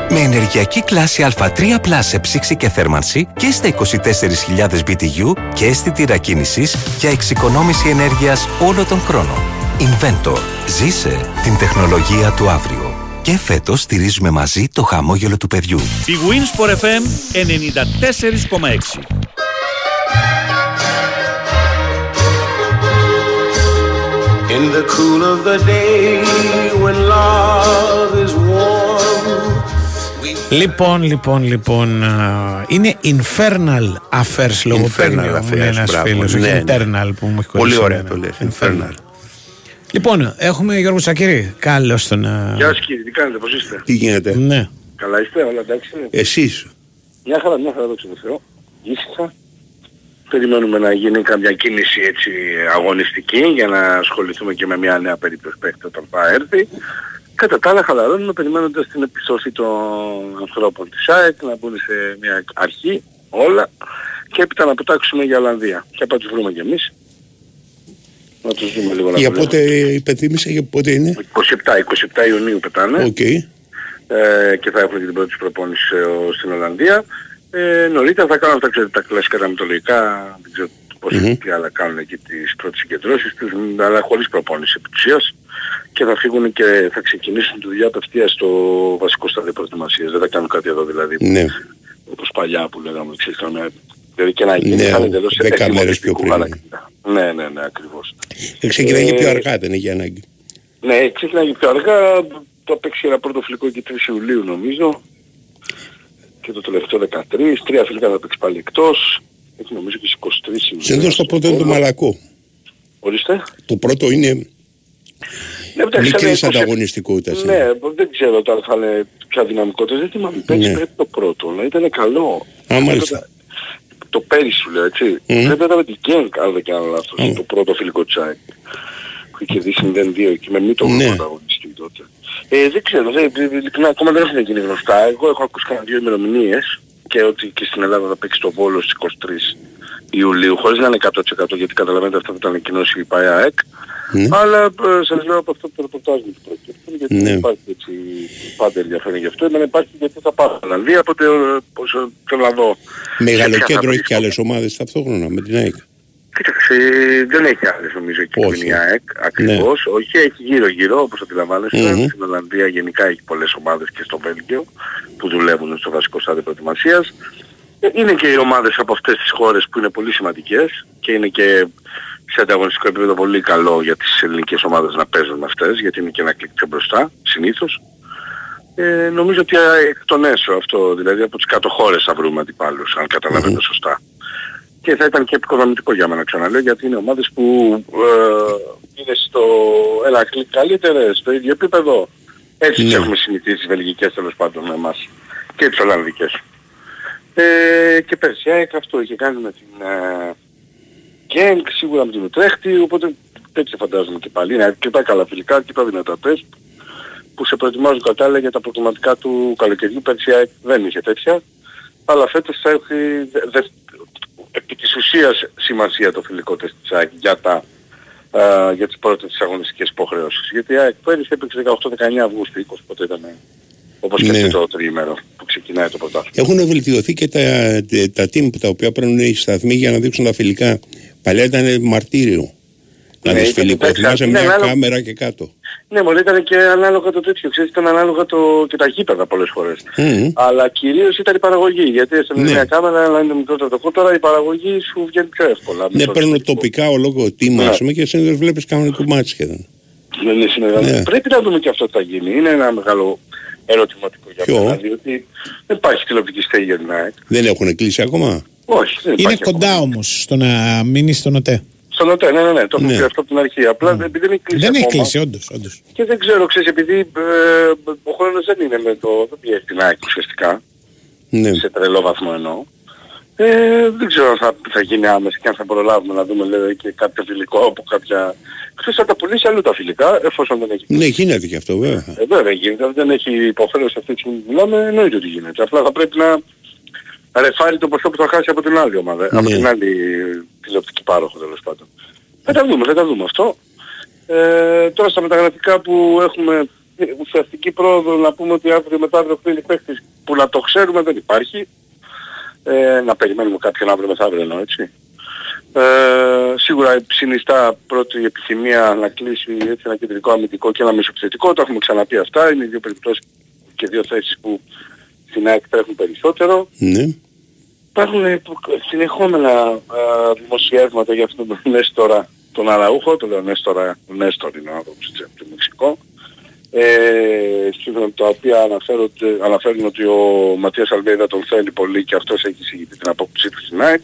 Με ενεργειακή κλάση Α3 σε ψήξη και θέρμανση και στα 24.000 BTU και αισθητήρα κίνησης για εξοικονόμηση ενέργειας όλο τον χρόνο. Inventor. Ζήσε την τεχνολογία του αύριο. Και φέτος στηρίζουμε μαζί το χαμόγελο του παιδιού. Η Winsport FM 94,6. In the cool of the day when love is warm. Λοιπόν, λοιπόν, λοιπόν. α, είναι Infernal Affairs λογοπαίγνιο μου είναι Affairs, ένας μπράβο. φίλος. Ναι, Όχι ναι. Internal που μου έχει Πολύ κολλήσει ωραία εμένα. το λες. Infernal. Λοιπόν, έχουμε Γιώργο Τσακύρη. Καλώς τον. α, Γεια σας κύριε, τι κάνετε, πώς είστε; Τι γίνεται; Ναι. Καλά είστε, όλα εντάξει είναι. Εσείς. Μια χαρά, μια χαρά, δόξα τω Θεώ. Ήσυχα. Περιμένουμε να γίνει κάποια κίνηση έτσι αγωνιστική για να ασχοληθούμε και με μια νέα περίπτωση παίκτη όταν θα έρθει. Κατά τα άλλα χαλαρώνουμε περιμένοντας την επιστροφή των ανθρώπων της ΑΕΚ να μπουν σε μια αρχή όλα και έπειτα να πετάξουμε για Ολλανδία. Και να τους βρούμε κι εμείς. Να τους δούμε λίγο να Για δουλεύουν. πότε υπενθύμησε, για πότε είναι; 27, 27 Ιουνίου πετάνε Οκ. ε, και θα έχουν και την πρώτη τους προπόνηση ε, ο- στην Ολλανδία. Ε, νωρίτερα θα κάνουν αυτά ξέρετε, τα κλασικά τα αιματολογικά, δεν ξέρω πώς Μμμ. τι άλλα κάνουν εκεί τις πρώτες συγκεντρώσεις τους, μ, αλλά χωρίς προπόνηση επί της ουσίας. Και θα φύγουν και θα ξεκινήσουν τη δουλειά απευθείας στο βασικό στάδιο προετοιμασίας. Δεν θα κάνουν κάτι εδώ δηλαδή. Ναι. Όπως παλιά που λέγαμε, ξέρεις, κάνουμε, δηλαδή και να γίνει Ναι, θα είναι εντελώς δέκα έτοιμο μέρες πιο τυπικού πριν. χαρακτήρα. Ναι, ναι, ναι, ακριβώς. Ε, Ξεκινάει και Ε, πιο αργά, δεν έχει ανάγκη. ναι, ξεκινάει και πιο αργά. Το παίξει ένα πρώτο φιλικό και 3 Ιουλίου νομίζω. Και το τελευταίο 13. Τρία φιλικά θα παίξει πάλι εκτός. Έχει νομίζω και στις 23 Ιουλίου. Συνήθως το πρώτο είναι το μαλακό. Ορίστε. Το πρώτο είναι Ναι, εντάξει, μικρής θα είναι 20 ανταγωνιστικότητας. Ναι, δεν ξέρω τώρα θα είναι πια δυναμικότητα. Δεν θυμάμαι. Πέρυσι Ναι. πρέπει το πρώτο. Να ήταν καλό. Α, μάλιστα. Το πέρυσι σου λέω έτσι. Μμμ. Πρέπει να ήταν με την Γκένκ, αν δεν κάνω λάθος. Το πρώτο φιλικό τσάι. Που είχε κερδίσει 0-2 και με μη το Ναι. ναι. ανταγωνιστή τότε. Ε, δεν ξέρω, δεν, ειλικρινά ακόμα δεν έχουν γίνει γνωστά. Εγώ έχω ακούσει κανένα δύο ημερομηνίες και ότι και στην Ελλάδα θα παίξει το Βόλο στις 23 Ιουλίου, χωρίς να είναι 100% γιατί καταλαβαίνετε αυτό που ήταν ανακοινώσει η ΠΑΕΑΕΚ. Ναι. Αλλά ε, σας λέω από αυτό το ρεπορτάζ μου που προκύπτει, γιατί Ναι. δεν υπάρχει έτσι πάντα ενδιαφέρον γι' αυτό. Εμένα υπάρχει γιατί θα πάω στην Ολλανδία, οπότε ε, πώς, ε, θέλω να δω. Μεγάλο σε ποια θα κέντρο έχει βρίσκω. και άλλες ομάδες ταυτόχρονα με την ΑΕΚ. Κοίταξε, δεν έχει άλλες νομίζω εκεί που Όχι. είναι η ΑΕΚ ακριβώς. Όχι, έχει γύρω-γύρω όπως αντιλαμβάνεστε. Μμμ. Στην Ολλανδία γενικά έχει πολλές ομάδες και στο Βέλγιο που δουλεύουν στο βασικό στάδιο προετοιμασίας. Ε, Είναι και οι ομάδες από αυτές τις χώρες που είναι πολύ σημαντικές και είναι και σε ανταγωνιστικό επίπεδο πολύ καλό για τις ελληνικές ομάδες να παίζουν με αυτές γιατί είναι και ένα κλικ πιο μπροστά συνήθως. Ε, νομίζω ότι ε, εκ των έσω αυτό, δηλαδή από τις κάτω χώρες θα βρούμε αντιπάλους, αν καταλαβαίνετε σωστά. Και θα ήταν και επικοδομητικό για μένα ξαναλέω, γιατί είναι ομάδες που ε, είναι στο ένα κλικ καλύτερες, στο ίδιο επίπεδο. Έτσι τις Ναι. έχουμε συνηθίσει τις βελγικές τέλος πάντων με εμάς και τις Ολλανδικές. Ε, και πέρσι η ΑΕΚ αυτό είχε κάνει με την ε, Γκένκ, σίγουρα με την Ουτρέχτη, οπότε έτσι φαντάζομαι και πάλι. Είναι αρκετά καλά φιλικά, αρκετά δυνατά τεστ που σε προετοιμάζουν κατάλληλα για τα προγραμματικά του καλοκαιριού. Πέρσι η ΑΕΚ δεν είχε τέτοια, αλλά φέτος θα έχει δε, δε- επί της ουσίας σημασία το φιλικό τεστ της ΑΕΚ για, τα, α, για τις πρώτες της αγωνιστικές υποχρεώσεις. Γιατί η ΑΕΚ πέρυσι έπαιξε 18-19 Αυγούστου, 20 πότε ήταν όπως και Ναι. αυτό το τριήμερο που ξεκινάει το πρωτάθλημα. Έχουν βελτιωθεί και τα, τα team τα οποία παίρνουν οι σταθμοί για να δείξουν τα φιλικά. Παλιά ήταν μαρτύριο. Να Ναι, δεις ήταν- φιλικό. εντάξει, Θυμάσαι είναι μια άλλο- κάμερα και κάτω. Ναι, μόλι ήταν και ανάλογα το τέτοιο, ξέρεις, ήταν ανάλογα το, και τα γήπεδα πολλές φορές. Μμμ. Αλλά κυρίως ήταν η παραγωγή, γιατί έστελνε Ναι. μια κάμερα, αλλά είναι μικρότερο το φωτό, τώρα η παραγωγή σου βγαίνει πιο εύκολα. Ναι, Με παίρνουν τοπικά ολόκληρο team, Ναι. ας πούμε, και συνήθως βλέπεις κανονικό μάτι σχεδόν. Δεν είναι συνεργασία. Ναι. Πρέπει να δούμε και αυτό τι θα γίνει. Είναι ένα μεγάλο ερωτηματικό για Ποιο; μένα, διότι δεν υπάρχει τηλεοπτική στέγη για την ΑΕΚ. Δεν έχουν κλείσει ακόμα; Όχι, δεν Είναι υπάρχει κοντά ακόμα. όμως στο να μείνει στον ΟΤΕ. Στον ΟΤΕ, ναι, ναι, ναι, το έχουμε Ναι. πει αυτό από την αρχή. Απλά επειδή δεν έχει κλείσει Δεν έχει ακόμα. κλείσει, όντως. όντως. Και δεν ξέρω, ξέρεις, επειδή ε, ο χρόνος δεν είναι με το... δεν πιέζει την ΑΕΚ ουσιαστικά. Ναι. σε τρελό βαθμό εννοώ. Ε, δεν ξέρω αν θα, θα γίνει άμεσα και αν θα προλάβουμε να δούμε λέει, και κάποιο φιλικό από κάποια... Χθες θα τα πουλήσει αλλού τα φιλικά, εφόσον δεν έχει. Ναι, γίνεται και αυτό βέβαια. Ε, βέβαια γίνεται, αν δεν έχει υποχρέωση αυτή τη στιγμή που μιλάμε, εννοείται ότι γίνεται. Απλά θα πρέπει να ρεφάρει το ποσό που θα χάσει από την άλλη ομάδα, από Ναι. την άλλη τηλεοπτική πάροχο τέλος πάντων. Θα τα δούμε, θα τα δούμε αυτό. Ε, τώρα στα μεταγραφικά που έχουμε ε, ουσιαστική πρόοδο να πούμε ότι αύριο μετά αύριο χθες παίχτης που να το ξέρουμε δεν υπάρχει. Ε, να περιμένουμε κάποιον αύριο μεθαύριο εννοώ έτσι. Ε, σίγουρα συνιστά πρώτη η επιθυμία να κλείσει έτσι ένα κεντρικό αμυντικό και ένα μεσοπιθετικό. Το έχουμε ξαναπεί αυτά. Είναι δύο περιπτώσεις και δύο θέσεις που στην ΑΕΚ τρέχουν περισσότερο. Ναι. Υπάρχουν ε, που- συνεχόμενα ε, δημοσιεύματα για αυτόν τον [laughs] Νέστορα, τον Αραούχο, τον λέω Νέστορα, Νέστορ είναι ο άνθρωπος έτσι, από το Μεξικό. Ε, σύμφωνα με τα οποία αναφέρονται, αναφέρουν ότι ο Ματίας Αλβέιδα τον θέλει πολύ και αυτός έχει εισηγηθεί την απόκτησή του στην ΑΕΚ.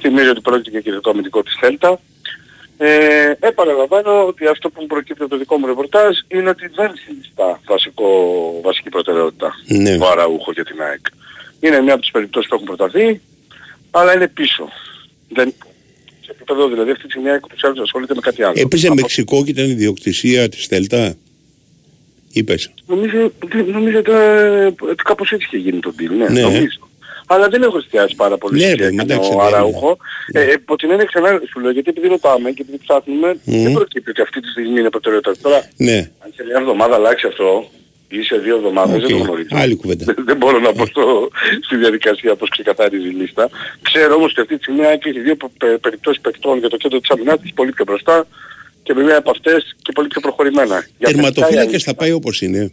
Θυμίζω ότι πρόκειται για κεντρικό αμυντικό της Θέλτα. Ε, επαναλαμβάνω ότι αυτό που μου προκύπτει από το δικό μου ρεπορτάζ είναι ότι δεν συνιστά βασικό, βασική προτεραιότητα Ναι. ο Αραούχο για την ΑΕΚ. Είναι μια από τις περιπτώσεις που έχουν προταθεί, αλλά είναι πίσω. Δεν, σε επίπεδο δηλαδή αυτή τη στιγμή η ΑΕΚ ούτως ή άλλως ασχολείται με κάτι άλλο. Έπαιζε Από- Μεξικό και ήταν ιδιοκτησία της Τελτά. Είπες. Νομίζω, νομίζω ότι ε, κάπως έτσι είχε γίνει το deal, ναι, Ναι. νομίζω. αλλά δεν έχω εστιάσει πάρα πολύ Ναι, σε ρε, εντάξει, ο ναι, Αραούχο. Ε, ε, από την έννοια ξανά σου λέω, γιατί επειδή ρωτάμε και επειδή ψάχνουμε, δεν προκύπτει ότι αυτή τη στιγμή είναι προτεραιότητα. Τώρα, Ναι. αν σε μια εβδομάδα αλλάξει αυτό, ή σε δύο εβδομάδες, δεν το Οκ. γνωρίζω. Άλλη κουβέντα. Δεν, δεν μπορώ να πω στο, στη διαδικασία πώς ξεκαθαρίζει η λίστα. Ξέρω όμως ότι αυτή τη στιγμή η ΑΕΚ έχει δύο πε- περιπτώσεις παικτών για το κέντρο της αμυνάς της πολύ πιο μπροστά και με μία από αυτές και πολύ πιο προχωρημένα. Για παιδιά η Τερματοφύλακες αλήθεια- θα πάει όπως είναι.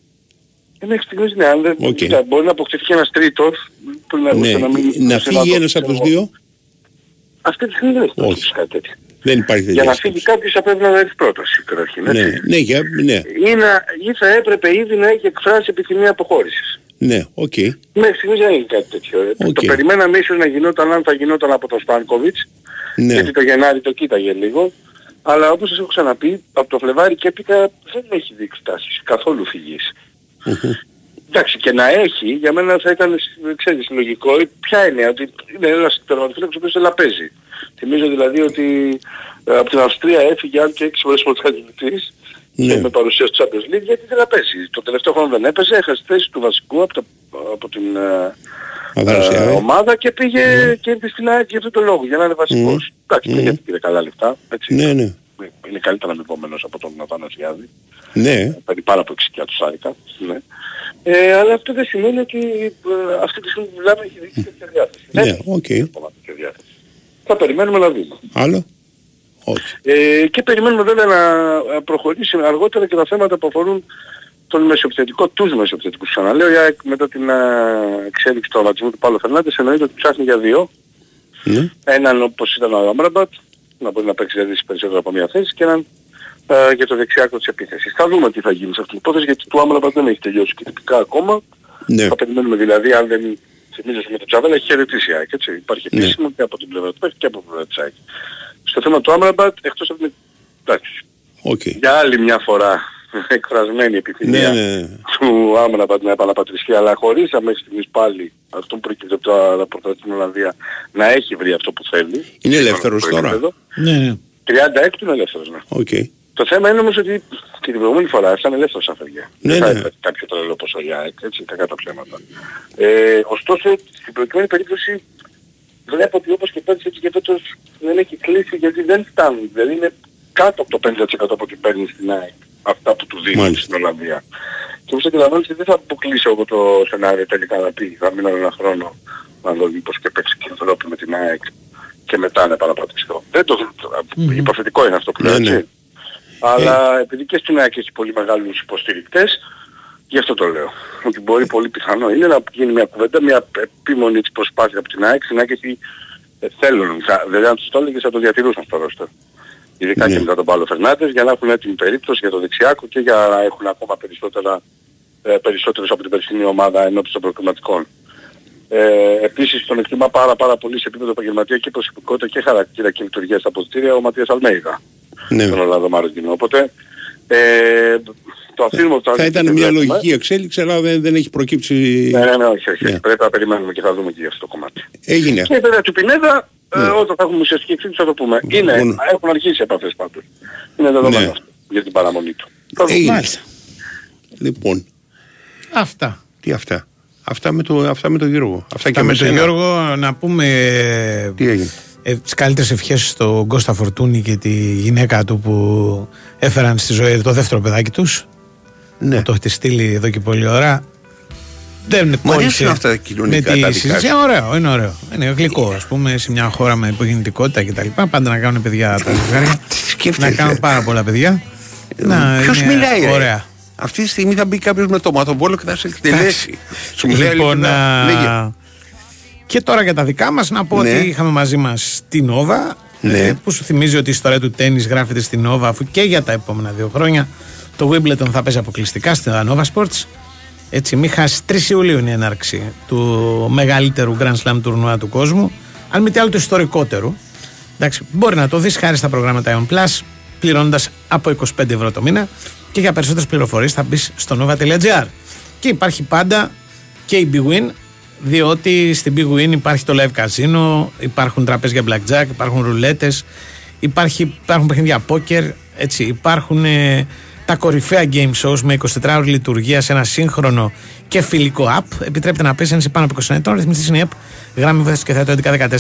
Ε, Μέχρι στιγμής ναι, αν δεν Οκ. κοίτα, μπορεί να αποκτηθεί και ένας τρίτος που να, Ναι. ώστε να, μην, Να ώστε φύγει το- ένας από τους ξέρω. δύο; Αυτή τη στιγμή δεν έχει Όχι. προκύψει κάτι τέτοιο. Δεν υπάρχει Για τέτοια να σκέψη. φύγει κάποιος θα πρέπει να έχει πρόταση καταρχήν. Ναι, έτσι. ναι, για, ναι, Ή, να, ή θα έπρεπε ήδη να έχει εκφράσει επιθυμία αποχώρησης. ναι, οκ. Μέχρι στιγμής δεν έχει κάτι τέτοιο. Ε, Οκ. Το περιμέναμε ίσως να γινόταν αν θα γινόταν από τον Στάνκοβιτς, Ναι. γιατί το Γενάρη το κοίταγε λίγο. Αλλά όπως σας έχω ξαναπεί, από το Φλεβάρι και έπειτα δεν έχει δείξει τάσεις καθόλου φυγής. Εντάξει, και να έχει, για μένα θα ήταν, ξέρεις, λογικό, ε, ποια είναι, ότι είναι ένας τερματοφύλακας ο οποίος θέλει να παίζει. Θυμίζω δηλαδή ότι ε, από την Αυστρία έφυγε αν και έξι φορές πρωταθλητής Ναι. και με παρουσία στο Champions League γιατί δεν να παίζει. Το τελευταίο χρόνο δεν έπαιζε, έχασε τη θέση του βασικού από, το, από την ε, Αδρασία, ε, ε. ομάδα και πήγε και ήρθε στην ΑΕΚ για αυτόν τον λόγο, για να είναι βασικός. Εντάξει, και γιατί πήρε καλά λεφτά, έτσι. Ναι, ναι. Είναι καλύτερα αμοιβόμενος από τον Αθανασιάδη. Ναι. Παίρνει πάρα από εξοικιά του Σάρικα. Ναι. Ε, αλλά αυτό δεν σημαίνει ότι ε, αυτή τη στιγμή που μιλάμε έχει δείξει τέτοια διάθεση. Ναι, οκ. Ακόμα τέτοια διάθεση. Θα περιμένουμε να δούμε. Άλλο; Ε, και περιμένουμε βέβαια να ε, προχωρήσει αργότερα και τα θέματα που αφορούν τον μεσοεπιθετικό, τους μεσοεπιθετικούς. Ξαναλέω, η ΑΕΚ μετά την ε, εξέλιξη του τραυματισμού του Πάλο Φερνάντες εννοείται ότι ψάχνει για δύο. Ναι. Έναν όπως ήταν ο Άμραμπατ, να μπορεί να παίξει δηλαδή σε περισσότερο από μια θέση και έναν ε, για το δεξιάκο της επίθεσης. Θα δούμε τι θα γίνει σε αυτήν την υπόθεση γιατί του Άμραμπατ δεν έχει τελειώσει και τυπικά ακόμα. Ναι. Θα περιμένουμε δηλαδή να θυμίζω με τον Τζαβέλα έχει χαιρετήσει η ΑΕΚ, έτσι. Υπάρχει Ναι. επίσημο και από την πλευρά του παίχτη και από την πλευρά της ΑΕΚ. Στο θέμα του Άμραμπατ, εκτός από την... Εντάξει, Οκ. για άλλη μια φορά [laughs] εκφρασμένη επιθυμία Ναι, ναι. του Άμραμπατ να επαναπατριστεί, αλλά χωρίς μέχρι στιγμής πάλι αυτό που προκύπτει από τα ραπορτάζ στην Ολλανδία να έχει βρει αυτό που θέλει. Είναι ελεύθερος Στο τώρα. επίπεδο. Ναι, ναι. 36 είναι ελεύθερος, ναι. Οκ. Το θέμα είναι όμως ότι και την προηγούμενη φορά ήταν ελεύθερος σαν έφευγε. Ναι, Δεν θα ναι. έπαιζε κάποιο τρελό ποσό για ΑΕΚ, έτσι, κακά τα ψέματα. Ε, ωστόσο, στην προκειμένη περίπτωση βλέπω ότι όπως και πέρυσι έτσι και φέτος δεν έχει κλείσει γιατί δεν φτάνουν. Δηλαδή είναι κάτω από το 50% από ό,τι παίρνει στην ΑΕΚ αυτά που του δίνουν Μάλιστα. στην Ολλανδία. Και όπως αντιλαμβάνεσαι δεν θα αποκλείσω εγώ το σενάριο τελικά να πει θα μείνω ένα χρόνο να δω μήπως και παίξει και Ευρώπη με την ΑΕΚ και μετά να επαναπατριστώ. Δεν το υποθετικό είναι αυτό που λέω Ναι, ναι. έτσι. Αλλά επειδή και στην ΑΕΚ έχει πολύ μεγάλους υποστηρικτές, γι' αυτό το λέω. Ότι μπορεί πολύ πιθανό είναι να γίνει μια κουβέντα, μια επίμονη της προσπάθειας από την ΑΕΚ. Στην ΑΕΚ έχει ε, θέλουν, θα- δηλαδή αν τους το έλεγες θα το διατηρούσαν στο ρόστερ. Ειδικά Ναι. και μετά τον Πάλο Φερνάντες για να έχουν έτοιμη περίπτωση για το δεξιάκο και για να έχουν ακόμα περισσότερα, ε, περισσότερους από την περσινή ομάδα ενώπιση των προκριματικών. Ε, επίσης τον εκτιμά πάρα πάρα πολύ σε επίπεδο επαγγελματία και προσωπικότητα και χαρακτήρα και λειτουργία στα αποδητήρια ο Ματίας Αλμέιδα. Ναι. Τον Ολλανδό Μαροκινό. Οπότε ε, το αφήνουμε αυτό. Θα ήταν μια λογική εξέλιξη, αλλά δεν, δεν έχει προκύψει. Ναι, ναι, ναι, όχι, όχι. Ναι. Πρέπει να περιμένουμε και θα δούμε και για αυτό το κομμάτι. Έγινε. Και βέβαια του Πινέδα, ε, Ναι. όταν θα έχουμε ουσιαστική εξέλιξη θα το πούμε. Είναι, Μόνο. έχουν αρχίσει επαφές πάντως. Είναι δεδομένο Ναι. αυτό για την παραμονή του. Θα δούμε. Έγινε. Μάλιστα. Λοιπόν, Αυτά. τι αυτά; Αυτά με, το, αυτά με τον Γιώργο. Αυτά, και με τον σένα. Γιώργο να πούμε ε, Τι έγινε; ε, τις καλύτερες ευχές στον Κώστα Φορτούνη και τη γυναίκα του που έφεραν στη ζωή το δεύτερο παιδάκι τους. Ναι. Που το έχετε στείλει εδώ και πολλή ώρα. Δεν Μου κόλλησε αρέσουν αυτά τα κοινωνικά με τη τα δικά συζήτηση. σου. Ε, ωραίο, είναι ωραίο. Είναι γλυκό, ας πούμε, σε μια χώρα με υπογεννητικότητα κτλ. Πάντα να κάνουν παιδιά τα ζευγάρια. να κάνουν πάρα πολλά παιδιά. να Ποιος είναι μιλάει, ρε; Ωραία. Αυτή τη στιγμή θα μπει κάποιος με το ματοβόλο και θα σε εκτελέσει. Σου μιλάει Λοιπόν, ειλικρινά. α, Λέγε. και τώρα για τα δικά μας να πω Ναι. ότι είχαμε μαζί μας την Νόβα Ναι. ε, που σου θυμίζει ότι η ιστορία του τέννις γράφεται στην Νόβα αφού και για τα επόμενα δύο χρόνια το Wimbledon θα παίζει αποκλειστικά στην Nova Sports έτσι μη χάσει 3 Ιουλίου είναι η έναρξη του μεγαλύτερου Grand Slam τουρνουά του κόσμου αν μη τι άλλο του ιστορικότερου Εντάξει, μπορεί να το δεις χάρη στα προγράμματα Ion Plus πληρώνοντας από 25 ευρώ το μήνα και για περισσότερες πληροφορίες θα μπεις στο nova.gr και υπάρχει πάντα και η Big Win διότι στην Big Win υπάρχει το live casino, υπάρχουν τραπέζια blackjack, υπάρχουν ρουλέτες, υπάρχει, υπάρχουν παιχνίδια poker, έτσι, υπάρχουν ε, τα κορυφαία game shows με 24 ώρες λειτουργία σε ένα σύγχρονο και φιλικό app. Επιτρέπεται να πέσει αν είσαι πάνω από 20 ετών. Ρυθμιστή είναι η app. Γράμμι βέβαια και θέτω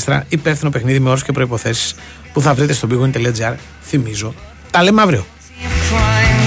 1114. Υπεύθυνο παιχνίδι με όρους και προποθέσει που θα βρείτε στο bigwin.gr. Θυμίζω. Τα λέμε αύριο.